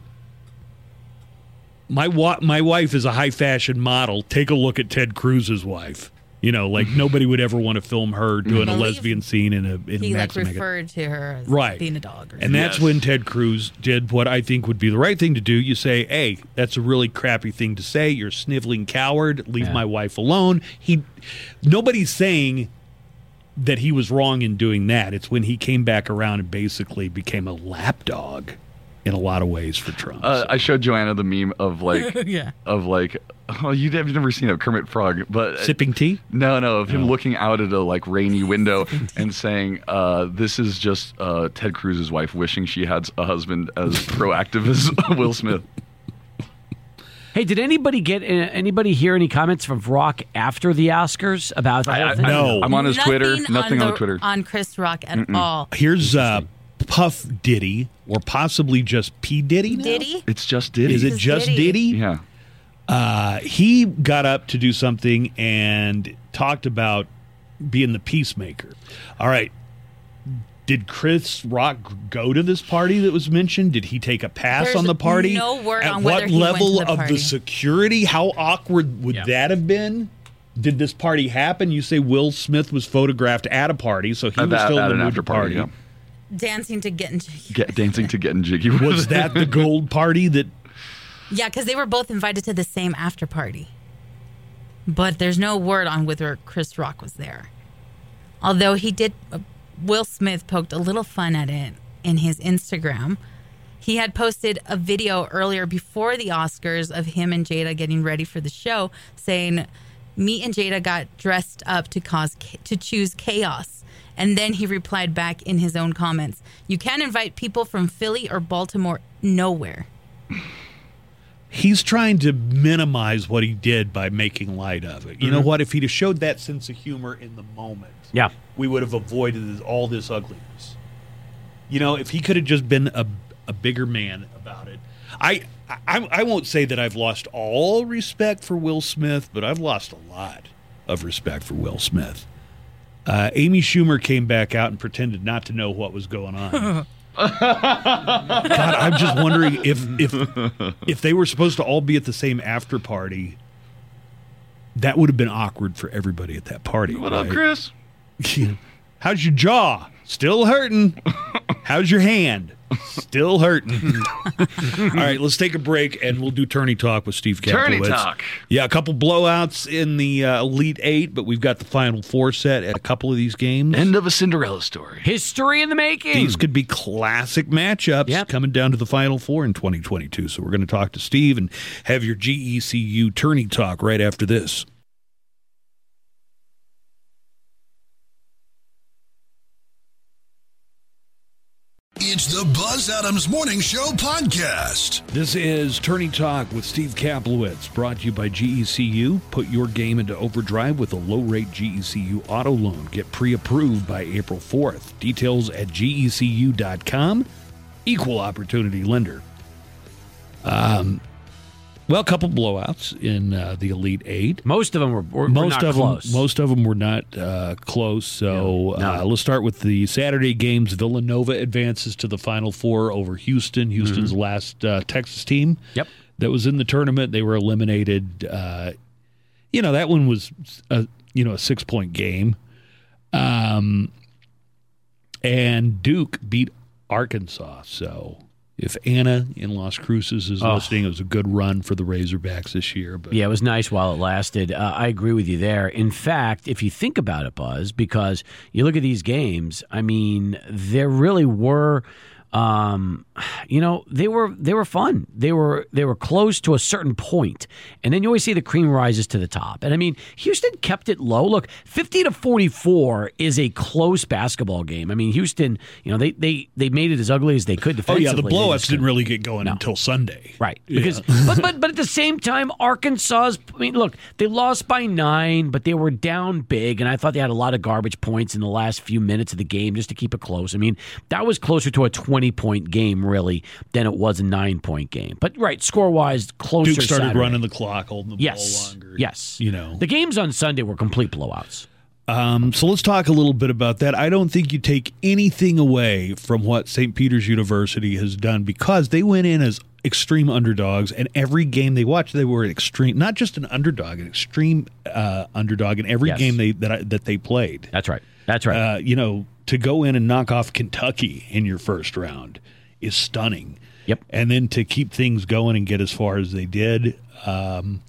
My wa- my wife is a high fashion model. Take a look at Ted Cruz's wife. You know, like mm-hmm. nobody would ever want to film her mm-hmm. doing a lesbian scene in a in he like Max referred to her as Right. being a dog. Or And that's when Ted Cruz did what I think would be the right thing to do. You say, "Hey, that's a really crappy thing to say. You're a sniveling coward. Leave my wife alone." He, nobody's saying that he was wrong in doing that. It's when he came back around and basically became a lapdog in a lot of ways for Trump. Uh, I showed Joanna the meme of like, Yeah. of like, oh, you'd have never seen a Kermit Frog, but Sipping tea? No, no, of him looking out at a like rainy window and saying, uh, "This is just uh, Ted Cruz's wife wishing she had a husband as proactive as Will Smith." Hey, did anybody get uh, anybody hear any comments from Rock after the Oscars about the whole thing? I'm on his Twitter. Nothing on, the- Twitter. on Chris Rock at all. Here's uh, Puff Diddy, or possibly just P Diddy. Now? Diddy? It's just Diddy. Is it Just just Diddy. Diddy? Yeah. Uh, he got up to do something and talked about being the peacemaker. All right. Did Chris Rock go to this party that was mentioned? Did he take a pass There's on the party? no word At on what whether he went level to the of party. the security? How awkward would that have been? Did this party happen? You say Will Smith was photographed at a party, so he At was that- still at in an the mood after to party, party. Dancing to get into. Get dancing to getting jiggy. Was that the gold party that Yeah, because they were both invited to the same after party. But there's no word on whether Chris Rock was there. Although he did, uh, Will Smith poked a little fun at it in his Instagram. He had posted a video earlier before the Oscars of him and Jada getting ready for the show, saying, "Me and Jada got dressed up to cause to choose chaos." And then he replied back in his own comments, "You can't invite people from Philly or Baltimore nowhere." he's trying to minimize what he did by making light of it. You know Mhm. what? If he'd have showed that sense of humor in the moment, Yeah. We would have avoided all this ugliness. You know, if he could have just been a, a bigger man about it. I, I I won't say that I've lost all respect for Will Smith, but I've lost a lot of respect for Will Smith. Uh, Amy Schumer came back out and pretended not to know what was going on. God, I'm just wondering if if if they were supposed to all be at the same after party, that would have been awkward for everybody at that party. What up. Chris? How's your jaw? Still hurting. How's your hand? Still hurting. All right, let's take a break and we'll do tourney talk with Steve Tourney talk. Yeah, a couple blowouts in the uh, Elite Eight, but we've got the Final Four set at a couple of these games. End of a Cinderella story. History in the making. These could be classic matchups coming down to the Final Four in 2022. So we're going to talk to Steve and have your GECU tourney talk right after this. It's the Buzz Adams Morning Show podcast. This is Tourney Talk with Steve Kaplowitz, brought to you by GECU. Put your game into overdrive with a low rate GECU auto loan. Get pre approved by April 4th. Details at gecu.com. Equal opportunity lender. Um, well, a couple blowouts in uh, the Elite Eight. Most of them were, were, most not of close. them, most of them were not uh, close. So uh, let's start with the Saturday games. Villanova advances to the Final Four over Houston. Houston's Mm-hmm. last uh, Texas team. Yep. That was in the tournament. They were eliminated. Uh, you know that one was a you know a six point game. Um, and Duke beat Arkansas. So. If Anna in Las Cruces is Oh. listening, it was a good run for the Razorbacks this year. But Yeah, it was nice while it lasted. Uh, I agree with you there. In fact, if you think about it, Buzz, because you look at these games, I mean, there really were. Um, you know, they were they were fun. They were they were close to a certain point. and then you always see the cream rises to the top. And I mean, Houston kept it low. Look, fifty to forty four is a close basketball game. I mean, Houston, you know, they they they made it as ugly as they could Oh yeah, the blowouts didn't really get going until Sunday. Right. Yeah. Because but but but at the same time, Arkansas's I mean, look, they lost by nine, but they were down big, and I thought they had a lot of garbage points in the last few minutes of the game just to keep it close. I mean, that was closer to a twenty point game really than it was a nine point game. But right, score wise, closer. Duke started Saturday. running the clock, holding the Yes. ball longer. Yes. You know. The games on Sunday were complete blowouts. Um, so let's talk a little bit about that. I don't think you take anything away from what St. Peter's University has done because they went in as extreme underdogs, and every game they watched, they were extreme, not just an underdog, an extreme uh, underdog in every Yes. game they that I, that they played. That's right. That's right. Uh, you know, to go in and knock off Kentucky in your first round is stunning. Yep. And then to keep things going and get as far as they did, um,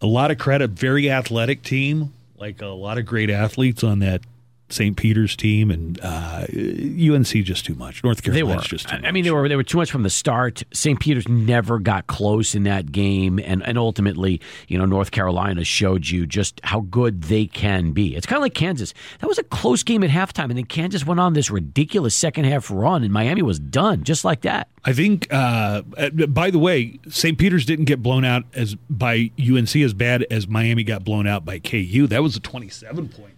a lot of credit. Very athletic team, like a lot of great athletes on that St. Peter's team, and uh, UNC just too much. North They Carolina's were. just I mean, they were they were too much from the start. St. Peter's never got close in that game, and and ultimately, you know, North Carolina showed you just how good they can be. It's kind of like Kansas. That was a close game at halftime, and then Kansas went on this ridiculous second half run, and Miami was done just like that. I think. Uh, uh, by the way, St. Peter's didn't get blown out as by UNC as bad as Miami got blown out by KU. That was a twenty-seven point.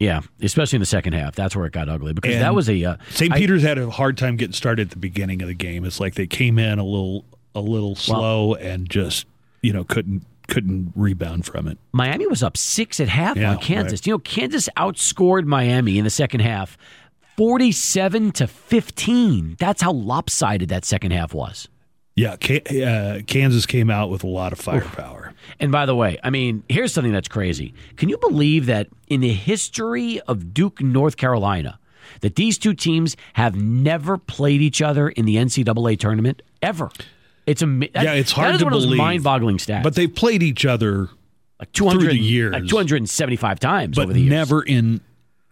Yeah, especially in the second half. That's where it got ugly because And that was a uh, St. I- Peter's had a hard time getting started at the beginning of the game. It's like they came in a little a little slow and just you know couldn't couldn't rebound from it. Miami was up six at half Yeah, on Kansas. right. You know, Kansas outscored Miami in the second half, forty-seven to fifteen. That's how lopsided that second half was. Yeah, uh, Kansas came out with a lot of firepower. And by the way, I mean, here's something that's crazy. Can you believe that in the history of Duke, North Carolina, that these two teams have never played each other in the NCAA tournament ever? It's a yeah, it's hard that is to one of those believe. mind-boggling stats. But they've played each other like 200 through the years, like 275 times but over the years. never in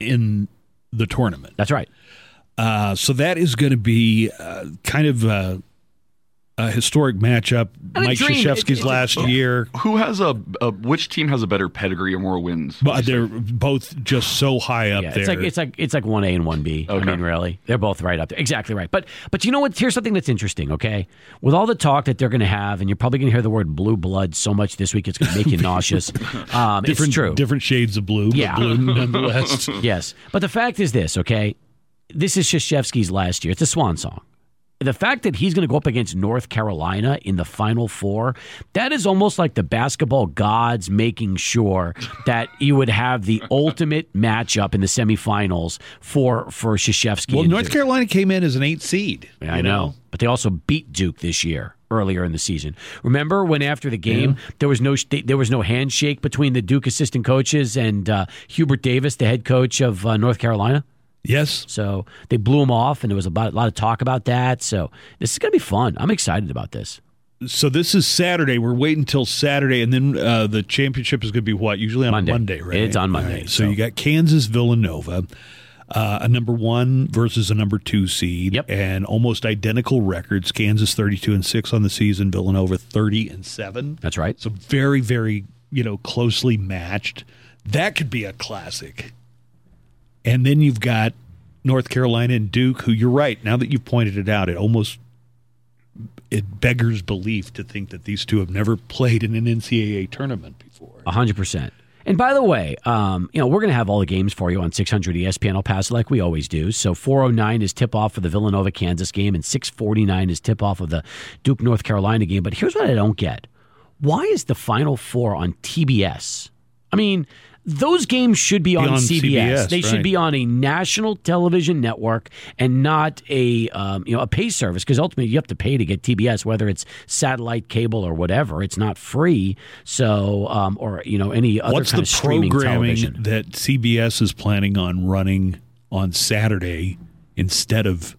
in the tournament. That's right. Uh, so that is going to be uh, kind of uh, a historic matchup. And Mike dream. Krzyzewski's It- it- last it- year. Who has a, a which team has a better pedigree or more wins? But they're both just so high up Yeah, there. it's like it's like it's like one A and one B. I mean, really, they're both right up there. Exactly right. But but you know what? Here's something that's interesting. Okay, with all the talk that they're going to have, and you're probably going to hear the word blue blood so much this week, it's going to make you nauseous. Um, different, it's true. different shades of blue, Yeah. but blue nonetheless. yes, but the fact is this. Okay, this is Krzyzewski's last year. It's a swan song. The fact that he's going to go up against North Carolina in the Final Four, that is almost like the basketball gods making sure that you would have the ultimate matchup in the semifinals for for Krzyzewski. well, North Duke. Carolina came in as an eight seed. Yeah, I you know. But they also beat Duke this year earlier in the season. Remember when after the game there was no there was no handshake between the Duke assistant coaches and uh, Hubert Davis, the head coach of uh, North Carolina? Yes. So they blew him off, and there was a lot of talk about that. So this is going to be fun. I'm excited about this. So this is Saturday. We're waiting until Saturday, and then uh, the championship is going to be what? Usually on Monday. Monday, right? It's on Monday, right, So, so- you got Kansas Villanova, uh, a number one versus a number two seed, yep. and almost identical records. Kansas thirty-two and six on the season. Villanova thirty and seven. That's right. So very, very you know closely matched. That could be a classic. And then you've got North Carolina and Duke, who you're right. Now that you've pointed it out, it almost it beggars belief to think that these two have never played in an NCAA tournament before. Hundred percent. And by the way, um, you know we're going to have all the games for you on 600 ESPN. El Paso like we always do. So 409 is tip off for the Villanova Kansas game, and 649 is tip off of the Duke North Carolina game. But here's what I don't get: Why is the Final Four on TBS? I mean, those games should be, on, on CBS. CBS, They should be on a national television network and not a um, you know a pay service because ultimately you have to pay to get TBS, whether it's satellite, cable, or whatever. It's not free. So um, or you know any other What's kind the of streaming programming television. that CBS is planning on running on Saturday instead of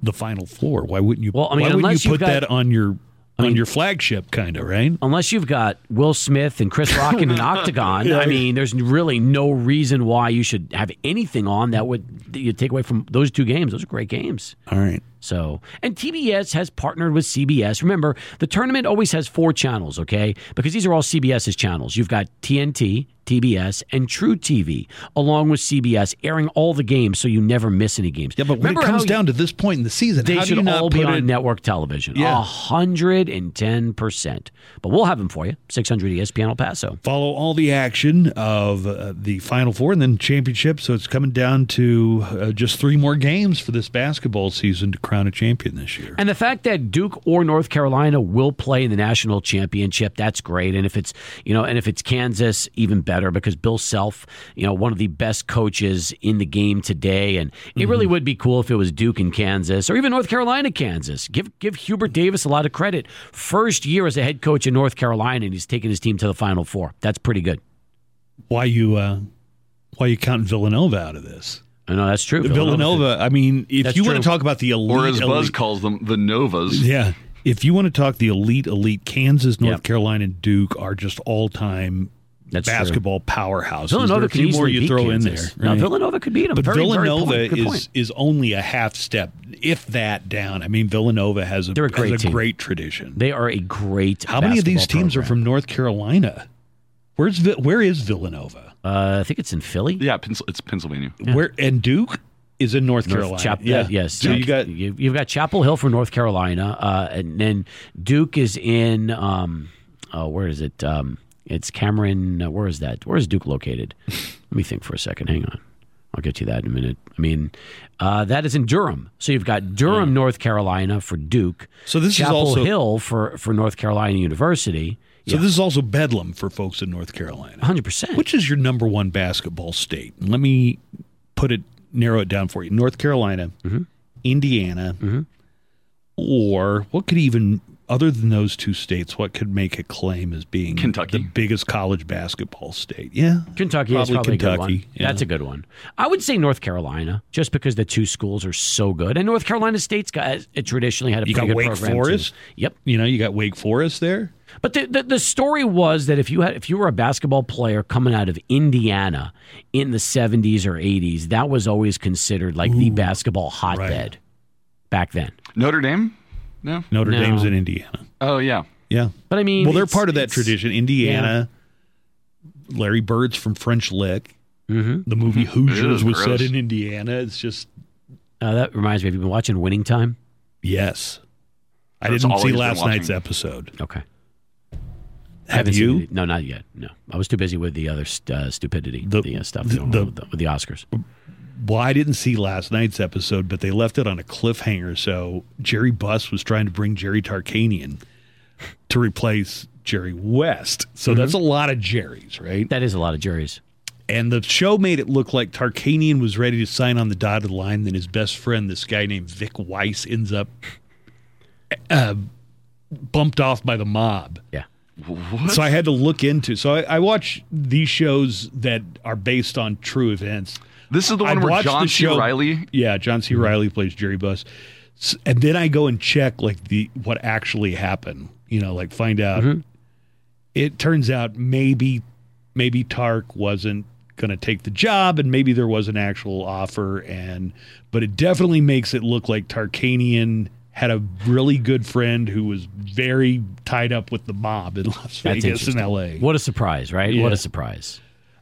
the Final Four? Why wouldn't you? Well, I mean, why wouldn't unless you put got- that on your on your flagship, kind of right? Unless you've got Will Smith and Chris Rock in an octagon, Yeah. I mean, there's really no reason why you should have anything on that would you take away from those two games. Those are great games. All right. So, and TBS has partnered with CBS. Remember, the tournament always has four channels, okay? Because these are all CBS's channels. You've got TNT, TBS, and truTV, along with CBS, airing all the games so you never miss any games. Yeah, but when it comes down to this point in the season, they how do should all be on it- network television. Yeah. A hundred and ten percent. But we'll have them for you. Six hundred E ESPN El Paso. Follow all the action of uh, the Final Four and then championship. So it's coming down to uh, just three more games for this basketball season to crown a champion this year. And the fact that Duke or North Carolina will play in the national championship, that's great. And if it's you know, and if it's Kansas, even better. Better because Bill Self, you know, one of the best coaches in the game today, and it really would be cool if it was Duke and Kansas or even North Carolina, Kansas. Give give Hubert Davis a lot of credit. First year as a head coach in North Carolina, and he's taken his team to the Final Four. That's pretty good. Why you uh, why you counting Villanova out of this? I know that's true. Villanova. I mean, if That's you want to talk about the elite, Or as Buzz elite- calls them, the Novas. yeah, if you want to talk the elite, elite, Kansas, North Yep. Carolina, and Duke are just all time That's true. basketball powerhouses. Villanova there a few easily more you beat throw in there. No, right? Villanova could beat them. But Very, very Villanova point. Good is point. is only a half step, if that, down. I mean, Villanova has a, They're a great has a great tradition. They are a great. How many of these basketball teams are from North Carolina? Where's where is Villanova? Uh, I think it's in Philly. Yeah, it's Pennsylvania. Where and Duke is in North, North Carolina. Chap- yeah, yes. So you got you, you've got Chapel Hill for North Carolina, uh, and then Duke is in. Um, oh, where is it? Um, it's Cameron. Uh, where is that? Where is Duke located? Let me think for a second. Hang on. I'll get you that in a minute. I mean, uh, that is in Durham. So you've got Durham, North Carolina for Duke. So this is Chapel also- Hill for, for North Carolina University. so this is also bedlam for folks in North Carolina. 100%. Which is your number one basketball state? Let me put it narrow it down for you. North Carolina, Mm-hmm. Indiana, or what could even other than those two states, what could make a claim as being Kentucky. the biggest college basketball state? Yeah, Kentucky is probably a good Kentucky. one. That's a good one. I would say North Carolina, just because the two schools are so good, and North Carolina State's got it traditionally had a You pretty got good Wake program too. Forest. Yep. You know, you got Wake Forest there. But the, the the story was that if you had if you were a basketball player coming out of Indiana in the seventies or eighties, that was always considered like the basketball hotbed back then. Notre Dame? No. Notre No. Dame's in Indiana. Oh yeah. Yeah. But I mean, well, they're it's- part of that it's- tradition. Indiana. Larry Bird's from French Lick. Mhm. The movie Hoosiers Ew, was set in Indiana. It's just Uh, that reminds me. Have you been watching Winning Time? yes. I That's didn't all see he's been last night's episode. Okay. Have Haven't seen you? it. No, not yet. No, I was too busy with the other st- uh, stupidity, The- the, uh, stuff the- going the- with, the, with the Oscars. Well, I didn't see last night's episode, but they left it on a cliffhanger. So Jerry Buss was trying to bring Jerry Tarkanian to replace Jerry West. So that's a lot of Jerrys, right? That is a lot of Jerry's. And the show made it look like Tarkanian was ready to sign on the dotted line. Then his best friend, this guy named Vic Weiss, ends up uh, bumped off by the mob. Yeah. What? So I had to look into. So I, I watch these shows that are based on true events. This is the one where watch John C. Reilly. Yeah, John C. Reilly plays Jerry Buss, and then I go and check like the what actually happened. You know, like find out. Mm-hmm. It turns out maybe maybe Tark wasn't going to take the job, and maybe there was an actual offer, and but it definitely makes it look like Tarkanian had a really good friend who was very tied up with the mob in Las That's Vegas and. L.A. What a surprise, right? Yeah. What a surprise.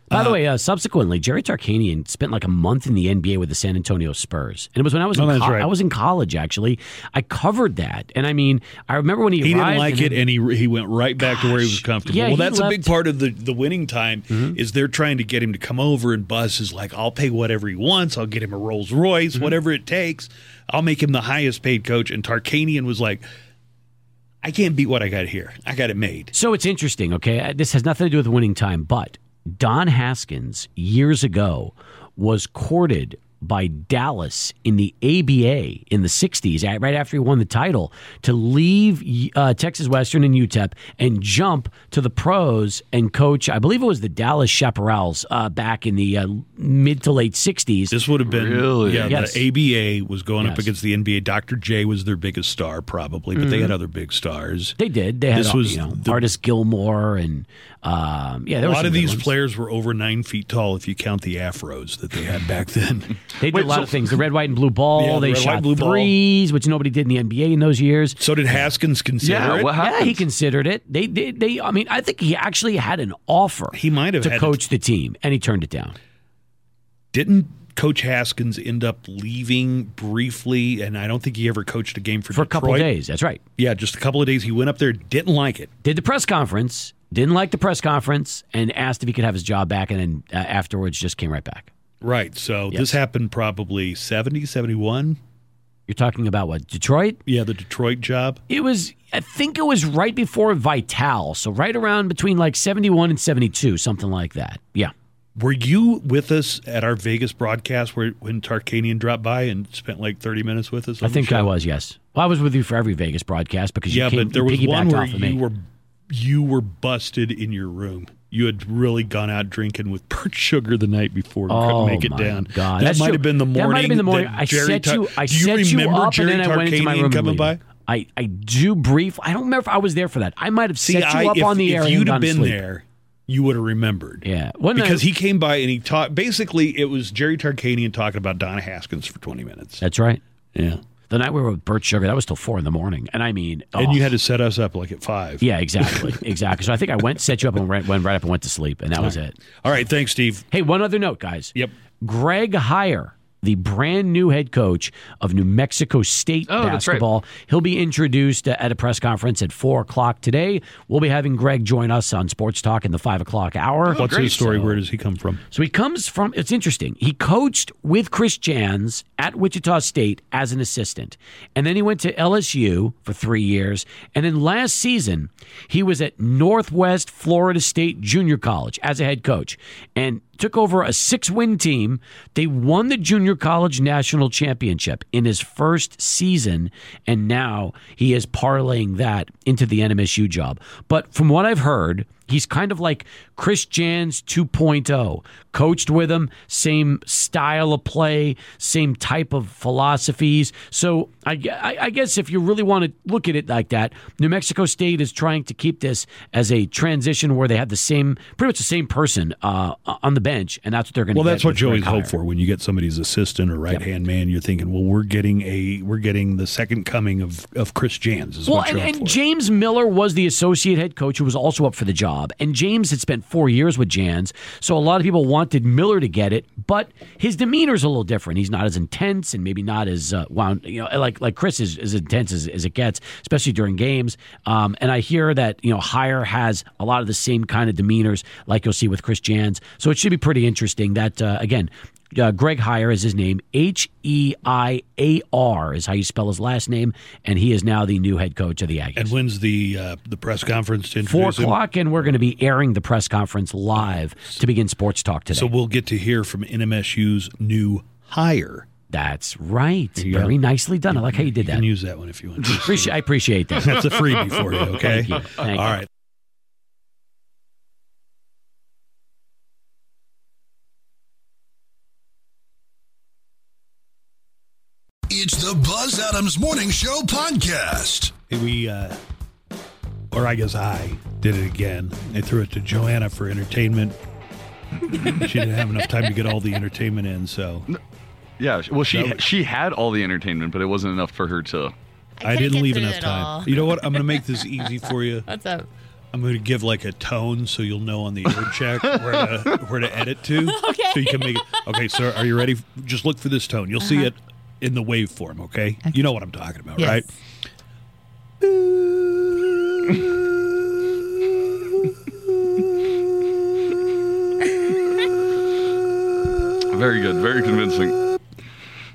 By the way, uh, subsequently, Jerry Tarkanian spent like a month in the NBA with the San Antonio Spurs, and it was when I was Oh, in co- right. I was in college. Actually, I covered that, and I mean, I remember when he, he didn't like it, then- and he he went right back to where he was comfortable. Yeah, well, that's a big Mm-hmm. part of the the winning time is they're trying to get him to come over, and Buzz is like, "I'll pay whatever he wants. I'll get him a Rolls Royce, Mm-hmm. whatever it takes. I'll make him the highest paid coach." And Tarkanian was like, "I can't beat what I got here. I got it made." So it's interesting, okay? Uh, This has nothing to do with winning time, but Don Haskins years ago was courted by Dallas in the ABA in the 60s, right after he won the title, to leave uh, Texas Western and UTEP and jump to the pros and coach, I believe it was the Dallas Chaparrals uh, back in the uh, mid to late 60s. This would have been Really? yeah. Yes. The ABA was going up against the NBA. Dr. J was their biggest star, probably, but they had other big stars. Mm-hmm. They did. They had This was you know, the- Artis Gilmore and um, yeah, there a lot of these ones. players were over nine feet tall if you count the afros that they had back then. They did Wait, a lot so- of things. The red, white, and blue ball. Yeah, the they red, white, shot blue ball. which nobody did in the NBA in those years. so did Haskins consider Yeah, it? what Yeah, he considered it. They, they, they. I mean, I think he actually had an offer He might have to had coach the team, and he turned it down. Didn't Coach Haskins end up leaving briefly? And I don't think he ever coached a game for For a couple of days. That's right. Yeah, just a couple of days. He went up there, didn't like it. Did the press conference, didn't like the press conference, and asked if he could have his job back, and then uh, afterwards just came right back. Right. So Yes. this happened probably 70, 71. You're talking about what Detroit? Yeah, the Detroit job. It was. I think it was right before Vitale, so right around between like 71 and 72, something like that. Yeah. Were you with us at our Vegas broadcast where when Tarkanian dropped by and spent like 30 minutes with us? I think? I was. Yes. Well, I was with you for every Vegas broadcast because you Yeah, came, but there was one where you me. were you were busted in your room. You had really gone out drinking with Bert Sugar the night before and Oh, couldn't make it my down. God. that might have been the morning. That might have been the morning. I Jerry set you. I Do you set you remember up, Jerry and then I went into my Tarkanian room. coming by? I, I do brief. I don't remember if I was there for that. I might have See, set you I, up if, on the air. if you'd have been there, you would have remembered. Yeah, Wasn't because that- he came by and he talked. Basically, it was Jerry Tarkanian talking about Don Haskins for 20 minutes. That's right. Yeah. The night we were with Bert Sugar, that was till four in the morning, and I mean, And oh. you had to set us up like at five. Yeah, exactly, exactly. So I think I went, set you up, and went, went right up and went to sleep, and that was it. All right, thanks, Steve. Hey, one other note, guys. Yep. Greg Heiar, the brand new head coach of New Mexico State Oh, that's right. basketball, he'll be introduced at a press conference at four o'clock today. We'll be having Greg join us on Sports Talk in the five o'clock hour. Oh, What's his story? Where does he come from? So he comes from, it's interesting. He coached with Chris Jans at Wichita State as an assistant. And then he went to LSU for three years. And then last season, he was at Northwest Florida State Junior College as a head coach and took over a six win team. They won the Junior College National Championship in his first season. And now he is parlaying that into the NMSU job. But from what I've heard, He's kind of like Chris Jans 2.0. Coached with him, same style of play, same type of philosophies. So I, I, I guess if you really want to look at it like that, New Mexico State is trying to keep this as a transition where they have the same, pretty much the same person uh, on the bench, and that's what they're going to. Well, that's what you always hope for when you get somebody's assistant or right hand man. You're thinking, well, we're getting a we're getting the second coming of of Chris Jans. Is Well, what and, and. James Miller was the associate head coach who was also up for the job. And James had spent four years with Jans, so a lot of people wanted Miller to get it. But his demeanor's a little different. He's not as intense and maybe not as uh, wound. You know, like like Chris is as intense as, as it gets, especially during games. Um, and I hear that you know Heiar has a lot of the same kind of demeanors like you'll see with Chris Jans. So it should be pretty interesting. That uh, again. Uh, Greg Heiar is his name. H E I A R is how you spell his last name, and he is now the new head coach of the Aggies. and when's the uh, the press conference to Four introduce him? o'clock, and we're going to be airing the press conference live to begin sports talk today. So we'll get to hear from NMSU's new hire. That's right. Very nicely done. I like how you did You that. can use that one if you want. to. Appreciate, I appreciate that. That's a freebie for you. Okay. Thank you. Thank All you. right. It's the Buzz Adams Morning Show podcast. We, uh, or I guess I did it again. I threw it to Joanna for entertainment. she didn't have enough time to get all the entertainment in, so Yeah, well, she was- she had all the entertainment, but it wasn't enough for her to. I, couldn't didn't leave enough time. all. You know what? I'm going to make this easy for you. What's up? I'm going to give like a tone so you'll know on the ear check where to where to edit to. Okay. So you can make it. Okay, sir, are you ready? Just look for this tone. You'll see Uh-huh. it in the waveform. Okay? You know what I'm talking about, Yes. right? Very good, very convincing.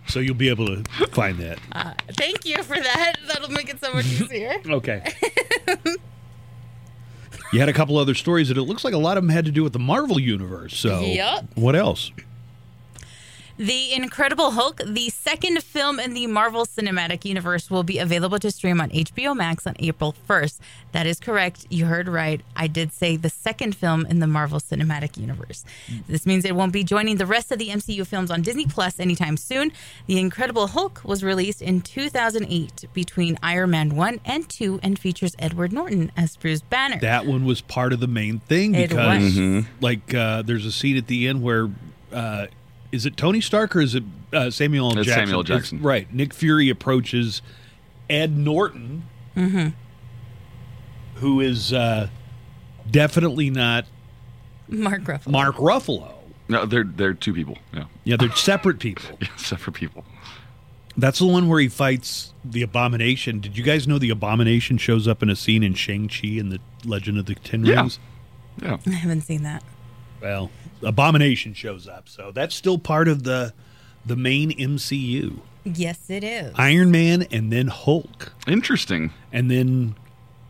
So you'll be able to find that. Uh, thank you for that. That'll make it so much easier. Okay. You had a couple other stories that it looks like a lot of them had to do with the Marvel universe. So, Yep. what else? The Incredible Hulk, the second film in the Marvel Cinematic Universe, will be available to stream on HBO Max on April 1st. That is correct. You heard right. I did say the second film in the Marvel Cinematic Universe. This means it won't be joining the rest of the MCU films on Disney Plus anytime soon. The Incredible Hulk was released in 2008 between Iron Man 1 and 2 and features Edward Norton as Bruce Banner. That one was part of the main thing because. Mm-hmm. like, uh, there's a scene at the end where, uh, is it Tony Stark or is it uh, Samuel L. It's Jackson? Samuel Jackson. right. Nick Fury approaches Ed Norton, Mm-hmm. who is uh, definitely not Mark Ruffalo. Mark Ruffalo. No, they're they're two people. Yeah, Yeah, they're separate people. yeah, separate people. That's the one where he fights the Abomination. Did you guys know the Abomination shows up in a scene in Shang-Chi and the Legend of the Ten Yeah. Rings? Yeah, I haven't seen that. Well, Abomination shows up, so that's still part of the the main MCU. Yes, it is. Iron Man and then Hulk. Interesting. And then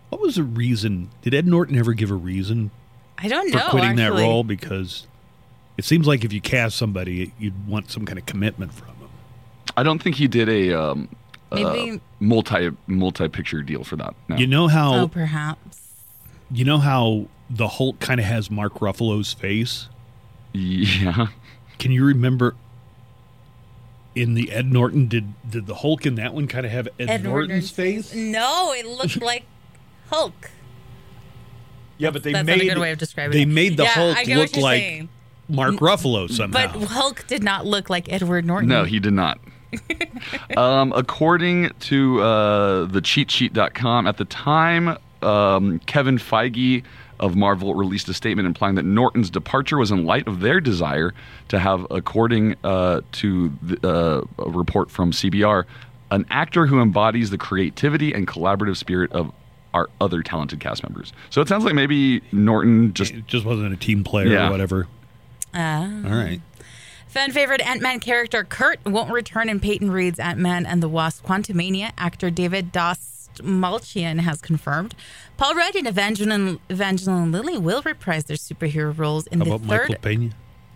what was the reason? Did Ed Norton ever give a reason I don't for know. quitting that role? Because it seems like if you cast somebody, you'd want some kind of commitment from them. I don't think he did a um, Maybe- uh, multi multi picture deal for that. No. You know how Oh, perhaps. you know how the Hulk kind of has Mark Ruffalo's face. Yeah. Can you remember in the Ed Norton did did the Hulk in that one kind of have Ed, Ed Norton's Norton's face? No, it looked like Hulk. Yeah, but they That's not a made good way of describing they it. made the Yeah, Hulk I get what look like saying. Mark Ruffalo somehow. But Hulk did not look like Edward Norton. No, he did not. um, according to uh, the cheatsheet.com, at the time, um, Kevin Feige of Marvel released a statement implying that Norton's departure was in light of their desire to have, according uh, to the, uh, a report from CBR, an actor who embodies the creativity and collaborative spirit of our other talented cast members. So it sounds like maybe Norton just it just wasn't a team player Yeah. or whatever. Ah. All right. Fan favorite Ant Man character Kurt won't return in Peyton Reed's Ant Man and the Wasp Quantumania. Actor David Dastmalchian has confirmed. Paul Rudd and Evangeline, Evangeline Lilly will reprise their superhero roles in How the about third. Michael Pena?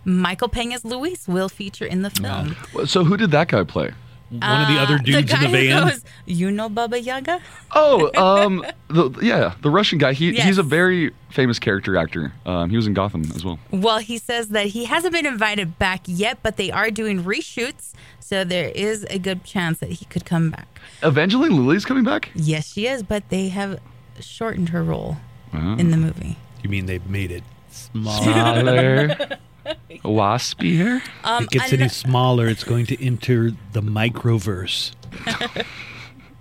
Michael Pena's Luis will feature in the film. So who did that guy play? One of the other Uh, dudes guy in the who van. goes, you know Baba Yaga? Oh, um, the, yeah, the Russian guy. He, Yes. He's a very famous character actor. Um, he was in Gotham as well. Well, he says that he hasn't been invited back yet, but they are doing reshoots, so there is a good chance that he could come back. Evangeline Lilly's coming back. Yes, she is, but they have shortened her role Oh. in the movie. You mean they've made it Smaller, waspier. Um, if it gets an- any smaller, it's going to enter the microverse.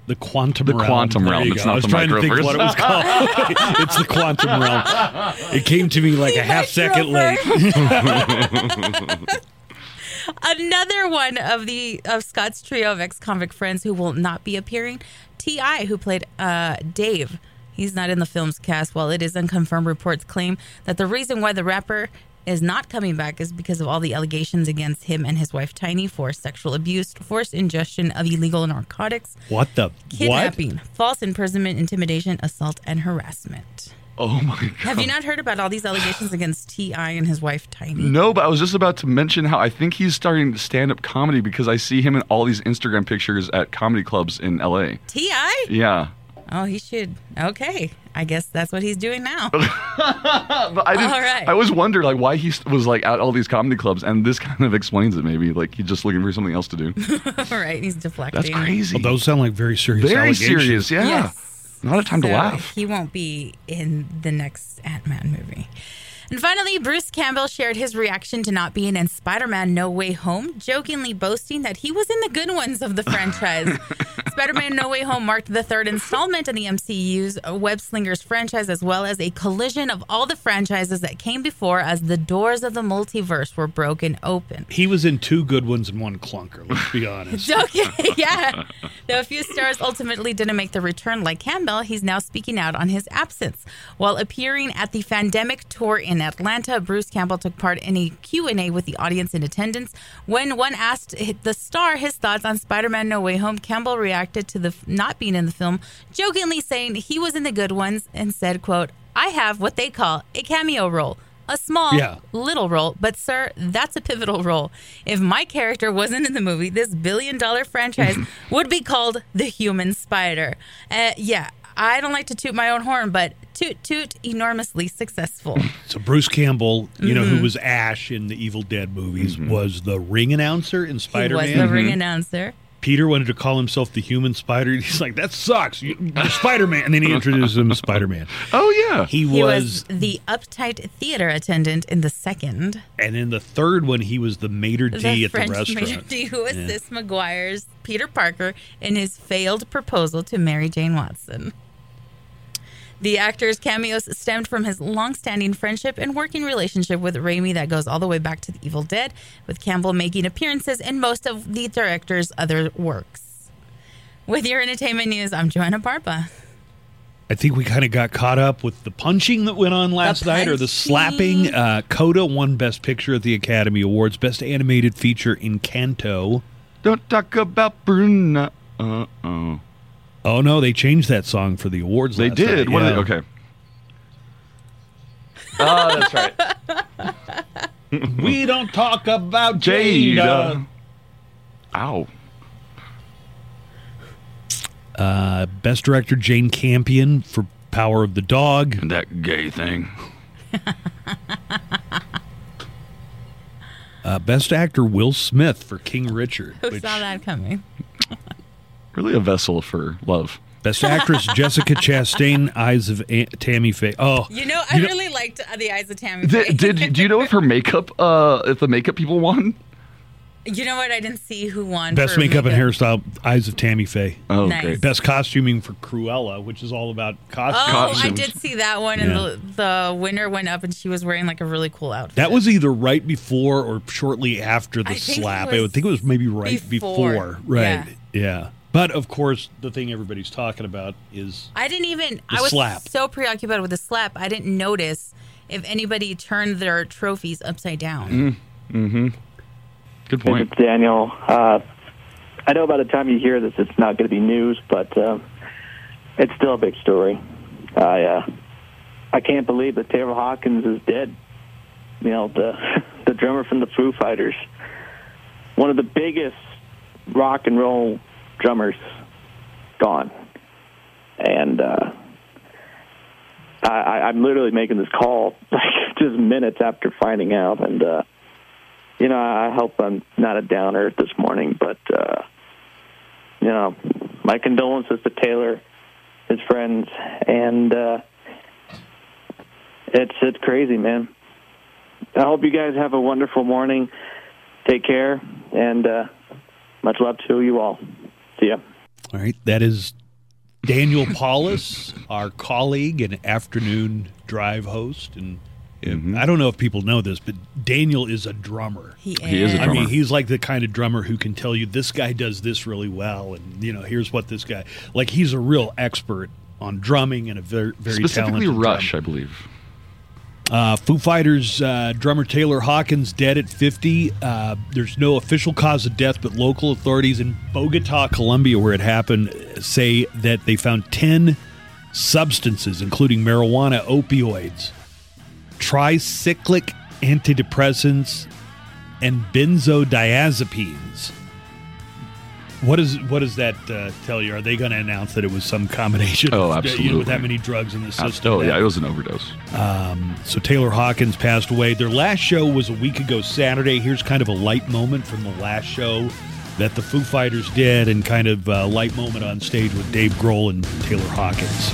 The quantum The realm. quantum There realm. you It's go. not I was the trying to think microverse. what it was called. it's the quantum realm. It came to me like a half second late. Another one of the of Scott's trio of ex-convict friends who will not be appearing, T.I., who played uh, Dave. He's not in the film's cast. While it is unconfirmed, reports claim that the reason why the rapper is not coming back is because of all the allegations against him and his wife Tiny for sexual abuse, forced ingestion of illegal narcotics, What the what? kidnapping, false imprisonment, intimidation, assault, and harassment. Oh my god. Have you not heard about all these allegations against T.I. and his wife Tiny? No, but I was just about to mention how I think he's starting to stand up comedy because I see him in all these Instagram pictures at comedy clubs in LA. T.I.? Yeah. Oh, he should. Okay, I guess that's what he's doing now. But I didn't. All right. I always wondered like why he was like at all these comedy clubs, and this kind of explains it. Maybe like he's just looking for something else to do. All right, he's deflecting. That's crazy. Well, those sound like very serious. Very allegations. serious. Yeah. Yes. Not a time to laugh. He won't be in the next Ant Man movie. And finally, Bruce Campbell shared his reaction to not being in Spider Man No Way Home, jokingly boasting that he was in the good ones of the franchise. Spider Man No Way Home marked the third installment in the MCU's Web Slingers franchise, as well as a collision of all the franchises that came before as the doors of the multiverse were broken open. He was in two good ones and one clunker. Let's be honest. Okay, yeah. Though a few stars ultimately didn't make the return like Campbell, he's now speaking out on his absence. While appearing at the Fandemic Tour in Atlanta, Bruce Campbell took part in a Q&A with the audience in attendance. When one asked the star his thoughts on Spider-Man No Way Home, Campbell reacted to the f- not being in the film, jokingly saying he was in the good ones and said, quote, I have what they call a cameo role. A small, Yeah. little role, but sir, that's a pivotal role. If my character wasn't in the movie, this billion dollar franchise would be called The Human Spider. Uh, yeah, I don't like to toot my own horn, but toot toot enormously successful. So Bruce Campbell, you know, Mhm. who was Ash in the Evil Dead movies, was the ring announcer in He Spider was Man. the ring announcer. Peter wanted to call himself the human spider. He's like, that sucks. You- Spider Man. And then he introduced him as Spider Man. Oh, yeah. He He was, was the uptight theater attendant in the second. and in the third one, he was the maitre d' the at French the restaurant. maitre d' who Yeah. assists Maguire's Peter Parker in his failed proposal to Mary Jane Watson. The actor's cameos stemmed from his long-standing friendship and working relationship with Raimi that goes all the way back to The Evil Dead, with Campbell making appearances in most of the director's other works. With your entertainment news, I'm Joanna Barba. I think we kind of got caught up with the punching that went on last night or the slapping. Uh, Coda won Best Picture at the Academy Awards, Best Animated Feature Encanto. Don't talk about Bruno. Uh oh. Oh no, they changed that song for the awards. They last did. night. What? Yeah. Are they, okay. Oh, that's right. we don't talk about Jada. Jada. Ow. Uh, best director Jane Campion for Power of the Dog. That gay thing. Uh, best actor Will Smith for King Richard. Who which- saw that coming? Really a vessel for love. Best actress Jessica Chastain, Eyes of A- Tammy Faye. Oh, You know, I You know- really liked uh, the eyes of Tammy. Did, Faye. did do you know if her makeup, uh, if the makeup people won? you know what? I didn't see who won. best for makeup, and hairstyle, Eyes of Tammy Faye. Oh, Nice. great. Best costuming for Cruella, which is all about costume. Oh, I did see that one, and the, the winner went up, and she was wearing like a really cool outfit. That was either right before or shortly after the I think it slap. was I would think it was maybe right before. before. Right. Yeah. Yeah. But of course, the thing everybody's talking about is I didn't even. The I was slap. so preoccupied with the slap, I didn't notice if anybody turned their trophies upside down. Mm-hmm. Good point. It's Daniel. Uh, I know by the time you hear this, it's not going to be news, but uh, it's still a big story. I uh, I can't believe that Taylor Hawkins is dead. You know, the the drummer from the Foo Fighters, one of the biggest rock and roll drummers, gone. And uh, I, I'm literally making this call like just minutes after finding out, and. Uh, you know, I hope I'm not a downer this morning, but uh, you know, my condolences to Taylor, his friends, and uh, it's it's crazy, man. I hope you guys have a wonderful morning. Take care, and uh, much love to you all. See ya. all right. That is Daniel Paulus, our colleague and afternoon drive host, and. and mm-hmm. I don't know if people know this, but Daniel is a drummer. He He is a I mean, drummer. he's like the kind of drummer who can tell you this guy does this really well, and you know, here's what this guy like. He's a real expert on drumming and a very very Specifically, talented Rush, drummer. I believe. Uh, Foo Fighters uh, drummer Taylor Hawkins dead at 50. Uh, there's no official cause of death, but local authorities in Bogota, Colombia, where it happened, say that they found 10 substances, including marijuana, opioids, tricyclic antidepressants, and benzodiazepines. What is what does that uh, tell you? Are they going to announce that it was some combination? Oh, absolutely. You know, with that many drugs in the system. Oh, yeah, it was an overdose. um, so Taylor Hawkins passed away. Their last show was a week ago Saturday. Here's kind of a light moment from the last show that the Foo Fighters did, and kind of a light moment on stage with Dave Grohl and Taylor Hawkins.